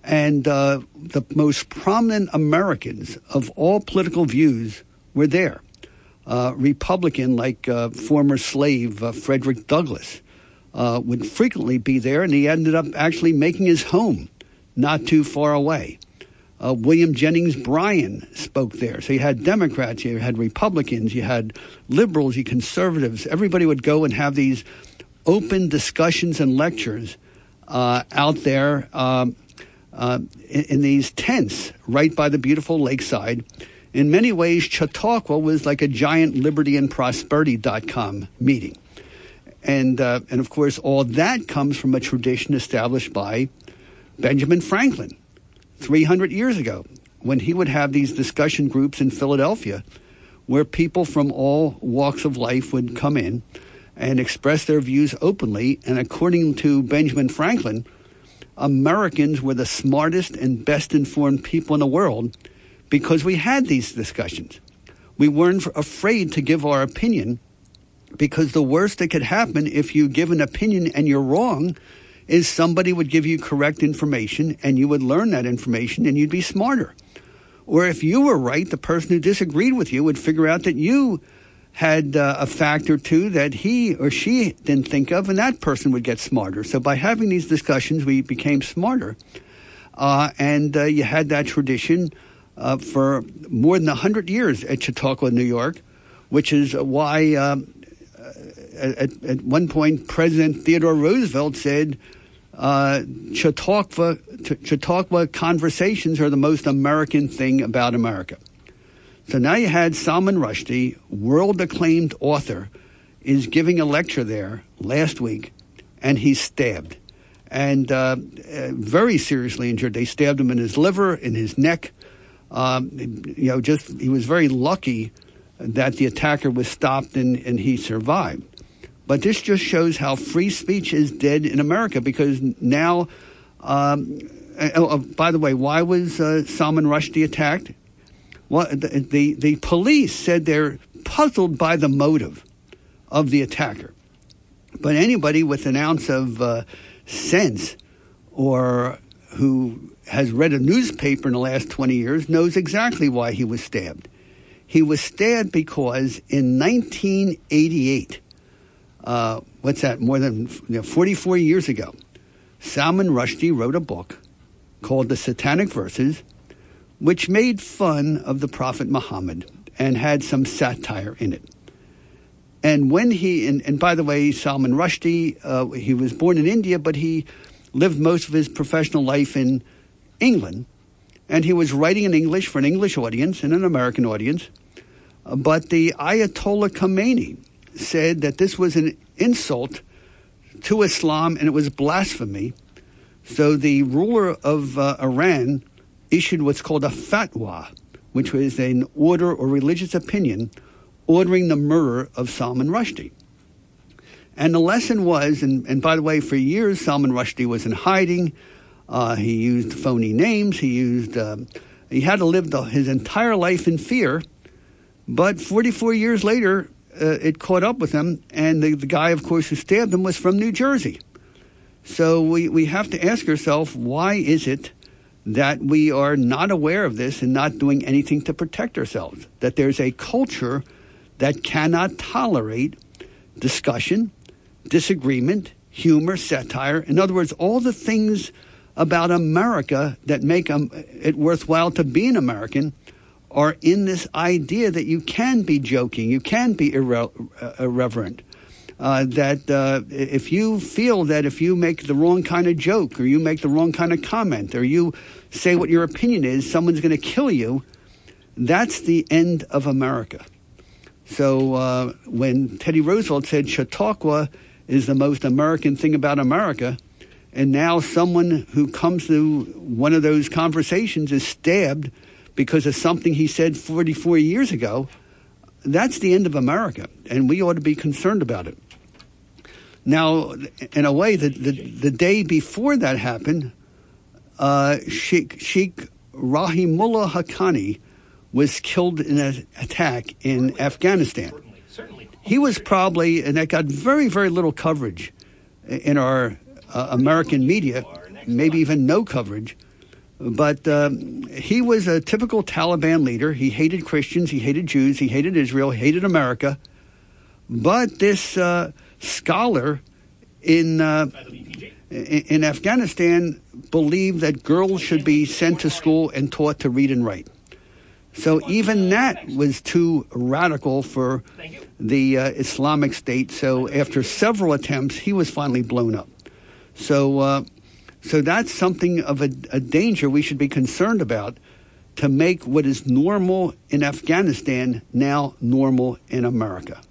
And uh, the most prominent Americans of all political views were there uh, Republican, like uh, former slave uh, Frederick Douglass, uh, would frequently be there, and he ended up actually making his home not too far away. Uh, William Jennings Bryan spoke there. So you had Democrats, you had Republicans, you had liberals, you conservatives. Everybody would go and have these open discussions and lectures uh, out there um, in, in these tents right by the beautiful lakeside in many ways, Chautauqua was like a giant liberty and meeting. And, uh, and of course, all that comes from a tradition established by Benjamin Franklin 300 years ago when he would have these discussion groups in Philadelphia where people from all walks of life would come in and express their views openly. And according to Benjamin Franklin, Americans were the smartest and best informed people in the world because we had these discussions. We weren't afraid to give our opinion because the worst that could happen if you give an opinion and you're wrong is somebody would give you correct information and you would learn that information and you'd be smarter. Or if you were right, the person who disagreed with you would figure out that you had uh, a fact or two that he or she didn't think of, and that person would get smarter. So by having these discussions, we became smarter. Uh, and uh, you had that tradition uh, for more than 100 years at Chautauqua, New York, which is why um, at, at, one point President Theodore Roosevelt said uh, Chautauqua, Chautauqua conversations are the most American thing about America. So now you had Salman Rushdie, world acclaimed author, is giving a lecture there last week, and he's stabbed. And uh, uh very seriously injured. They stabbed him in his liver, in his neck, um, you know, just he was very lucky that the attacker was stopped and, and he survived. But this just shows how free speech is dead in America because now, um, oh, oh, by the way, why was uh, Salman Rushdie attacked? Well, the, the, the police said they're puzzled by the motive of the attacker. But anybody with an ounce of uh, sense or who has read a newspaper in the last 20 years knows exactly why he was stabbed. He was stabbed because in 1988, uh, what's that, more than you know, 44 years ago, Salman Rushdie wrote a book called The Satanic Verses, which made fun of the Prophet Muhammad and had some satire in it. And when he, and, and by the way, Salman Rushdie, uh, he was born in India, but he lived most of his professional life in England. And he was writing in English for an English audience and an American audience. Uh, but the Ayatollah Khomeini said that this was an insult to Islam and it was blasphemy. So the ruler of uh, Iran issued what's called a fatwa, which was an order or religious opinion ordering the murder of Salman Rushdie. And the lesson was, and, and by the way, for years Salman Rushdie was in hiding. Uh, he used phony names. He used. Uh, he had to live the, his entire life in fear. But 44 years later, uh, it caught up with him, and the, the guy, of course, who stabbed him was from New Jersey. So we, we have to ask ourselves why is it that we are not aware of this and not doing anything to protect ourselves? That there's a culture that cannot tolerate discussion, disagreement, humor, satire. In other words, all the things about America that make it worthwhile to be an American are in this idea that you can be joking, you can be irre- uh, irreverent. Uh, that uh, if you feel that if you make the wrong kind of joke or you make the wrong kind of comment or you say what your opinion is, someone's going to kill you, that's the end of America. So uh, when Teddy Roosevelt said Chautauqua is the most American thing about America, and now someone who comes to one of those conversations is stabbed because of something he said 44 years ago, that's the end of America, and we ought to be concerned about it. Now, in a way, the, the, the day before that happened, uh, Sheikh, Sheikh Rahimullah Haqqani was killed in an attack in Afghanistan. He was probably, and that got very, very little coverage in our uh, American media, maybe even no coverage. But um, he was a typical Taliban leader. He hated Christians, he hated Jews, he hated Israel, he hated America. But this uh, scholar in, uh, in Afghanistan believed that girls should be sent to school and taught to read and write. So even that was too radical for the uh, Islamic State. So after several attempts, he was finally blown up. So, uh, so that's something of a, a, danger we should be concerned about to make what is normal in Afghanistan now normal in America.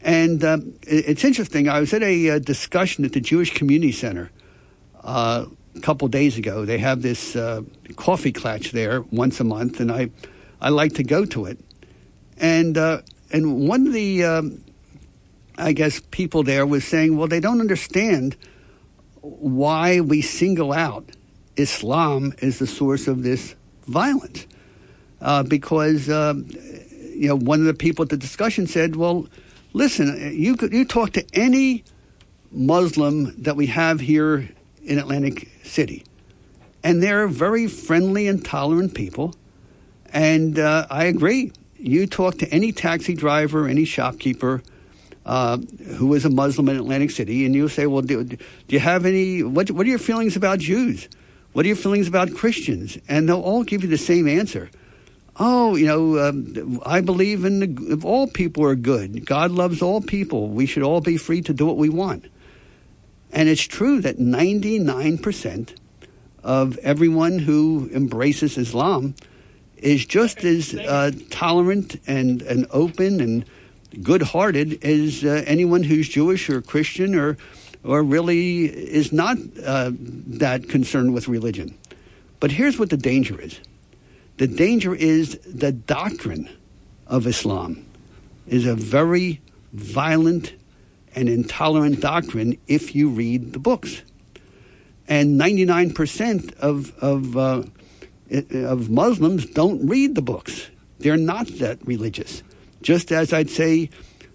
And uh, it's interesting. I was at a, uh, discussion at the Jewish Community Center uh, a couple days ago. They have this uh, coffee klatch there once a month, and I, I like to go to it. And uh, and one of the, um, I guess, people there was saying, well, they don't understand why we single out Islam as the source of this violence, uh, because um, you know one of the people at the discussion said, well, listen, you could, you talk to any Muslim that we have here in Atlantic City. And they're very friendly and tolerant people. And uh, I agree. You talk to any taxi driver, any shopkeeper uh, who is a Muslim in Atlantic City, and you'll say, Well, do, do you have any, what, what are your feelings about Jews? What are your feelings about Christians? And they'll all give you the same answer. Oh, you know, um, I believe in the, all people are good. God loves all people. We should all be free to do what we want. And it's true that 99% of everyone who embraces Islam is just as uh, tolerant and, and open and good hearted as uh, anyone who's Jewish or Christian or, or really is not uh, that concerned with religion. But here's what the danger is the danger is the doctrine of Islam is a very violent and intolerant doctrine if you read the books. And 99% of, of, uh, of Muslims don't read the books. They're not that religious. Just as I'd say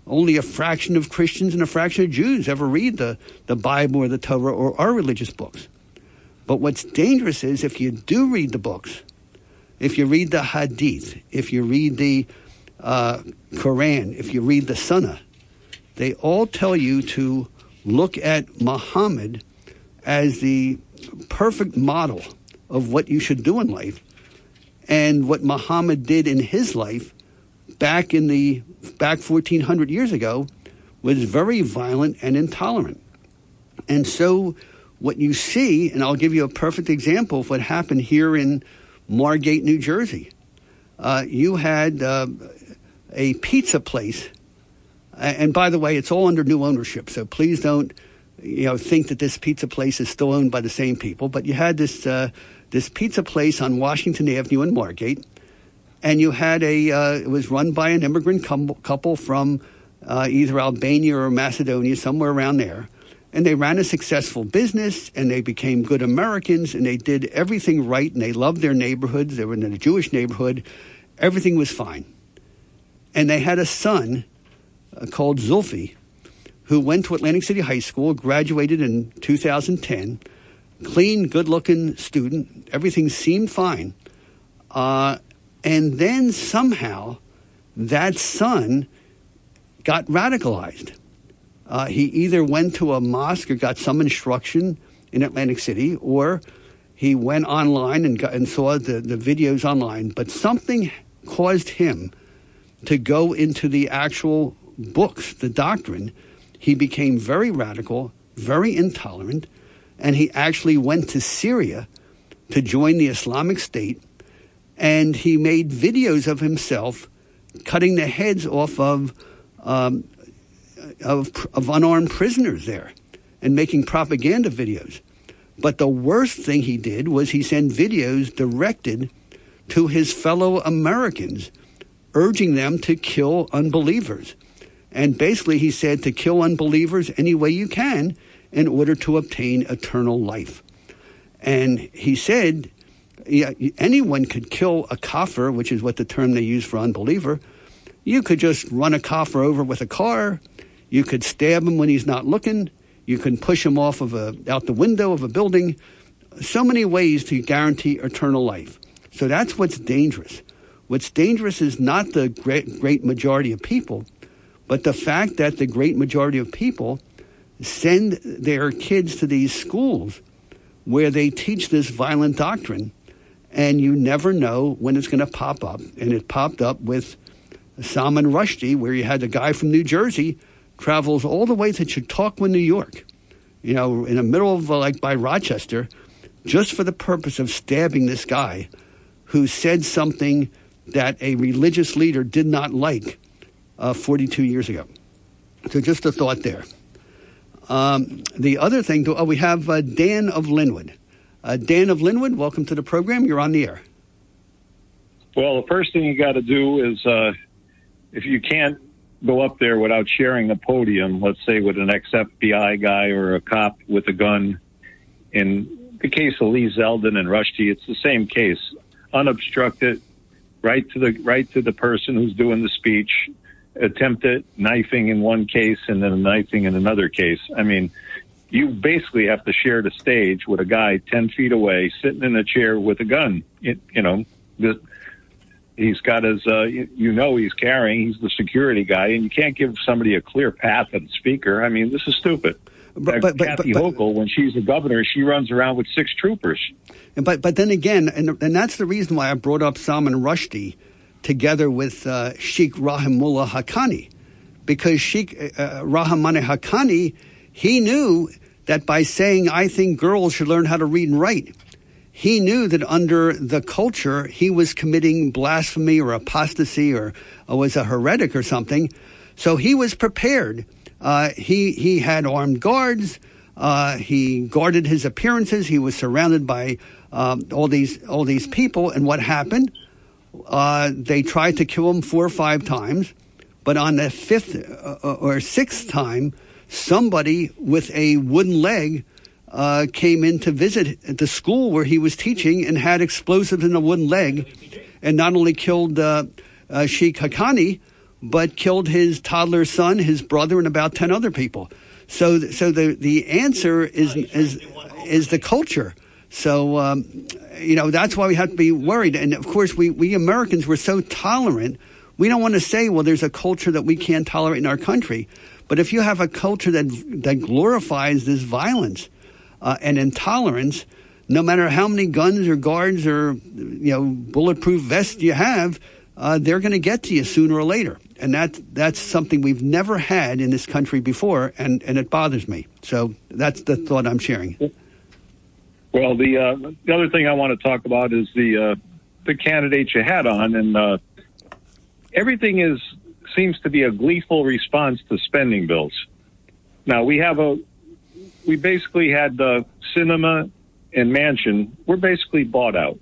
only a fraction of Christians and a fraction of Jews ever read the, the Bible or the Torah or our religious books. But what's dangerous is if you do read the books, if you read the Hadith, if you read the uh, Quran, if you read the Sunnah, they all tell you to look at Muhammad as the perfect model of what you should do in life and what Muhammad did in his life back in the back 1400 years ago was very violent and intolerant. And so what you see, and I'll give you a perfect example of what happened here in Margate, New Jersey. Uh, you had uh, a pizza place, and by the way, it's all under new ownership, so please don't, you know, think that this pizza place is still owned by the same people. But you had this uh, this pizza place on Washington Avenue in Margate, and you had a uh, it was run by an immigrant couple from uh, either Albania or Macedonia, somewhere around there and they ran a successful business and they became good Americans and they did everything right and they loved their neighborhoods. They were in a Jewish neighborhood. Everything was fine. And they had a son uh, called Zulfi who went to Atlantic City High School, graduated in 2010, clean, good looking student. Everything seemed fine. Uh, and then somehow that son got radicalized uh, he either went to a mosque or got some instruction in Atlantic City, or he went online and, got, and saw the, the videos online. But something caused him to go into the actual books, the doctrine. He became very radical, very intolerant, and he actually went to Syria to join the Islamic State. And he made videos of himself cutting the heads off of um, of, of unarmed prisoners there and making propaganda videos. But the worst thing he did was he sent videos directed to his fellow Americans, urging them to kill unbelievers. And basically, he said to kill unbelievers any way you can in order to obtain eternal life. And he said, yeah, anyone could kill a kafir, which is what the term they use for unbeliever. You could just run a kafir over with a car. You could stab him when he's not looking. You can push him off of a out the window of a building. So many ways to guarantee eternal life. So that's what's dangerous. What's dangerous is not the great great majority of people, but the fact that the great majority of people send their kids to these schools where they teach this violent doctrine and you never know when it's going to pop up. And it popped up with Salman Rushdie, where you had the guy from New Jersey travels all the way to Chautauqua, New York, you know, in the middle of like by Rochester, just for the purpose of stabbing this guy who said something that a religious leader did not like uh, 42 years ago. So just a thought there. Um, the other thing, oh, we have uh, Dan of Linwood. Uh, Dan of Linwood, welcome to the program. You're on the air. Well, the first thing you got to do is uh, if you can't go up there without sharing a podium, let's say with an ex FBI guy or a cop with a gun. In the case of Lee Zeldin and Rushdie, it's the same case, unobstructed, right to the right to the person who's doing the speech, attempted knifing in one case and then knifing in another case. I mean, you basically have to share the stage with a guy ten feet away, sitting in a chair with a gun. It, you know, the, he's got his, uh, you, know, he's carrying. He's the security guy, and you can't give somebody a clear path at the speaker. I mean, this is stupid. But, but, Kathy but, Hochul, when she's the governor, she runs around with six troopers. But but then again, and and that's the reason why I brought up Salman Rushdie together with uh, Sheikh Rahimullah Haqqani, because Sheikh uh, Rahimullah Haqqani, he knew that by saying I think girls should learn how to read and write, he knew that under the culture he was committing blasphemy or apostasy or, or was a heretic or something. So he was prepared. Uh, he he had armed guards. Uh, he guarded his appearances. He was surrounded by um, all these all these people. And what happened? Uh, they tried to kill him four or five times, but on the fifth uh, or sixth time, somebody with a wooden leg uh, came in to visit the school where he was teaching and had explosives in a wooden leg, and not only killed uh, uh, Sheikh Haqqani, but killed his toddler son, his brother, and about ten other people. So, so the the answer is is is the culture. So, um, you know, that's why we have to be worried. And of course, we, we Americans, we're so tolerant. We don't want to say, well, there's a culture that we can't tolerate in our country. But if you have a culture that, that glorifies this violence uh, and intolerance, no matter how many guns or guards or, you know, bulletproof vests you have, uh, they're going to get to you sooner or later. And that, that's something we've never had in this country before, and, and it bothers me. So that's the thought I'm sharing. Well, the uh, the other thing I want to talk about is the uh, the candidate you had on, and uh, everything is seems to be a gleeful response to spending bills. Now we have a we basically had the Sinema and Manchin. We're basically bought out.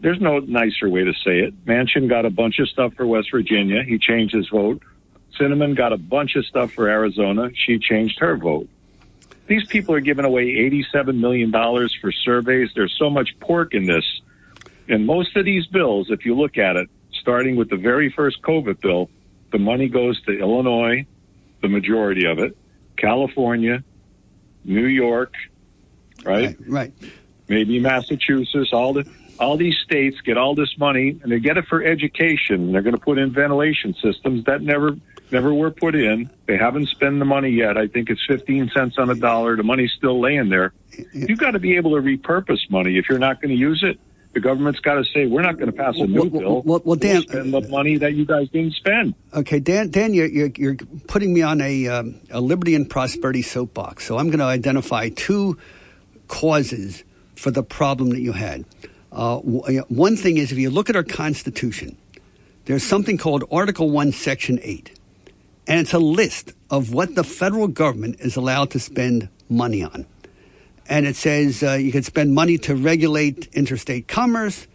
There's no nicer way to say it. Manchin got a bunch of stuff for West Virginia. He changed his vote. Sinema got a bunch of stuff for Arizona. She changed her vote. These people are giving away $87 million for surveys. There's so much pork in this. And most of these bills, if you look at it, starting with the very first COVID bill, the money goes to Illinois, the majority of it, California, New York, right? Right. Maybe Massachusetts, all the all these states get all this money and they get it for education. They're going to put in ventilation systems that never never were put in. They haven't spent the money yet. I think it's 15 cents on a dollar. The money's still laying there. You've got to be able to repurpose money. If you're not going to use it, the government's got to say, we're not going to pass a new well, bill. Well, well, Dan, we'll spend the money that you guys didn't spend. Okay, Dan, Dan you're, you're, you're putting me on a, um, a liberty and prosperity soapbox. So I'm going to identify two causes for the problem that you had. Uh, one thing is if you look at our Constitution, there's something called Article 1, Section 8. And it's a list of what the federal government is allowed to spend money on and it says uh, you can spend money to regulate interstate commerce,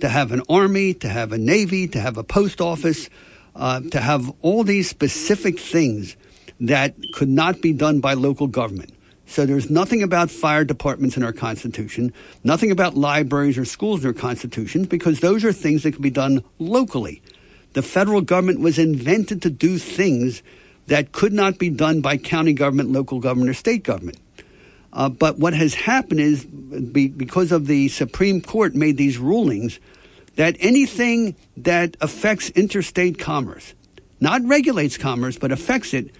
to have an army, to have a navy, to have a post office, uh, to have all these specific things that could not be done by local government. So there's nothing about fire departments in our Constitution, nothing about libraries or schools in our Constitution, because those are things that can be done locally. The federal government was invented to do things that could not be done by county government, local government, or state government. Uh, but what has happened is be, because of the Supreme Court made these rulings that anything that affects interstate commerce, not regulates commerce, but affects it,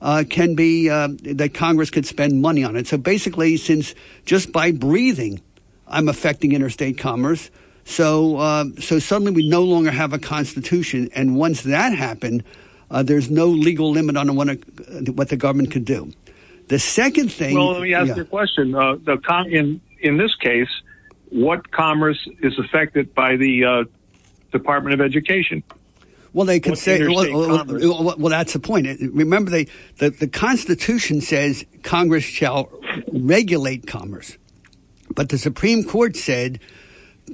uh, can be uh, that Congress could spend money on it. So basically, since just by breathing, I'm affecting interstate commerce. So, uh, so suddenly we no longer have a constitution, and once that happened, uh, there's no legal limit on what, a, what the government could do. The second thing. Well, let me ask yeah. you a question. Uh, the com- in in this case, what commerce is affected by the uh, Department of Education? Well, they could say, well, well, well, well, that's the point. Remember, they, the, the Constitution says Congress shall regulate commerce. But the Supreme Court said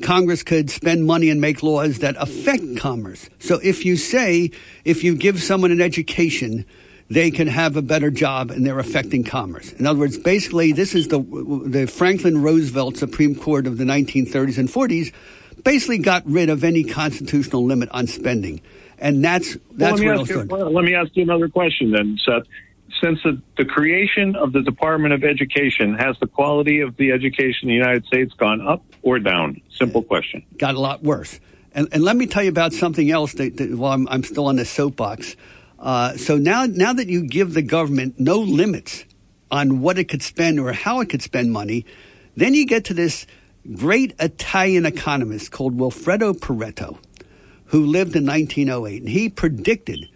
Congress could spend money and make laws that affect commerce. So if you say, if you give someone an education, they can have a better job and they're affecting commerce. In other words, basically, this is the, the Franklin Roosevelt Supreme Court of the 1930s and 40s basically got rid of any constitutional limit on spending. And that's, Well, that's let, me you, well, let me ask you another question then, Seth. Since the, the creation of the Department of Education, has the quality of the education in the United States gone up or down? Simple question. got a lot worse. And, and let me tell you about something else that, that while I'm, I'm still on the soapbox. Uh, so now, now that you give the government no limits on what it could spend or how it could spend money, then you get to this great Italian economist called Wilfredo Pareto, who lived in 1908. And he predicted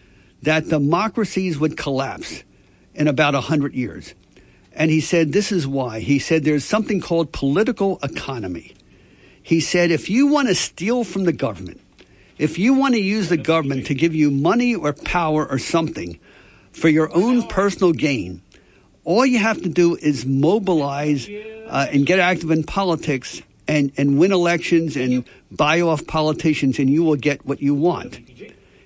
that democracies would collapse in about 100 years. And he said, This is why. He said, There's something called political economy. He said, If you want to steal from the government, if you want to use the government to give you money or power or something for your own personal gain, all you have to do is mobilize uh, and get active in politics and, and win elections and buy off politicians, and you will get what you want.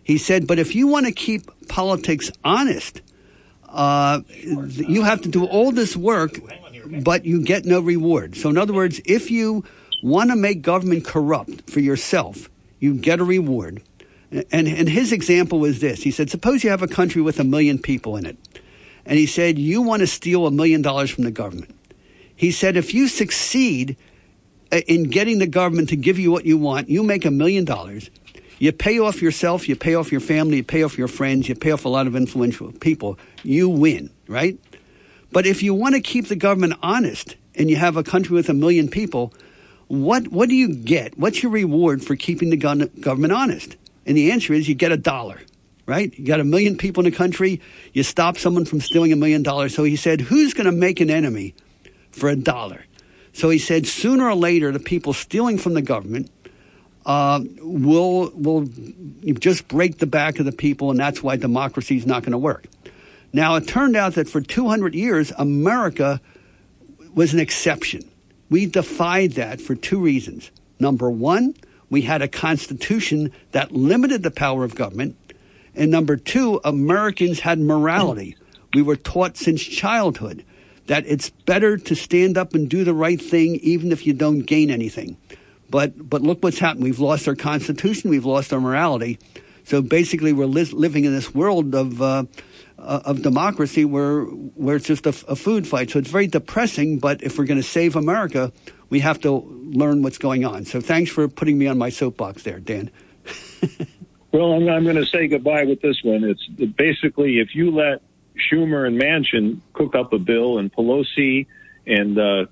He said, but if you want to keep politics honest, uh, you have to do all this work, but you get no reward. So, in other words, if you want to make government corrupt for yourself, you get a reward. And, and his example was this he said, Suppose you have a country with a million people in it. And he said, You want to steal a million dollars from the government. He said, If you succeed uh, in getting the government to give you what you want. You make a million dollars. You pay off yourself, you pay off your family, you pay off your friends, you pay off a lot of influential people. You win, right? But if you want to keep the government honest and you have a country with a million people, what, what do you get? What's your reward for keeping the government honest? And the answer is you get a dollar, right? You got a million people in the country, you stop someone from stealing a million dollars. So he said, Who's going to make an enemy for a dollar? So he said, Sooner or later, the people stealing from the government uh, will will just break the back of the people, and that's why democracy is not going to work. Now, it turned out that for 200 years, America was an exception. We defied that for two reasons. Number one, we had a constitution that limited the power of government. And number two, Americans had morality. We were taught since childhood that it's better to stand up and do the right thing even if you don't gain anything. But but look what's happened. We've lost our constitution. We've lost our morality. So basically, we're li- living in this world of uh, uh, of democracy where where it's just a, a, food fight. So it's very depressing. But if we're going to save America, we have to learn what's going on. So thanks for putting me on my soapbox there, Dan. well, I'm, I'm going to say goodbye with this one. It's basically if you let Schumer and Manchin cook up a bill and Pelosi and uh,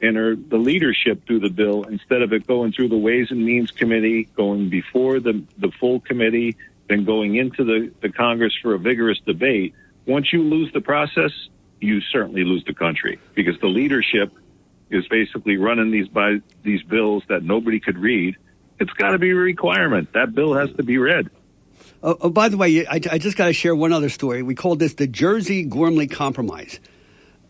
and her, the leadership through the bill instead of it going through the Ways and Means Committee, going before the, the full committee, then going into the, the Congress for a vigorous debate. Once you lose the process, you certainly lose the country because the leadership is basically running these by these bills that nobody could read. It's got to be a requirement. That bill has to be read. Oh, oh by the way, I, I just got to share one other story. We called this the Jersey Gormley Compromise.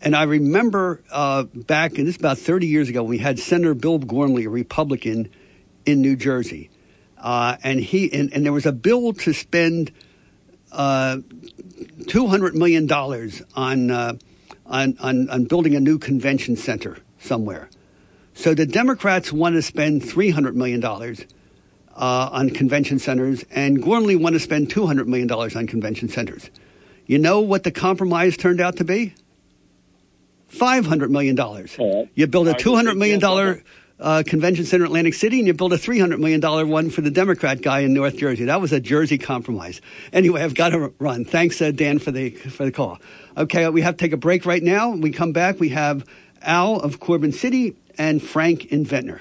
And I remember uh, back, and this is about 30 years ago, we had Senator Bill Gormley, a Republican in New Jersey. Uh, and he and, and, there was a bill to spend uh, $200 million on, uh, on, on, on building a new convention center somewhere. So the Democrats want to spend $300 million uh, on convention centers, and Gormley want to spend $200 million on convention centers. You know what the compromise turned out to be? $500 million. You build a $200 million uh, convention center in Atlantic City, and you build a $300 million one for the Democrat guy in North Jersey. That was a Jersey compromise. Anyway, I've got to run. Thanks, uh, Dan, for the, for the call. Okay, we have to take a break right now. When we come back, we have Al of Corbin City and Frank in Ventnor.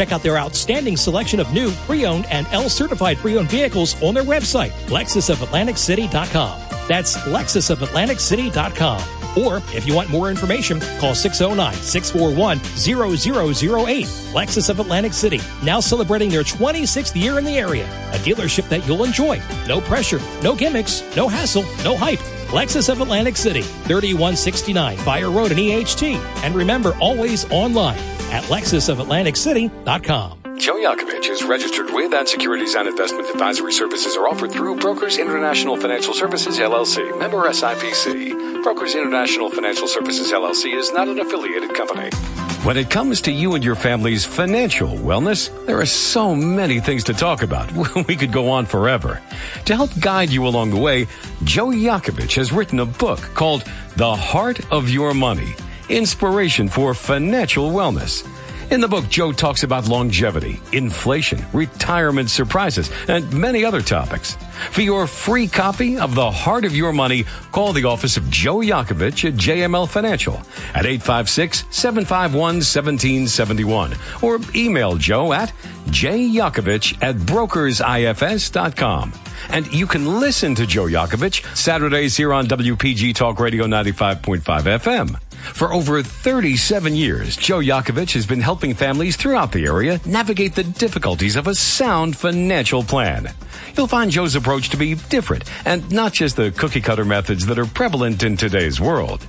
Check out their outstanding selection of new, pre-owned, and L-certified pre-owned vehicles on their website, lexusofatlanticcity.com. That's lexusofatlanticcity.com. Or if you want more information, call 609-641-0008. Lexus of Atlantic City, now celebrating their 26th year in the area. A dealership that you'll enjoy. No pressure, no gimmicks, no hassle, no hype. Lexus of Atlantic City, 3169 Fire Road in EHT. And remember, always online at lexusofatlanticcity.com. Joe Yakovich is registered with and securities and investment advisory services are offered through Brokers International Financial Services LLC, member SIPC. Brokers International Financial Services LLC is not an affiliated company. When it comes to you and your family's financial wellness, there are so many things to talk about. We could go on forever. To help guide you along the way, Joe Yakovich has written a book called The Heart of Your Money Inspiration for Financial Wellness. In the book, Joe talks about longevity, inflation, retirement surprises, and many other topics. For your free copy of The Heart of Your Money, call the office of Joe Yakovich at JML Financial at 856-751-1771 or email Joe at jyakovich at brokersifs.com. And you can listen to Joe Yakovich Saturdays here on WPG Talk Radio 95.5 FM. For over 37 years, Joe Yakovich has been helping families throughout the area navigate the difficulties of a sound financial plan. You'll find Joe's approach to be different and not just the cookie cutter methods that are prevalent in today's world.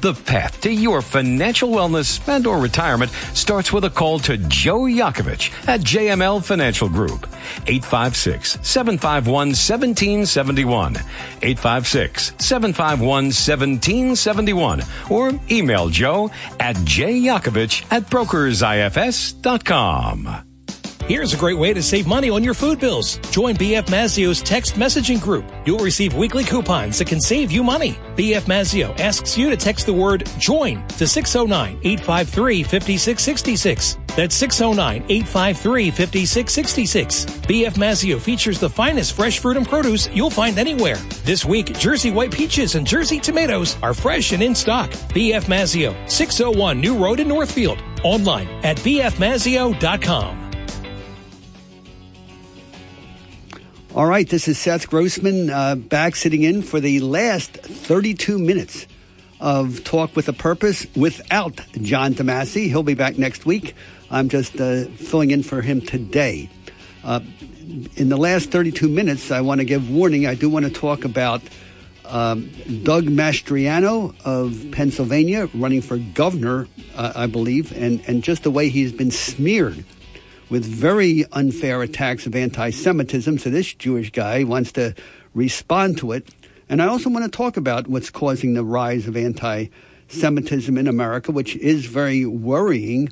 The path to your financial wellness and or retirement starts with a call to Joe Yakovich at JML Financial Group. 856-751-1771. 856-751-1771. Or email Joe at jyakovich at brokersifs.com. Here's a great way to save money on your food bills. Join BF Mazzeo's text messaging group. You'll receive weekly coupons that can save you money. BF Mazzeo asks you to text the word JOIN to 609-853-5666. That's 609-853-5666. BF Mazzeo features the finest fresh fruit and produce you'll find anywhere. This week, Jersey white peaches and Jersey tomatoes are fresh and in stock. BF Mazzeo, 601 New Road in Northfield. Online at bfmazzeo.com. All right, this is Seth Grossman uh, back sitting in for the last 32 minutes of Talk with a Purpose without John DeMasi. He'll be back next week. I'm just uh, filling in for him today. Uh, in the last 32 minutes, I want to give warning. I do want to talk about um, Doug Mastriano of Pennsylvania running for governor, uh, I believe, and, and just the way he's been smeared with very unfair attacks of anti Semitism. So this Jewish guy wants to respond to it. And I also want to talk about what's causing the rise of anti Semitism in America, which is very worrying.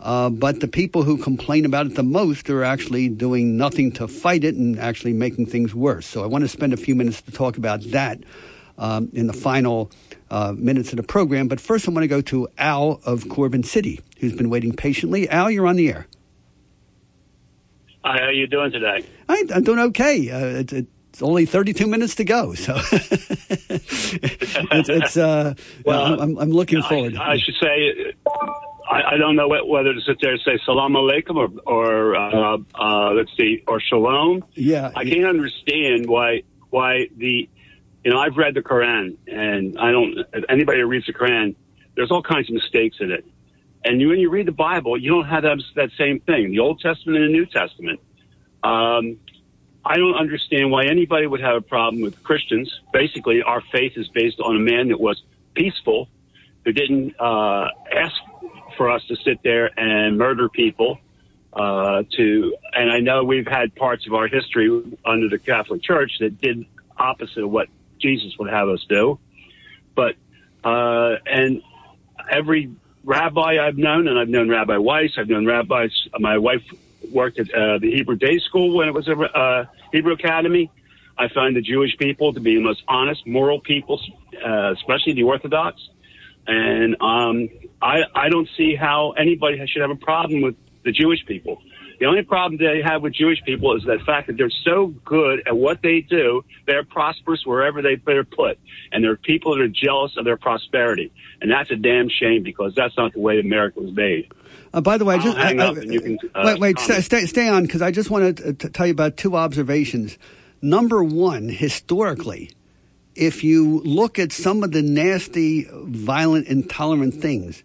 Uh, but the people who complain about it the most are actually doing nothing to fight it and actually making things worse. So I want to spend a few minutes to talk about that um, in the final uh, minutes of the program. But first, I want to go to Al of Corbin City, who's been waiting patiently. Al, you're on the air. Hi, how are you doing today? I, am doing okay. Uh, it's, it's only 32 minutes to go, so it's, it's uh, well, I'm, I'm looking forward. I, I should say, I, I, don't know whether to sit there and say salam alaikum or, or uh, uh, let's see, or shalom. Yeah, I can't understand why why the you know I've read the Quran and I don't anybody who reads the Quran, there's all kinds of mistakes in it. And when you read the Bible, you don't have that, that same thing. The Old Testament and the New Testament. Um, I don't understand why anybody would have a problem with Christians. Basically, our faith is based on a man that was peaceful, who didn't uh, ask for us to sit there and murder people. Uh, to and I know we've had parts of our history under the Catholic Church that did opposite of what Jesus would have us do. But uh, and every rabbi I've known, and I've known Rabbi Weiss. I've known rabbis. My wife worked at uh, the Hebrew Day School when it was a uh, Hebrew Academy. I find the Jewish people to be the most honest, moral people, uh, especially the Orthodox. And um, I, I don't see how anybody should have a problem with the Jewish people. The only problem they have with Jewish people is the fact that they're so good at what they do, they're prosperous wherever they, they're put. And there are people that are jealous of their prosperity. And that's a damn shame because that's not the way America was made. Uh, by the way, I just hang I, up and you can, uh, wait, wait, stay, stay, stay on because I just want to tell you about two observations. Number one, historically, if you look at some of the nasty, violent, intolerant things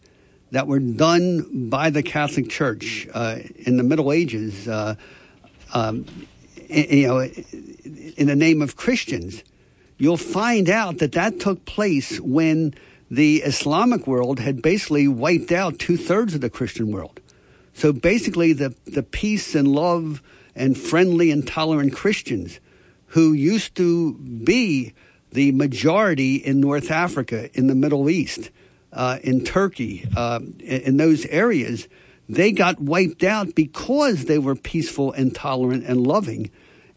that were done by the Catholic Church uh, in the Middle Ages, uh, um, you know, in the name of Christians, you'll find out that that took place when the Islamic world had basically wiped out two thirds of the Christian world. So basically, the, the peace and love and friendly and tolerant Christians who used to be the majority in North Africa, in the Middle East, uh, in Turkey, uh, in, those areas, they got wiped out because they were peaceful and tolerant and loving.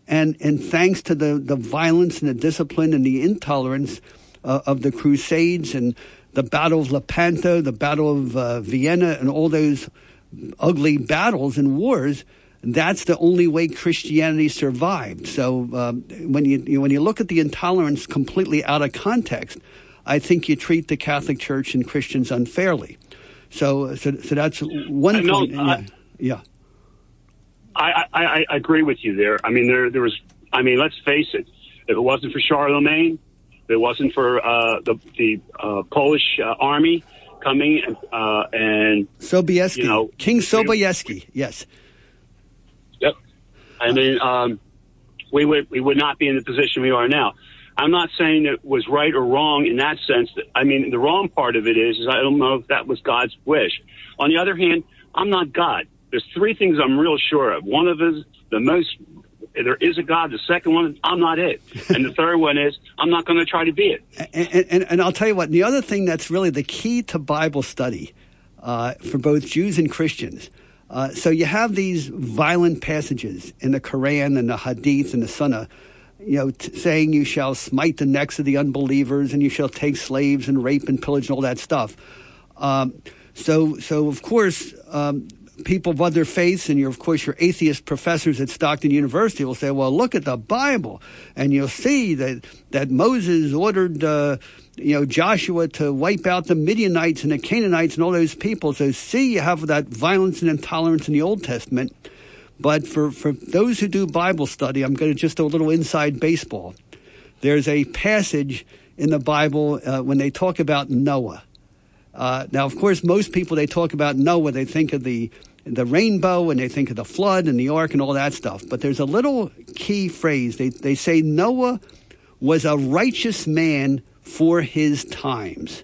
And, and thanks to the, the violence and the discipline and the intolerance uh, of the Crusades and the Battle of Lepanto, the Battle of uh, Vienna, and all those ugly battles and wars, that's the only way Christianity survived. So um, when you, you, when you look at the intolerance completely out of context, I think you treat the Catholic Church and Christians unfairly. So, so, so that's one no, point. I, yeah. I, I, I agree with you there. I mean, there, there was. I mean, let's face it. If it wasn't for Charlemagne, if it wasn't for uh, the the uh, Polish uh, army coming and uh, and Sobieski, you know, King Sobieski, yes. Yep. I mean, um, we would we would not be in the position we are now. I'm not saying it was right or wrong in that sense. I mean, the wrong part of it is, is I don't know if that was God's wish. On the other hand, I'm not God. There's three things I'm real sure of. One of is the most there is a God. The second one, I'm not it. And the third one is, I'm not going to try to be it. And, and, and, I'll tell you what, the other thing that's really the key to Bible study uh, for both Jews and Christians. Uh, so you have these violent passages in the Quran and the Hadith and the Sunnah, you know, t- saying you shall smite the necks of the unbelievers and you shall take slaves and rape and pillage and all that stuff. Um, so, so of course, um, people of other faiths and of course, your atheist professors at Stockton University will say, well, look at the Bible and you'll see that, that Moses ordered, uh, you know, Joshua to wipe out the Midianites and the Canaanites and all those people. So see, you have that violence and intolerance in the Old Testament. But for, for those who do Bible study, I'm going to just do a little inside baseball. There's a passage in the Bible uh, when they talk about Noah. Uh, now, of course, most people they talk about Noah, they think of the the rainbow and they think of the flood and the ark and all that stuff. But there's a little key phrase. They they say Noah was a righteous man for his times,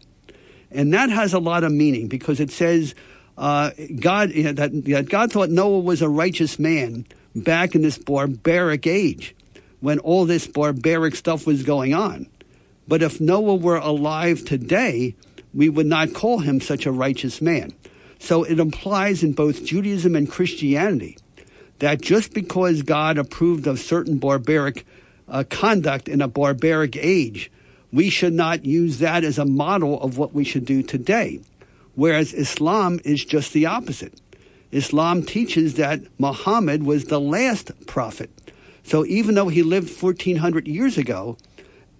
and that has a lot of meaning because it says uh, God you know, that, that God thought Noah was a righteous man back in this barbaric age when all this barbaric stuff was going on. But if Noah were alive today, we would not call him such a righteous man. So it implies in both Judaism and Christianity that just because God approved of certain barbaric uh, conduct in a barbaric age, we should not use that as a model of what we should do today. Whereas Islam is just the opposite. Islam teaches that Muhammad was the last prophet. So even though he lived 1400 years ago,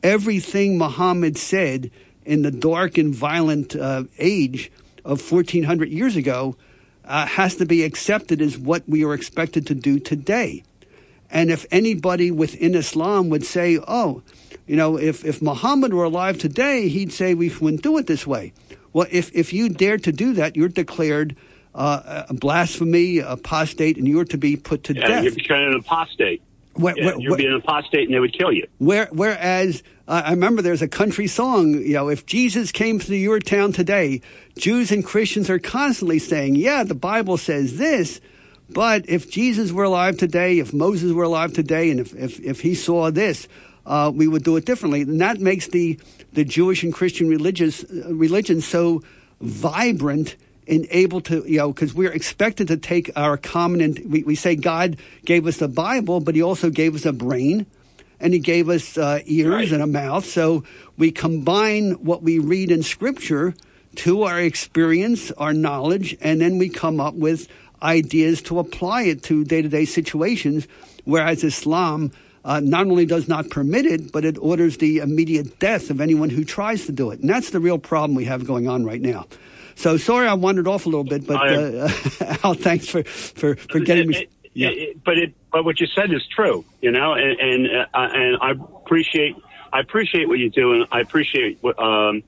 everything Muhammad said in the dark and violent uh, age of 1400 years ago uh, has to be accepted as what we are expected to do today. And if anybody within Islam would say, oh, you know, if, if Muhammad were alive today, he'd say we wouldn't do it this way. Well, if, if you dare to do that, you're declared uh, a blasphemy, apostate, and you're to be put to yeah, death. You're becoming an apostate. Where, yeah, where, you're being an apostate, and they would kill you. Where, whereas uh, I remember there's a country song, you know, if Jesus came to your town today, Jews and Christians are constantly saying, yeah, the Bible says this, but if Jesus were alive today, if Moses were alive today, and if, if, if he saw this, uh, we would do it differently. And that makes the, the Jewish and Christian religious, uh, religion so vibrant and able to, you know, because we're expected to take our common, and we, we say God gave us the Bible, but He also gave us a brain and He gave us uh, ears right. and a mouth. So we combine what we read in Scripture to our experience, our knowledge, and then we come up with ideas to apply it to day to day situations. Whereas Islam uh, not only does not permit it, but it orders the immediate death of anyone who tries to do it. And that's the real problem we have going on right now. So sorry I wandered off a little bit, but uh, Al, thanks for, for, for getting me. Yeah. But it, but what you said is true, you know, and and, uh, and I appreciate I appreciate what you do, and I appreciate what, um,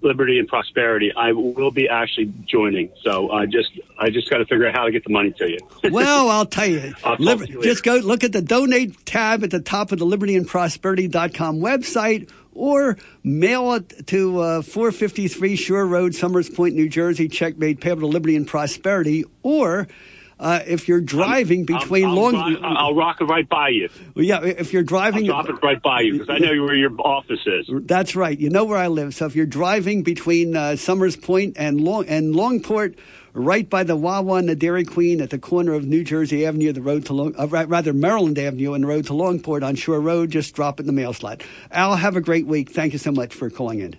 liberty and prosperity. I will be actually joining, so I just I just got to figure out how to get the money to you. well, I'll tell you, I'll Liber- you just go look at the donate tab at the top of the Liberty and libertyandprosperity.com website or mail it to uh, 453 Shore Road, Somers Point, New Jersey, check made payable to Liberty and Prosperity, or uh, if you're driving between I'll, I'll, Long, I'll, I'll rock it right by you. Well, yeah, if you're driving, I'll drop it right by you because I know where your office is. That's right. You know where I live. So if you're driving between uh, Somers Point and Long and Longport, right by the Wawa and the Dairy Queen at the corner of New Jersey Avenue, the road to Long, uh, rather Maryland Avenue and the road to Longport on Shore Road. Just drop it in the mail slot. Al, have a great week. Thank you so much for calling in.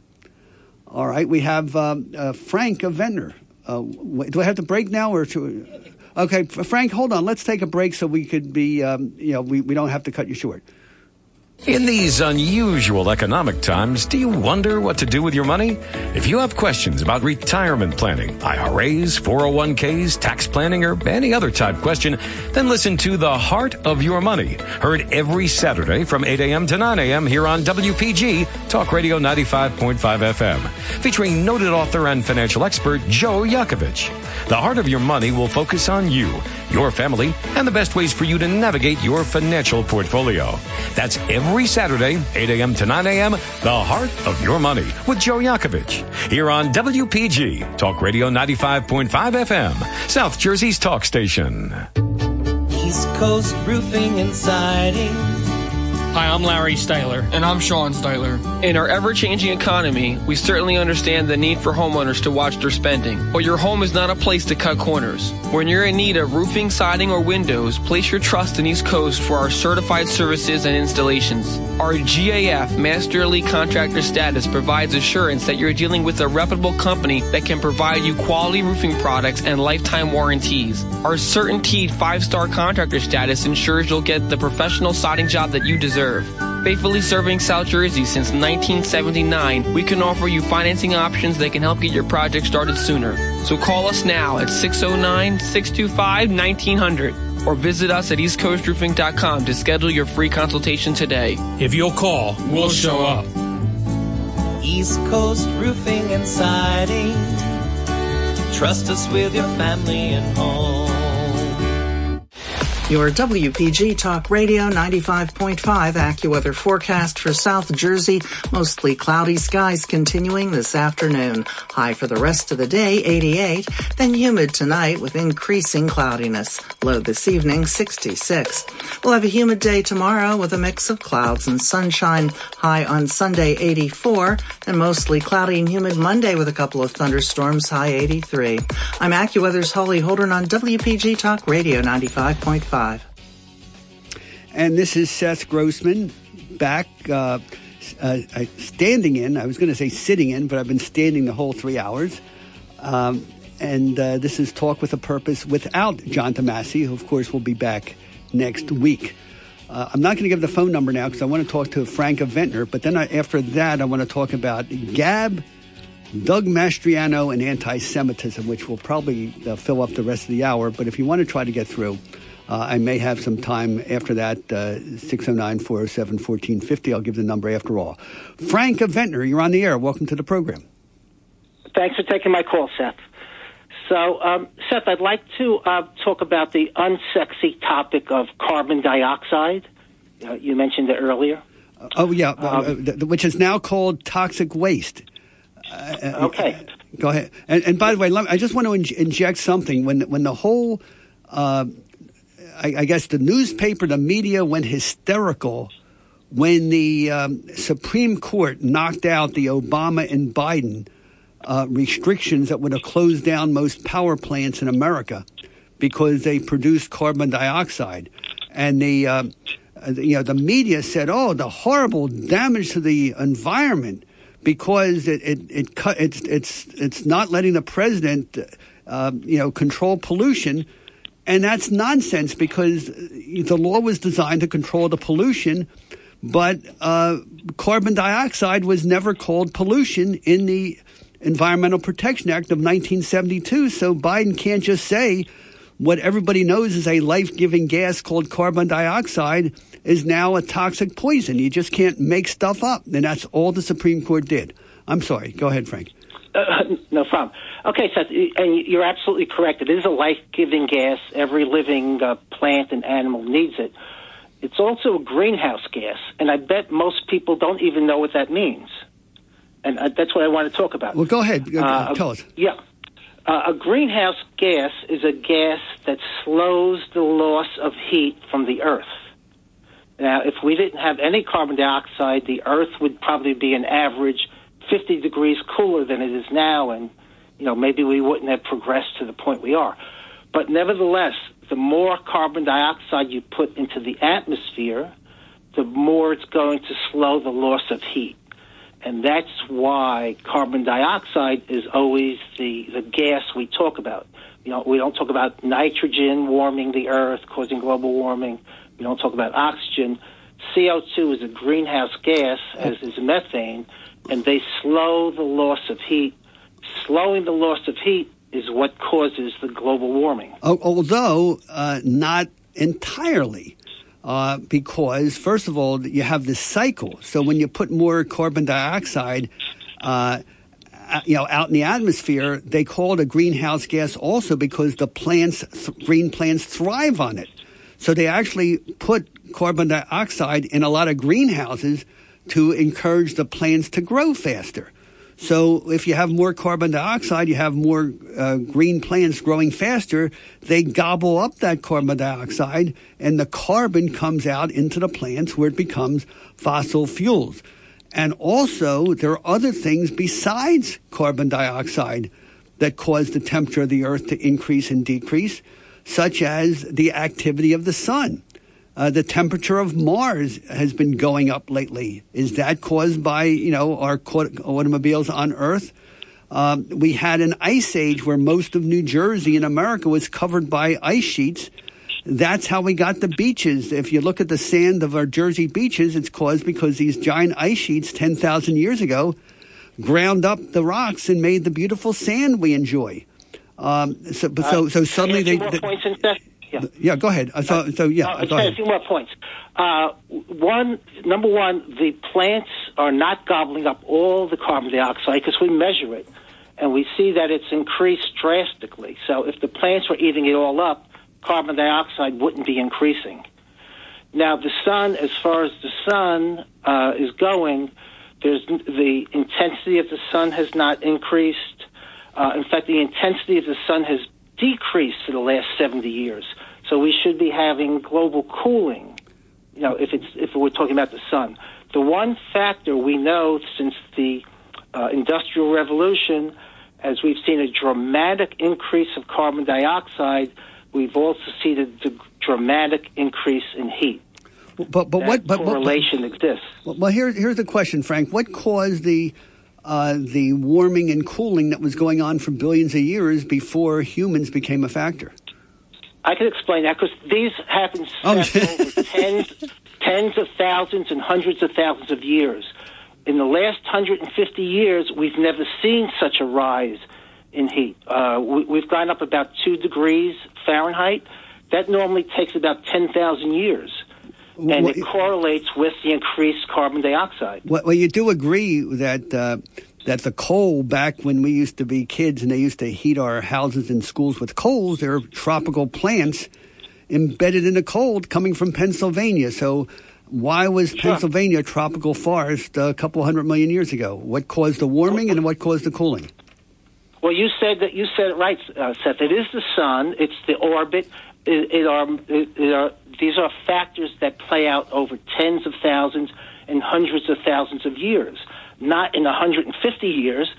All right, we have um, uh, Frank of Ventnor. Uh, do I have to break now or? To, okay, Frank, hold on. Let's take a break so we could be, um, you know, we, we don't have to cut you short. In these unusual economic times, do you wonder what to do with your money? If you have questions about retirement planning, IRAs, 401ks, tax planning, or any other type question, then listen to The Heart of Your Money, heard every Saturday from 8 a.m. to 9 a.m. here on WPG, Talk Radio 95.5 FM, featuring noted author and financial expert Joe Yakovich. The Heart of Your Money will focus on you your family, and the best ways for you to navigate your financial portfolio. That's every Saturday, 8 a.m. to 9 a.m., The Heart of Your Money with Joe Yakovich. Here on WPG, Talk Radio 95.5 FM, South Jersey's talk station. East Coast Roofing and Siding. Hi, I'm Larry Styler. And I'm Sean Styler. In our ever changing economy, we certainly understand the need for homeowners to watch their spending. But your home is not a place to cut corners. When you're in need of roofing, siding, or windows, place your trust in East Coast for our certified services and installations. Our GAF Master Elite Contractor status provides assurance that you're dealing with a reputable company that can provide you quality roofing products and lifetime warranties. Our CertainTeed five-star contractor status ensures you'll get the professional siding job that you deserve. Faithfully serving South Jersey since 1979, we can offer you financing options that can help get your project started sooner. So call us now at 609 625 1900 or visit us at eastcoastroofing.com to schedule your free consultation today. If you'll call, we'll show up. East Coast Roofing and Siding. Trust us with your family and home. Your WPG Talk Radio 95.5 AccuWeather forecast for South Jersey. Mostly cloudy skies continuing this afternoon. High for the rest of the day, 88. Then humid tonight with increasing cloudiness. Low this evening, 66. We'll have a humid day tomorrow with a mix of clouds and sunshine. High on Sunday, 84. And mostly cloudy and humid Monday with a couple of thunderstorms. High 83. I'm AccuWeather's Holly Holden on WPG Talk Radio 95.5. And this is Seth Grossman back uh, uh, standing in. I was going to say sitting in, but I've been standing the whole three hours. Um, and uh, this is Talk with a Purpose without John DeMasi, who, of course, will be back next week. Uh, I'm not going to give the phone number now because I want to talk to Franka Ventnor, but then I, after that, I want to talk about Gab, Doug Mastriano, and anti Semitism, which will probably uh, fill up the rest of the hour. But if you want to try to get through, uh, I may have some time after that, uh, 609 407 1450. I'll give the number after all. Franka Ventnor, you're on the air. Welcome to the program. Thanks for taking my call, Seth. So, um, Seth, I'd like to uh, talk about the unsexy topic of carbon dioxide. Uh, you mentioned it earlier. oh, yeah, um, th- which is now called toxic waste. Uh, okay. Go ahead. And, and by the way, me, I just want to in- inject something. When, when the whole I, I, guess the newspaper, the media went hysterical when the um, Supreme Court knocked out the Obama and Biden uh, restrictions that would have closed down most power plants in America because they produced carbon dioxide. And the, uh, you know, the media said, oh, the horrible damage to the environment because it, it, it it's, it's, it's not letting the president, uh, you know, control pollution. And that's nonsense because the law was designed to control the pollution, but uh, carbon dioxide was never called pollution in the Environmental Protection Act of 1972. So Biden can't just say what everybody knows is a life giving gas called carbon dioxide is now a toxic poison. You just can't make stuff up. And that's all the Supreme Court did. I'm sorry. Go ahead, Frank. Uh, no problem. Okay, Seth, and you're absolutely correct. It is a life-giving gas. Every living uh, plant and animal needs it. It's also a greenhouse gas, and I bet most people don't even know what that means. And uh, that's what I want to talk about. Well, go ahead. Uh, Tell us. Yeah. Uh, a greenhouse gas is a gas that slows the loss of heat from the earth. Now, if we didn't have any carbon dioxide, the earth would probably be an average 50 degrees cooler than it is now, and you know maybe we wouldn't have progressed to the point we are. But nevertheless, the more carbon dioxide you put into the atmosphere, the more it's going to slow the loss of heat. And that's why carbon dioxide is always the, the gas we talk about. You know, we don't talk about nitrogen warming the earth, causing global warming. We don't talk about oxygen. CO2 is a greenhouse gas, as is methane, and they slow the loss of heat. Slowing the loss of heat is what causes the global warming. Although uh, not entirely. Uh, because, first of all, you have this cycle. So when you put more carbon dioxide uh, uh, you know, out in the atmosphere, they call it a greenhouse gas also because the plants, th- green plants thrive on it. So they actually put carbon dioxide in a lot of greenhouses to encourage the plants to grow faster. So if you have more carbon dioxide, you have more uh, green plants growing faster. They gobble up that carbon dioxide, and the carbon comes out into the plants where it becomes fossil fuels. And also, there are other things besides carbon dioxide that cause the temperature of the earth to increase and decrease, such as the activity of the sun. Uh, the temperature of Mars has been going up lately. Is that caused by you know our automobiles on Earth? Um, we had an ice age where most of New Jersey in America was covered by ice sheets. That's how we got the beaches. If you look at the sand of our Jersey beaches, it's caused because these giant ice sheets 10,000 years ago ground up the rocks and made the beautiful sand we enjoy. Um, so, so, so suddenly they. they yeah. Yeah, go ahead. Uh, so, so yeah, uh, go ahead. A few more points. Uh, one, number one, the plants are not gobbling up all the carbon dioxide because we measure it, and we see that it's increased drastically. So, if the plants were eating it all up, carbon dioxide wouldn't be increasing. Now, the sun, as far as the sun uh, is going, there's the intensity of the sun has not increased. Uh, in fact, the intensity of the sun has decreased for the last 70 years. So we should be having global cooling. You know, if it's if we're talking about the sun, the one factor we know since the uh, industrial revolution, as we've seen a dramatic increase of carbon dioxide, we've also seen a d- dramatic increase in heat. But but that what but correlation but, exists? Well, well, here, here's the question, Frank. What caused the uh, the warming and cooling that was going on for billions of years before humans became a factor? I can explain that because these happen Oh, over tens, tens of thousands and hundreds of thousands of years. In the last 150 years, we've never seen such a rise in heat. Uh, we, we've gone up about two degrees Fahrenheit. That normally takes about 10,000 years. And it correlates with the increased carbon dioxide. Well, well you do agree that uh, that the coal back when we used to be kids and they used to heat our houses and schools with coals, there are tropical plants embedded in the coal coming from Pennsylvania. So why was Pennsylvania a tropical forest a couple hundred million years ago? What caused the warming and what caused the cooling? Well, you said that you said it right, uh, Seth. It is the sun. It's the orbit. It, it are, it, it are these are factors that play out over tens of thousands and hundreds of thousands of years, not in 150 years.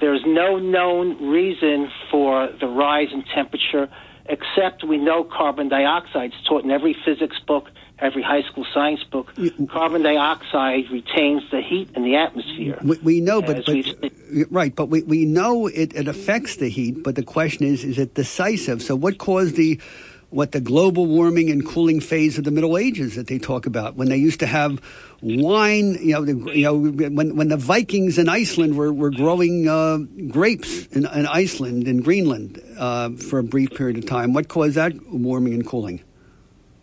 There's no known reason for the rise in temperature, except we know carbon dioxide is taught in every physics book, every high school science book. Carbon dioxide retains the heat in the atmosphere. We, we know, but, but right, but we, we know it, it affects the heat. But the question is, is it decisive? So, what caused the what the global warming and cooling phase of the Middle Ages that they talk about when they used to have wine? You know, the, you know when when the Vikings in Iceland were were growing uh, grapes in, in Iceland and Greenland uh, for a brief period of time. What caused that warming and cooling?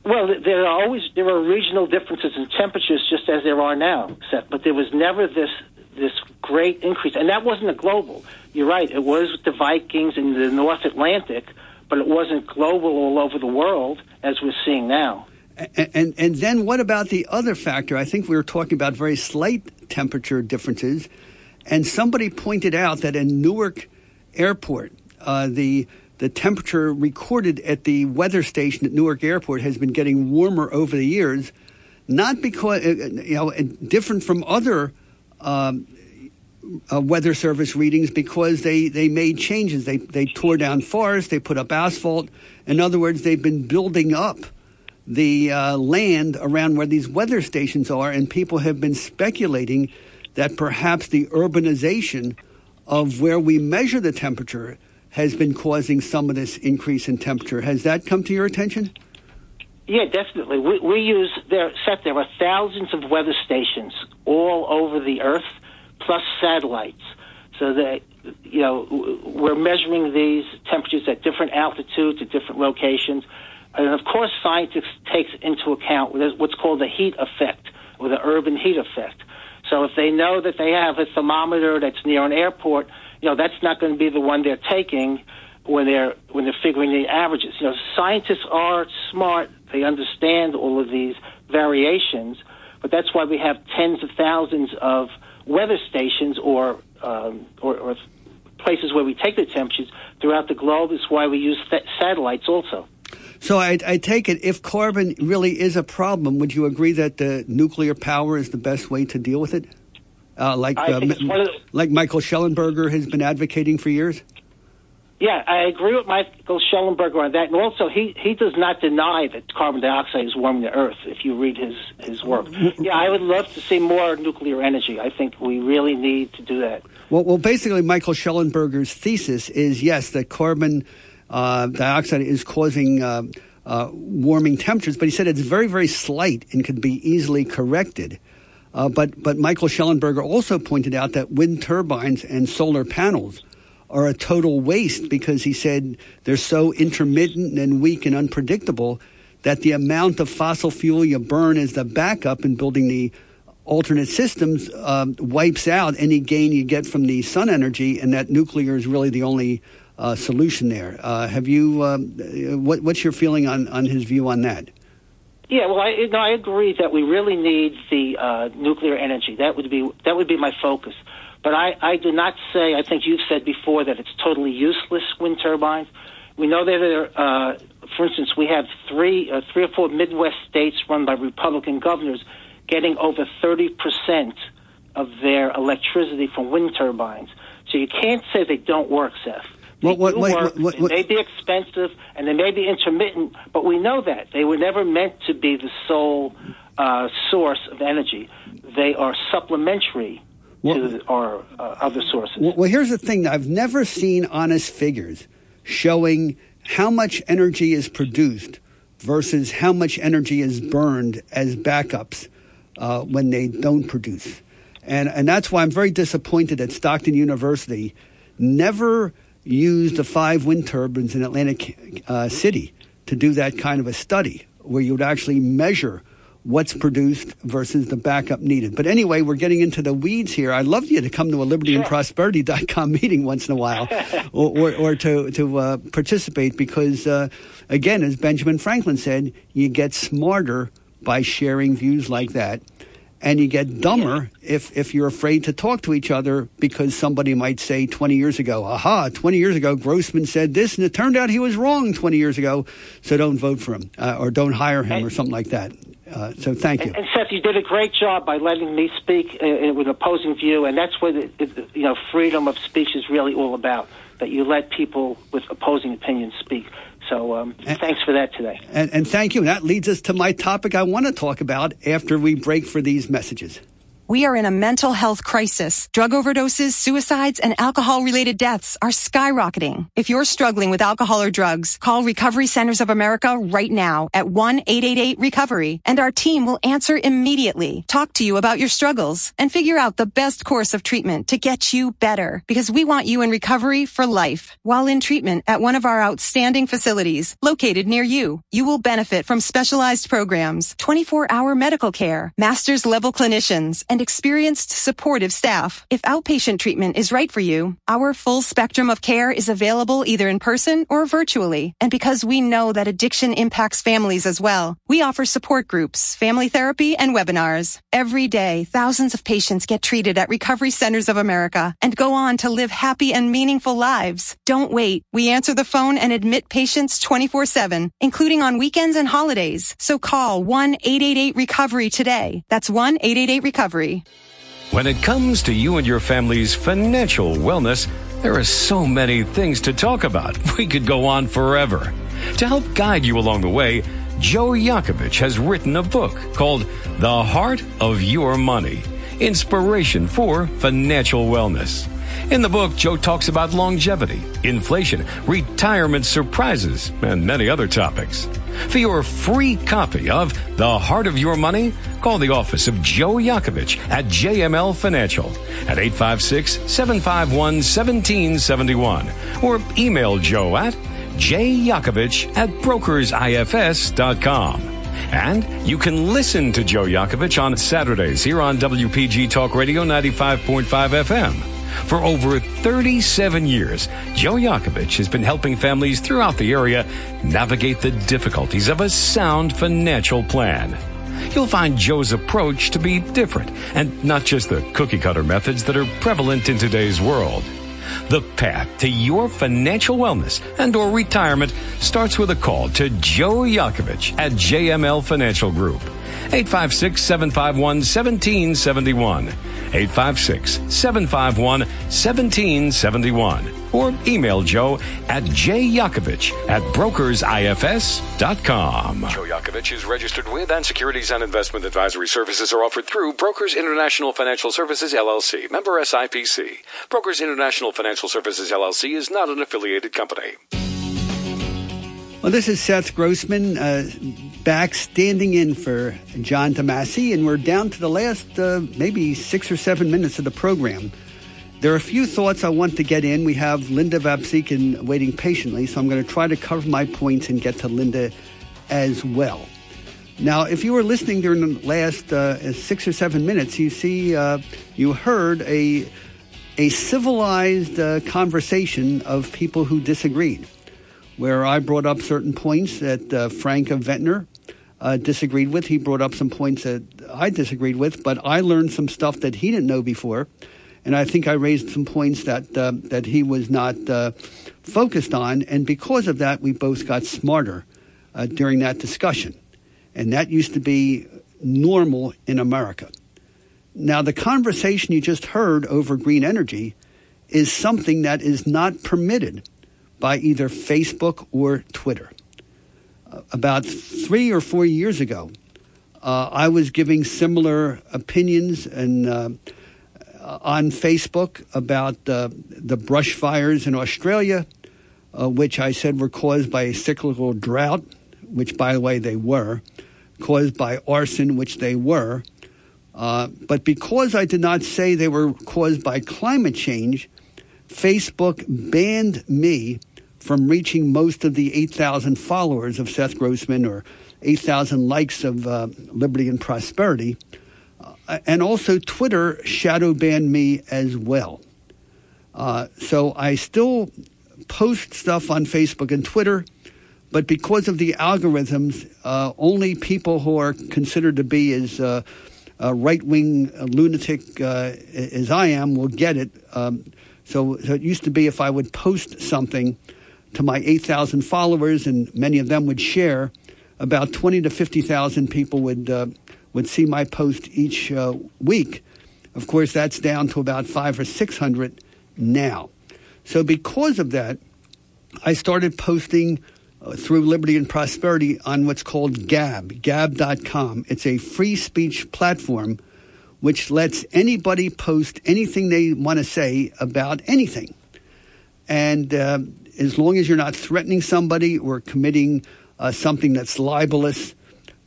Well, there are always there are regional differences in temperatures, just as there are now. Seth, but there was never this this great increase, and that wasn't a global. You're right; it was the Vikings in the North Atlantic, but it wasn't global all over the world as we're seeing now. And, and and then what about the other factor? I think we were talking about very slight temperature differences, and somebody pointed out that in Newark Airport, uh, the the temperature recorded at the weather station at Newark Airport has been getting warmer over the years, not because uh, you know different from other. Um, uh, weather service readings because they, they made changes. They they tore down forests. They put up asphalt. In other words, they've been building up the uh, land around where these weather stations are, and people have been speculating that perhaps the urbanization of where we measure the temperature has been causing some of this increase in temperature. Has that come to your attention? Yeah, definitely. We, we use there. Seth, there are thousands of weather stations all over the Earth, plus satellites. So that you know, we're measuring these temperatures at different altitudes, at different locations, and of course, scientists takes into account what's called the heat effect or the urban heat effect. So if they know that they have a thermometer that's near an airport, you know, that's not going to be the one they're taking when they're when they're figuring the averages. You know, scientists are smart; they understand all of these variations, but that's why we have tens of thousands of weather stations or um, or, or places where we take the temperatures throughout the globe. Is why we use th- satellites also. So I, I, take it if carbon really is a problem, would you agree that the nuclear power is the best way to deal with it? Uh, like uh, the, like Michael Shellenberger has been advocating for years. Yeah, I agree with Michael Shellenberger on that, and also he, he does not deny that carbon dioxide is warming the Earth. If you read his his work, yeah, I would love to see more nuclear energy. I think we really need to do that. Well, well, basically, Michael Shellenberger's thesis is yes, that carbon uh, dioxide is causing uh, uh, warming temperatures, but he said it's very, very slight and could be easily corrected. Uh, but but Michael Shellenberger also pointed out that wind turbines and solar panels are a total waste because he said they're so intermittent and weak and unpredictable that the amount of fossil fuel you burn as the backup in building the alternate systems um, wipes out any gain you get from the sun energy, and that nuclear is really the only uh, solution there. Uh, have you? Um, what, what's your feeling on, on his view on that? Yeah, well, I, I agree that we really need the uh, nuclear energy. That would be that would be my focus. But I, I do not say, I think you've said before, that it's totally useless wind turbines. We know that, there, uh, for instance, we have three, uh, three or four Midwest states run by Republican governors getting over 30% of their electricity from wind turbines. So you can't say they don't work, Seth. They what, what, wait, work. What, what, they may be expensive and they may be intermittent, but we know that. They were never meant to be the sole uh, source of energy. They are supplementary well, to our uh, other sources. Well, here's the thing I've never seen honest figures showing how much energy is produced versus how much energy is burned as backups uh, when they don't produce. And, and that's why I'm very disappointed that Stockton University never used the five wind turbines in Atlantic uh, City to do that kind of a study where you would actually measure what's produced versus the backup needed. But anyway, we're getting into the weeds here. I'd love you to come to a libertyandprosperity.com meeting once in a while or, or, or, to, to uh, participate because, uh, again, as Benjamin Franklin said, you get smarter by sharing views like that. And you get dumber if, if you're afraid to talk to each other because somebody might say 20 years ago, aha, 20 years ago, Grossman said this, and it turned out he was wrong 20 years ago, so don't vote for him uh, or don't hire him or something like that. Uh, so thank you. And, and, Seth, you did a great job by letting me speak uh, with opposing view, and that's what it, you know freedom of speech is really all about. That you let people with opposing opinions speak. So um, and, thanks for that today. And, and thank you. And that leads us to my topic I want to talk about after we break for these messages. We are in a mental health crisis. Drug overdoses, suicides, and alcohol related deaths are skyrocketing. If you're struggling with alcohol or drugs, call Recovery Centers of America right now at 1-888-RECOVERY and our team will answer immediately, talk to you about your struggles, and figure out the best course of treatment to get you better because we want you in recovery for life. While in treatment at one of our outstanding facilities located near you, you will benefit from specialized programs, 24 hour medical care, master's level clinicians, and experienced supportive staff. If outpatient treatment is right for you, our full spectrum of care is available either in person or virtually. And because we know that addiction impacts families as well, we offer support groups, family therapy, and webinars. Every day, thousands of patients get treated at Recovery Centers of America and go on to live happy and meaningful lives. Don't wait. We answer the phone and admit patients 24-7, including on weekends and holidays. So call 1-888-RECOVERY today. That's 1-888-RECOVERY. When it comes to you and your family's financial wellness, there are so many things to talk about. We could go on forever. To help guide you along the way, Joe Yakovich has written a book called The Heart of Your Money Inspiration for Financial Wellness. In the book, Joe talks about longevity, inflation, retirement surprises, and many other topics. For your free copy of The Heart of Your Money, call the office of Joe Yakovich at JML Financial at 856-751-1771 or email Joe at jyakovich at brokersifs.com. And you can listen to Joe Yakovich on Saturdays here on WPG Talk Radio 95.5 FM For over 37 years, Joe Yakovich has been helping families throughout the area navigate the difficulties of a sound financial plan. You'll find Joe's approach to be different and not just the cookie cutter methods that are prevalent in today's world. The path to your financial wellness and or retirement starts with a call to Joe Yakovich at JML Financial Group. 856 751 1771. 856 751 1771. Or email Joe at jyakovich at brokersifs.com. Joe Yakovich is registered with and securities and investment advisory services are offered through Brokers International Financial Services LLC, member SIPC. Brokers International Financial Services LLC is not an affiliated company. Well, this is Seth Grossman uh, back standing in for John DeMasi, and we're down to the last uh, maybe six or seven minutes of the program. There are a few thoughts I want to get in. We have Linda Vapsikin waiting patiently, so I'm going to try to cover my points and get to Linda as well. Now, if you were listening during the last uh, six or seven minutes, you see, uh, you heard a a civilized uh, conversation of people who disagreed, where I brought up certain points that uh, Frank Ventnor uh, disagreed with. He brought up some points that I disagreed with, but I learned some stuff that he didn't know before and I think I raised some points that uh, that he was not uh, focused on, and because of that, we both got smarter uh, during that discussion, and that used to be normal in America. Now, the conversation you just heard over green energy is something that is not permitted by either Facebook or Twitter. About three or four years ago, uh, I was giving similar opinions and uh, uh, on Facebook about uh, the brush fires in Australia, uh, which I said were caused by a cyclical drought, which, by the way, they were, caused by arson, which they were. Uh, but because I did not say they were caused by climate change, Facebook banned me from reaching most of the 8,000 followers of Seth Grossman or 8,000 likes of uh, Liberty and Prosperity uh, and also Twitter shadow banned me as well. Uh, so I still post stuff on Facebook and Twitter, but because of the algorithms, uh, only people who are considered to be as uh, right wing lunatic uh, as I am will get it. Um, so, so, it used to be if I would post something to my 8,000 followers, and many of them would share, about 20 to 50,000 people would uh, would see my post each uh, week. Of course, that's down to about five or 600 now. So, because of that, I started posting uh, through Liberty and Prosperity on what's called Gab, gab.com. It's a free speech platform which lets anybody post anything they want to say about anything. And uh, as long as you're not threatening somebody or committing uh, something that's libelous,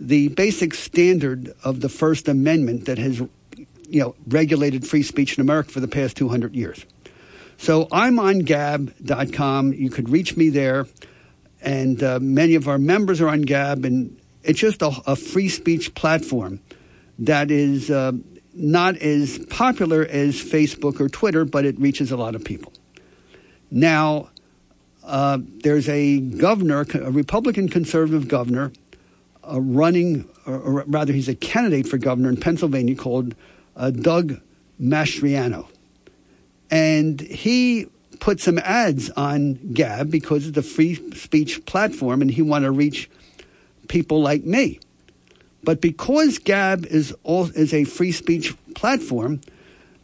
the basic standard of the First Amendment that has, you know, regulated free speech in America for the past 200 years. So I'm on Gab.com. You could reach me there, and uh, many of our members are on Gab, and it's just a, a free speech platform that is uh, not as popular as Facebook or Twitter, but it reaches a lot of people. Now, uh, there's a governor, a Republican conservative governor uh, running, or, or, rather, he's a candidate for governor in Pennsylvania called uh, Doug Mastriano. And he put some ads on Gab because it's a free speech platform and he wanted to reach people like me. But because Gab is, all, is a free speech platform,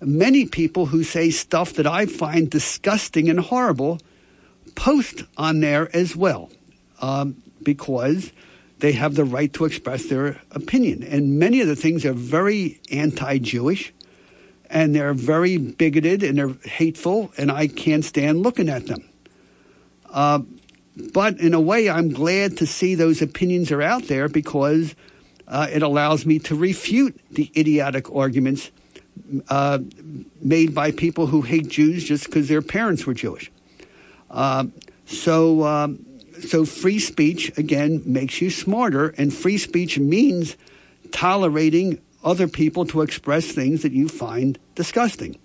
many people who say stuff that I find disgusting and horrible post on there as well um, because they have the right to express their opinion. And many of the things are very anti Jewish and they're very bigoted and they're hateful, and I can't stand looking at them. Uh, but in a way, I'm glad to see those opinions are out there because uh, it allows me to refute the idiotic arguments uh, made by people who hate Jews just because their parents were Jewish. Uh, so, um, so free speech again makes you smarter, and free speech means tolerating other people to express things that you find disgusting.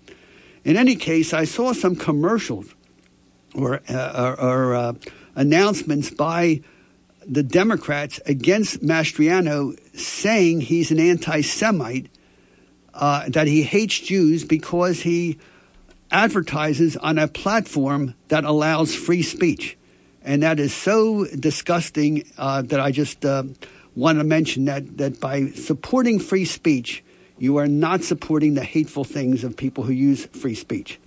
In any case, I saw some commercials or, uh, or uh, announcements by the Democrats against Mastriano saying he's an anti Semite, uh, that he hates Jews because he advertises on a platform that allows free speech. And that is so disgusting uh, that I just uh, want to mention that, that by supporting free speech, you are not supporting the hateful things of people who use free speech.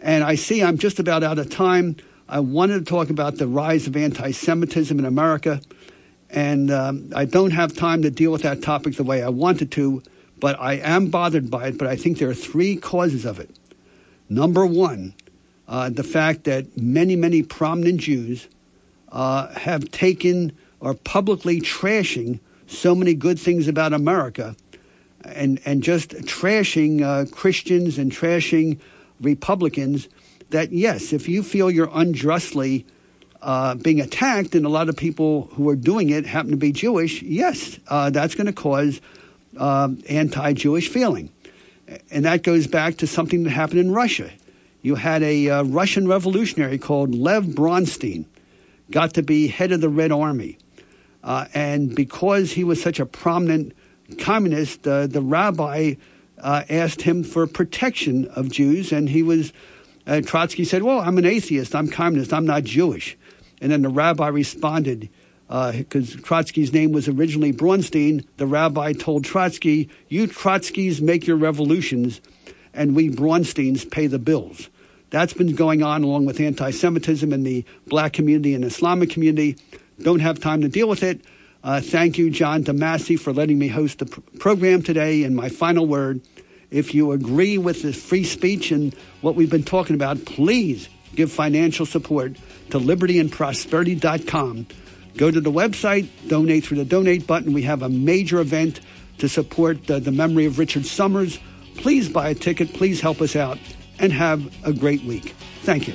And I see I'm just about out of time. I wanted to talk about the rise of anti Semitism in America. And um, I don't have time to deal with that topic the way I wanted to, but I am bothered by it. But I think there are three causes of it. Number one, uh, the fact that many, many prominent Jews uh, have taken or publicly trashing so many good things about America and, and just trashing uh, Christians and trashing Republicans that, yes, if you feel you're unjustly uh, being attacked, and a lot of people who are doing it happen to be Jewish, yes, uh, that's going to cause uh, anti Jewish feeling. And that goes back to something that happened in Russia. You had a uh, Russian revolutionary called Lev Bronstein, got to be head of the Red Army. Uh, and because he was such a prominent communist, uh, the rabbi asked him for protection of Jews, and he was. Trotsky said, Well, I'm an atheist, I'm communist, I'm not Jewish. And then the rabbi responded, because uh, Trotsky's name was originally Bronstein, the rabbi told Trotsky, You Trotskys make your revolutions, and we Bronsteins pay the bills. That's been going on along with anti Semitism in the black community and Islamic community. Don't have time to deal with it. Uh, thank you, John DeMasi, for letting me host the pr- program today. And my final word if you agree with the free speech and what we've been talking about, please give financial support to libertyandprosperity.com. Go to the website, donate through the donate button. We have a major event to support the, memory of Richard Somers. Please buy a ticket. Please help us out and have a great week. Thank you.